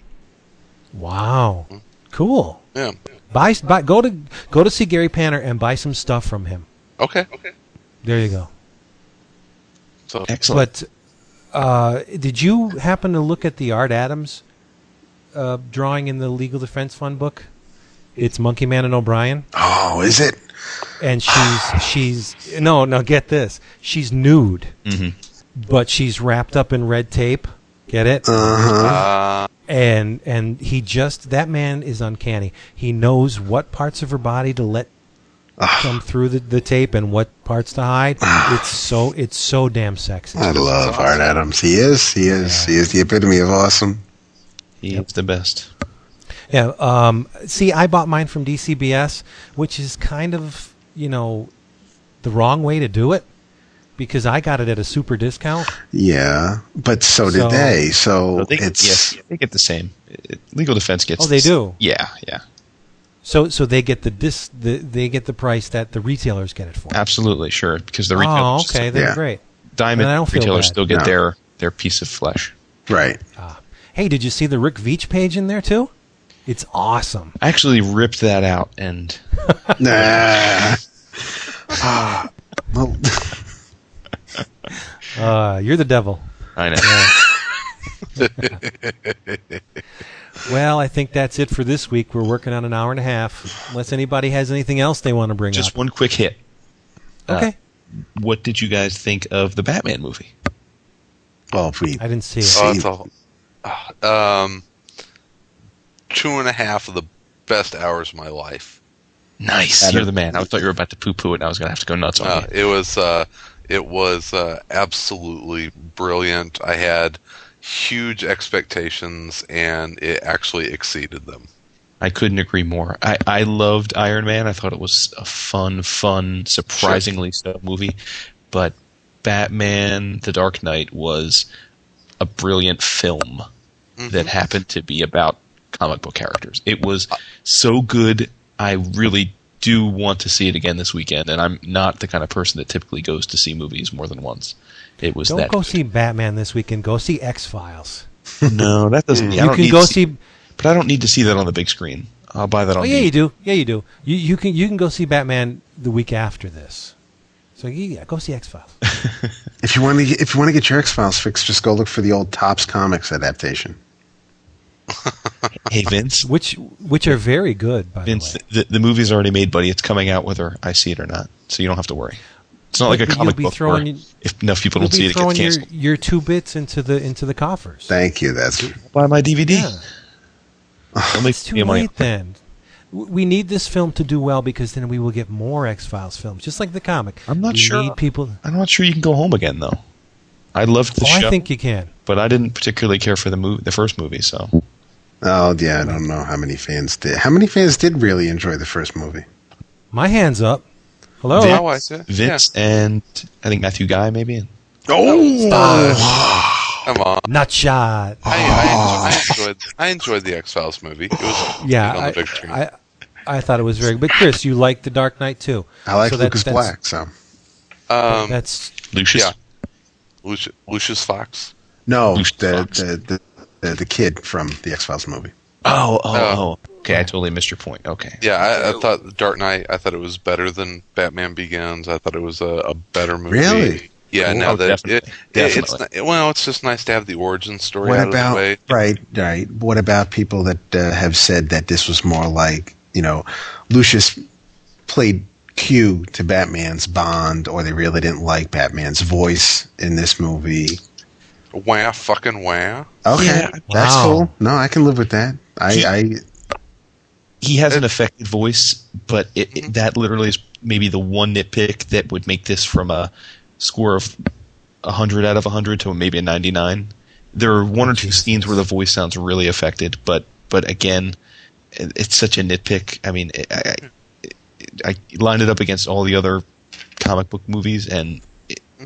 Speaker 1: Wow, cool.
Speaker 2: Yeah.
Speaker 1: Buy, buy go to go to see Gary Panter and buy some stuff from him.
Speaker 2: Okay. Okay.
Speaker 1: There you go.
Speaker 2: So
Speaker 3: Excellent.
Speaker 1: But uh, did you happen to look at the Art Adams uh, drawing in the Legal Defense Fund book? It's Monkey Man and O'Brien,
Speaker 4: Oh, is it?
Speaker 1: and she's she's no no get this she's nude,
Speaker 3: Mhm.
Speaker 1: but she's wrapped up in red tape. Get it?
Speaker 2: uh,
Speaker 1: and and he just that man is uncanny. He knows what parts of her body to let come through the, the tape and what parts to hide. it's so it's so damn sexy.
Speaker 4: I love Art Adams. He is. He is. He is the epitome of awesome.
Speaker 3: He is the best.
Speaker 1: Yeah. Um, see, I bought mine from DCBS, which is kind of you know the wrong way to do it because I got it at a super discount.
Speaker 4: Yeah, but so did
Speaker 1: So-
Speaker 4: they. So
Speaker 3: No, they,
Speaker 4: it's
Speaker 3: yes, they get the same. It- legal defense gets.
Speaker 1: Oh, they
Speaker 3: the s-
Speaker 1: do?
Speaker 3: Yeah, yeah,
Speaker 1: So so they get the dis the, they get the price that the retailers get it for.
Speaker 3: absolutely, sure. Because the retailers.
Speaker 1: oh,
Speaker 3: retailers,
Speaker 1: okay, then
Speaker 4: Yeah.
Speaker 1: great.
Speaker 3: diamond
Speaker 1: I don't
Speaker 3: retailers still get
Speaker 4: No.
Speaker 3: their their piece of flesh.
Speaker 4: right.
Speaker 1: Hey, did you see the Rick Veitch page in there too? It's awesome.
Speaker 3: I actually ripped that out and
Speaker 4: Nah. [laughs] Ah, well,
Speaker 1: Uh, you're the devil.
Speaker 3: I know. [laughs]
Speaker 1: Well, I think that's it for this week. We're working on an hour and a half. Unless anybody has anything else they want to bring
Speaker 3: Just
Speaker 1: up.
Speaker 3: Just one quick hit. uh,
Speaker 1: Okay.
Speaker 3: What did you guys think of the Batman movie?
Speaker 4: well, if we
Speaker 1: I didn't see it.
Speaker 2: Oh, it's a, um, two and a half of the best hours of my life.
Speaker 3: Nice.
Speaker 4: Adam-
Speaker 3: You're the man. I thought you were about to poo poo it and I was going to have to go nuts on
Speaker 2: Uh,
Speaker 3: you.
Speaker 2: it was uh, it was uh, absolutely brilliant. I had huge expectations, and it actually exceeded them.
Speaker 3: I couldn't agree more. I, I loved Iron Man. I thought it was a fun, fun, surprisingly so movie. But Batman: The Dark Knight was a brilliant film that happened to be about comic book characters. It was so good. I really do want to see it again this weekend, and I'm not the kind of person that typically goes to see movies more than once. It was
Speaker 1: Don't
Speaker 3: that.
Speaker 1: go
Speaker 3: good.
Speaker 1: see Batman this weekend. Go see X Files. [laughs]
Speaker 3: No, that doesn't. Mm. I
Speaker 1: You
Speaker 3: don't
Speaker 1: can
Speaker 3: need
Speaker 1: go
Speaker 3: to
Speaker 1: see.
Speaker 3: but I don't need to see that on the big screen. I'll buy that oh, on.
Speaker 1: Oh yeah,
Speaker 3: DVD.
Speaker 1: you do. Yeah, you do. You you can you can go see Batman the week after this. So yeah, go see X Files. [laughs]
Speaker 4: if you want to if you want to get your X Files fix, just go look for the old Topps Comics adaptation.
Speaker 3: Hey Vince,
Speaker 1: which which are very good. By
Speaker 3: Vince,
Speaker 1: the way.
Speaker 3: the, the movie's already made, buddy. It's coming out whether I see it or not, so you don't have to worry. It's not like a
Speaker 1: you'll
Speaker 3: comic
Speaker 1: be
Speaker 3: book
Speaker 1: throwing
Speaker 3: where if enough people don't see it, it gets
Speaker 1: your,
Speaker 3: canceled.
Speaker 1: your two bits into the into the coffers.
Speaker 4: Thank you. That's
Speaker 3: Buy my DVD.
Speaker 1: Yeah. It's too
Speaker 3: me money.
Speaker 1: late then. We need this film to do well because then we will get more X Files films, just like the comic.
Speaker 3: I'm not
Speaker 1: we
Speaker 3: sure.
Speaker 1: Need people.
Speaker 3: I'm not sure you can go home again though. I loved the
Speaker 1: Oh,
Speaker 3: show,
Speaker 1: I think you can.
Speaker 3: but I didn't particularly care for the movie, the first movie. So
Speaker 4: oh yeah. I don't know how many fans did. How many fans did really enjoy the first movie?
Speaker 1: My hands up. Hello.
Speaker 3: Vince,
Speaker 2: Oh, I see.
Speaker 3: Vince and I think Matthew Guy maybe.
Speaker 4: Oh,
Speaker 2: Come on.
Speaker 1: not shot.
Speaker 2: I, I, I enjoyed I enjoyed the X Files movie. It was [laughs]
Speaker 1: Yeah,
Speaker 2: good on
Speaker 1: I,
Speaker 2: big.
Speaker 1: I, I thought it was very. But Chris, you liked the Dark Knight too.
Speaker 4: I like
Speaker 1: So that-
Speaker 4: Lucas
Speaker 1: that's-
Speaker 4: Black. So
Speaker 2: um,
Speaker 1: That's
Speaker 3: Lucius.
Speaker 2: yeah, Lucius, Lucius Fox.
Speaker 4: no,
Speaker 3: Lucius
Speaker 4: the,
Speaker 3: Fox.
Speaker 4: the the the the kid from the X Files movie.
Speaker 3: Oh, oh,
Speaker 2: Oh.
Speaker 3: oh. Okay, I totally missed your point. Okay.
Speaker 2: Yeah, I, I thought Dark Knight. I thought it was better than Batman Begins. I thought it was a, a better movie.
Speaker 4: Really?
Speaker 2: Yeah.
Speaker 3: Cool.
Speaker 2: Now
Speaker 3: Oh,
Speaker 2: that
Speaker 3: definitely.
Speaker 2: it, it, it's
Speaker 3: Definitely.
Speaker 2: not, well, it's just nice to have the origin story
Speaker 4: What
Speaker 2: out
Speaker 4: about
Speaker 2: of the way.
Speaker 4: right, right? What about people that uh, have said that this was more like you know, Lucius played Q to Batman's Bond, or they really didn't like Batman's voice in this movie?
Speaker 2: Wah, fucking wah.
Speaker 4: Okay,
Speaker 3: Yeah.
Speaker 4: that's
Speaker 1: Wow.
Speaker 4: cool. No, I can live with that. I,
Speaker 3: He-
Speaker 4: I
Speaker 3: he has an affected voice, but it, it- mm-hmm. that literally is maybe the one nitpick that would make this from a score of 100 out of 100 to maybe a 99. There are one or two scenes where the voice sounds really affected, but but again, it's such a nitpick. I mean, I, I, I lined it up against all the other comic book movies, and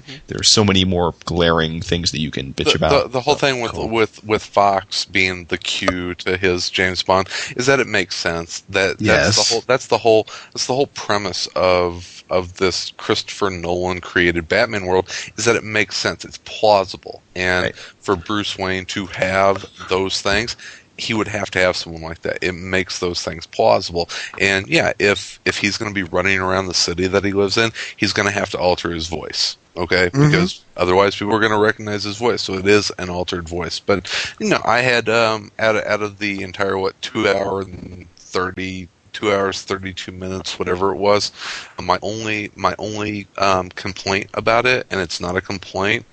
Speaker 3: it, there are so many more glaring things that you can bitch
Speaker 2: the,
Speaker 3: about.
Speaker 2: The, the whole oh, thing with with with Fox being the Q to his James Bond is that it makes sense. That that's
Speaker 4: Yes.
Speaker 2: the whole that's the whole that's the whole premise of of this Christopher Nolan created Batman world is that it makes sense. It's plausible, and
Speaker 3: Right.
Speaker 2: for Bruce Wayne to have those things. He would have to have someone like that. It makes those things plausible, and yeah, if if he's going to be running around the city that he lives in, he's going to have to alter his voice. Okay, because otherwise people are going to recognize his voice. So it is an altered voice. But you know, I had um, out of, out of the entire what two hour and thirty two hours thirty two minutes, whatever it was, my only my only um, complaint about it, and it's not a complaint,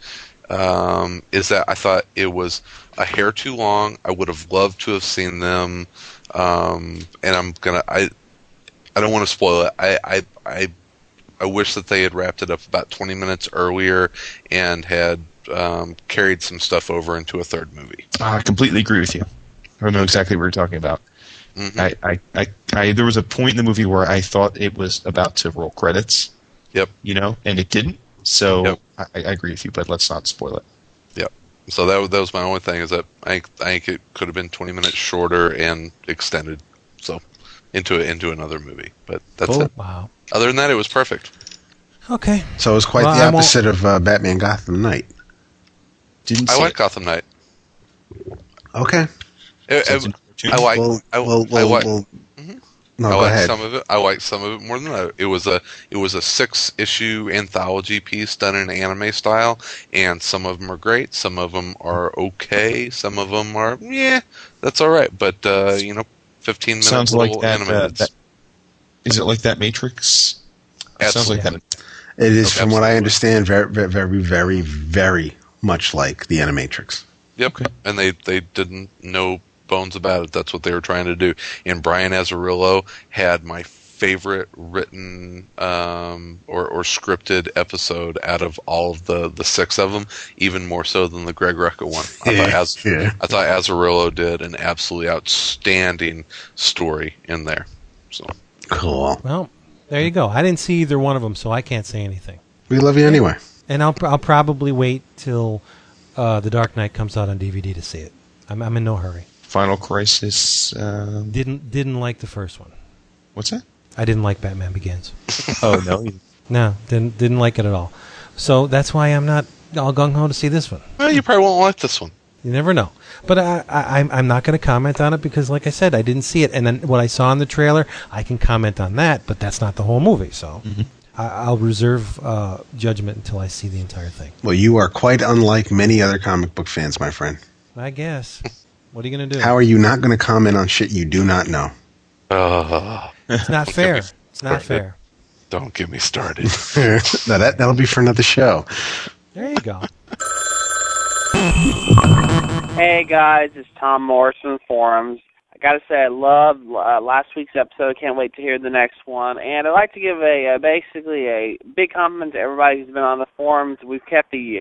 Speaker 2: um, is that I thought it was a hair too long. I would have loved to have seen them, um, and I'm gonna I I don't want to spoil it. I I I I wish that they had wrapped it up about 20 minutes earlier and had um, carried some stuff over into a third movie.
Speaker 3: I completely agree with you. I don't know exactly what you're talking about.
Speaker 2: Mhm.
Speaker 3: I, I, I, I, there was a point in the movie where I thought it was about to roll credits,
Speaker 2: Yep.
Speaker 3: you know, and it didn't. So
Speaker 2: Yep.
Speaker 3: I, I agree with you, but let's not spoil it.
Speaker 2: Yep. So that was- that was my only thing is that I think, I think it could have been 20 minutes shorter and extended, so into into another movie. But that's
Speaker 4: Cool.
Speaker 2: it.
Speaker 1: Wow.
Speaker 2: Other than that, it was perfect.
Speaker 1: Okay.
Speaker 4: so it was quite
Speaker 1: Well,
Speaker 4: the opposite of uh, Batman Gotham Knight.
Speaker 3: Didn't
Speaker 2: I like
Speaker 3: it.
Speaker 2: Gotham Knight.
Speaker 4: Okay,
Speaker 2: I,
Speaker 3: So it's
Speaker 2: I,
Speaker 3: in cartoon?
Speaker 2: I like
Speaker 4: well,
Speaker 2: I,
Speaker 4: well,
Speaker 2: I like
Speaker 4: well-
Speaker 2: Mhm.
Speaker 4: no,
Speaker 2: I like some of it. I like some of it more than that. It was a it was a six issue anthology piece done in anime style, and some of them are great. Some of them are okay. Some of them are yeah, that's all right. But uh, you know, fifteen minutes
Speaker 3: Sounds like that, uh,
Speaker 2: animated.
Speaker 3: that- Is it like that Matrix? It sounds like that.
Speaker 4: It is,
Speaker 2: Okay.
Speaker 4: from what I understand, very, very, very, very, very much like the Animatrix.
Speaker 2: Yep, and they they didn't know bones about it. That's what they were trying to do. And Brian Azzarello had my favorite written um, or or scripted episode out of all of the the six of them, even more so than the Greg Rucka one. I thought Az- [laughs]
Speaker 4: Yeah.
Speaker 2: I thought Azzarello did an absolutely outstanding story in there. So
Speaker 4: Cool.
Speaker 1: Well, there you go. I didn't see either one of them, so I can't say anything.
Speaker 4: We love you anyway.
Speaker 1: And I'll I'll probably wait till uh, the Dark Knight comes out on DVD to see it. I'm I'm in no hurry.
Speaker 3: Final Crisis. Um,
Speaker 1: Didn't didn't like the first one.
Speaker 3: what's that?
Speaker 1: I didn't like Batman Begins. [laughs]
Speaker 3: Oh no, [laughs]
Speaker 1: No, didn't didn't like it at all. So that's why I'm not all gung ho to see this one.
Speaker 2: well, you probably won't like this one.
Speaker 1: You never know. But I, I, I'm I'm not going to comment on it because, like I said, I didn't see it. And then what I saw in the trailer, I can comment on that, but that's not the whole movie. So I, I'll reserve uh, judgment until I see the entire thing.
Speaker 4: Well, you are quite unlike many other comic book fans, my friend.
Speaker 1: I guess. What are you going to do?
Speaker 4: How are you not going to comment on shit you do not know?
Speaker 2: Uh,
Speaker 1: it's not fair. It's not fair.
Speaker 2: don't get me started. [laughs]
Speaker 4: now that that'll be for another show.
Speaker 1: There you go.
Speaker 8: Hey guys, it's Tom Morrison Forums. I gotta say, I loved uh, last week's episode. Can't wait to hear the next one. And I'd like to give a uh, basically a big compliment to everybody who's been on the forums. We've kept the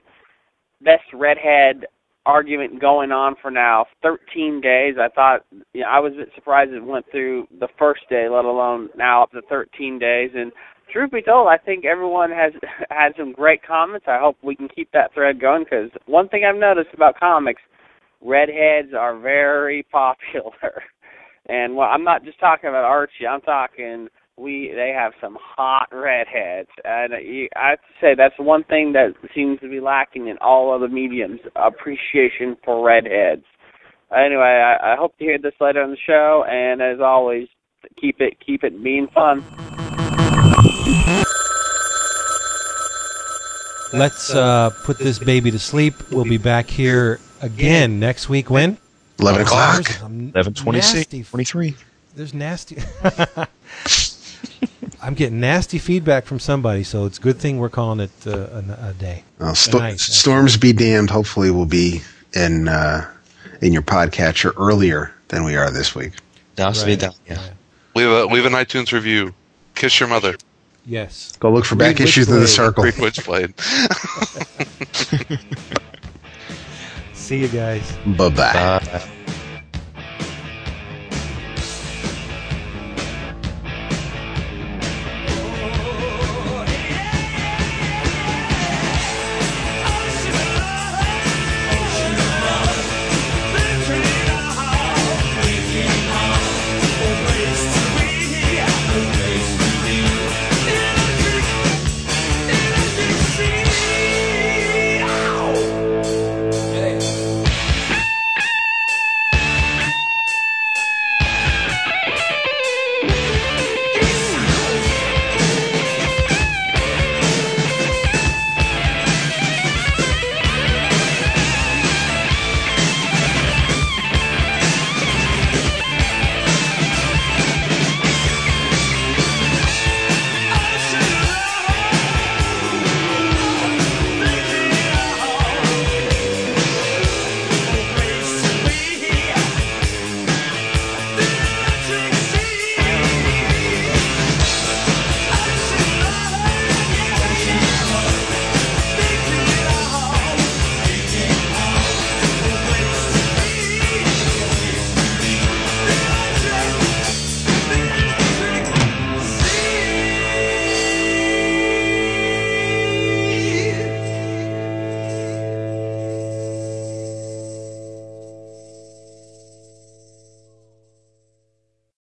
Speaker 8: best redhead argument going on for now 13 days. I thought you know, I was a bit surprised it went through the first day, let alone now up to 13 days. And truth be told, I think everyone has [laughs] had some great comments. I hope we can keep that thread going because one thing I've noticed about comics, redheads are very [laughs] popular. And well, I'm not just talking about Archie. I'm talking we. They have some hot redheads, and I have to say that's one thing that seems to be lacking in all other mediums: appreciation for redheads.
Speaker 9: anyway, I, I hope to hear this later on the show. And as always, keep it keep it being fun.
Speaker 1: Let's uh, put this baby to sleep. We'll be back here again next week. When?
Speaker 4: 11 o'clock.
Speaker 1: I'm
Speaker 3: 11, 26, 23.
Speaker 1: There's nasty. [laughs] I'm getting nasty feedback from somebody, so it's a good thing we're calling it uh, a, a day.
Speaker 4: Well, sto-
Speaker 1: A night,
Speaker 4: storms be damned. Hopefully, we'll be in uh, in your podcatcher earlier than we are this week.
Speaker 3: Das
Speaker 1: Right.
Speaker 3: Vidal. Yeah.
Speaker 2: Leave a leave an iTunes review. Kiss your mother.
Speaker 1: Yes.
Speaker 4: Go look for back
Speaker 1: Read
Speaker 4: issues in the circle.
Speaker 2: Read Witchblade. [laughs] [laughs]
Speaker 1: See you guys.
Speaker 4: Bye bye.
Speaker 3: Uh,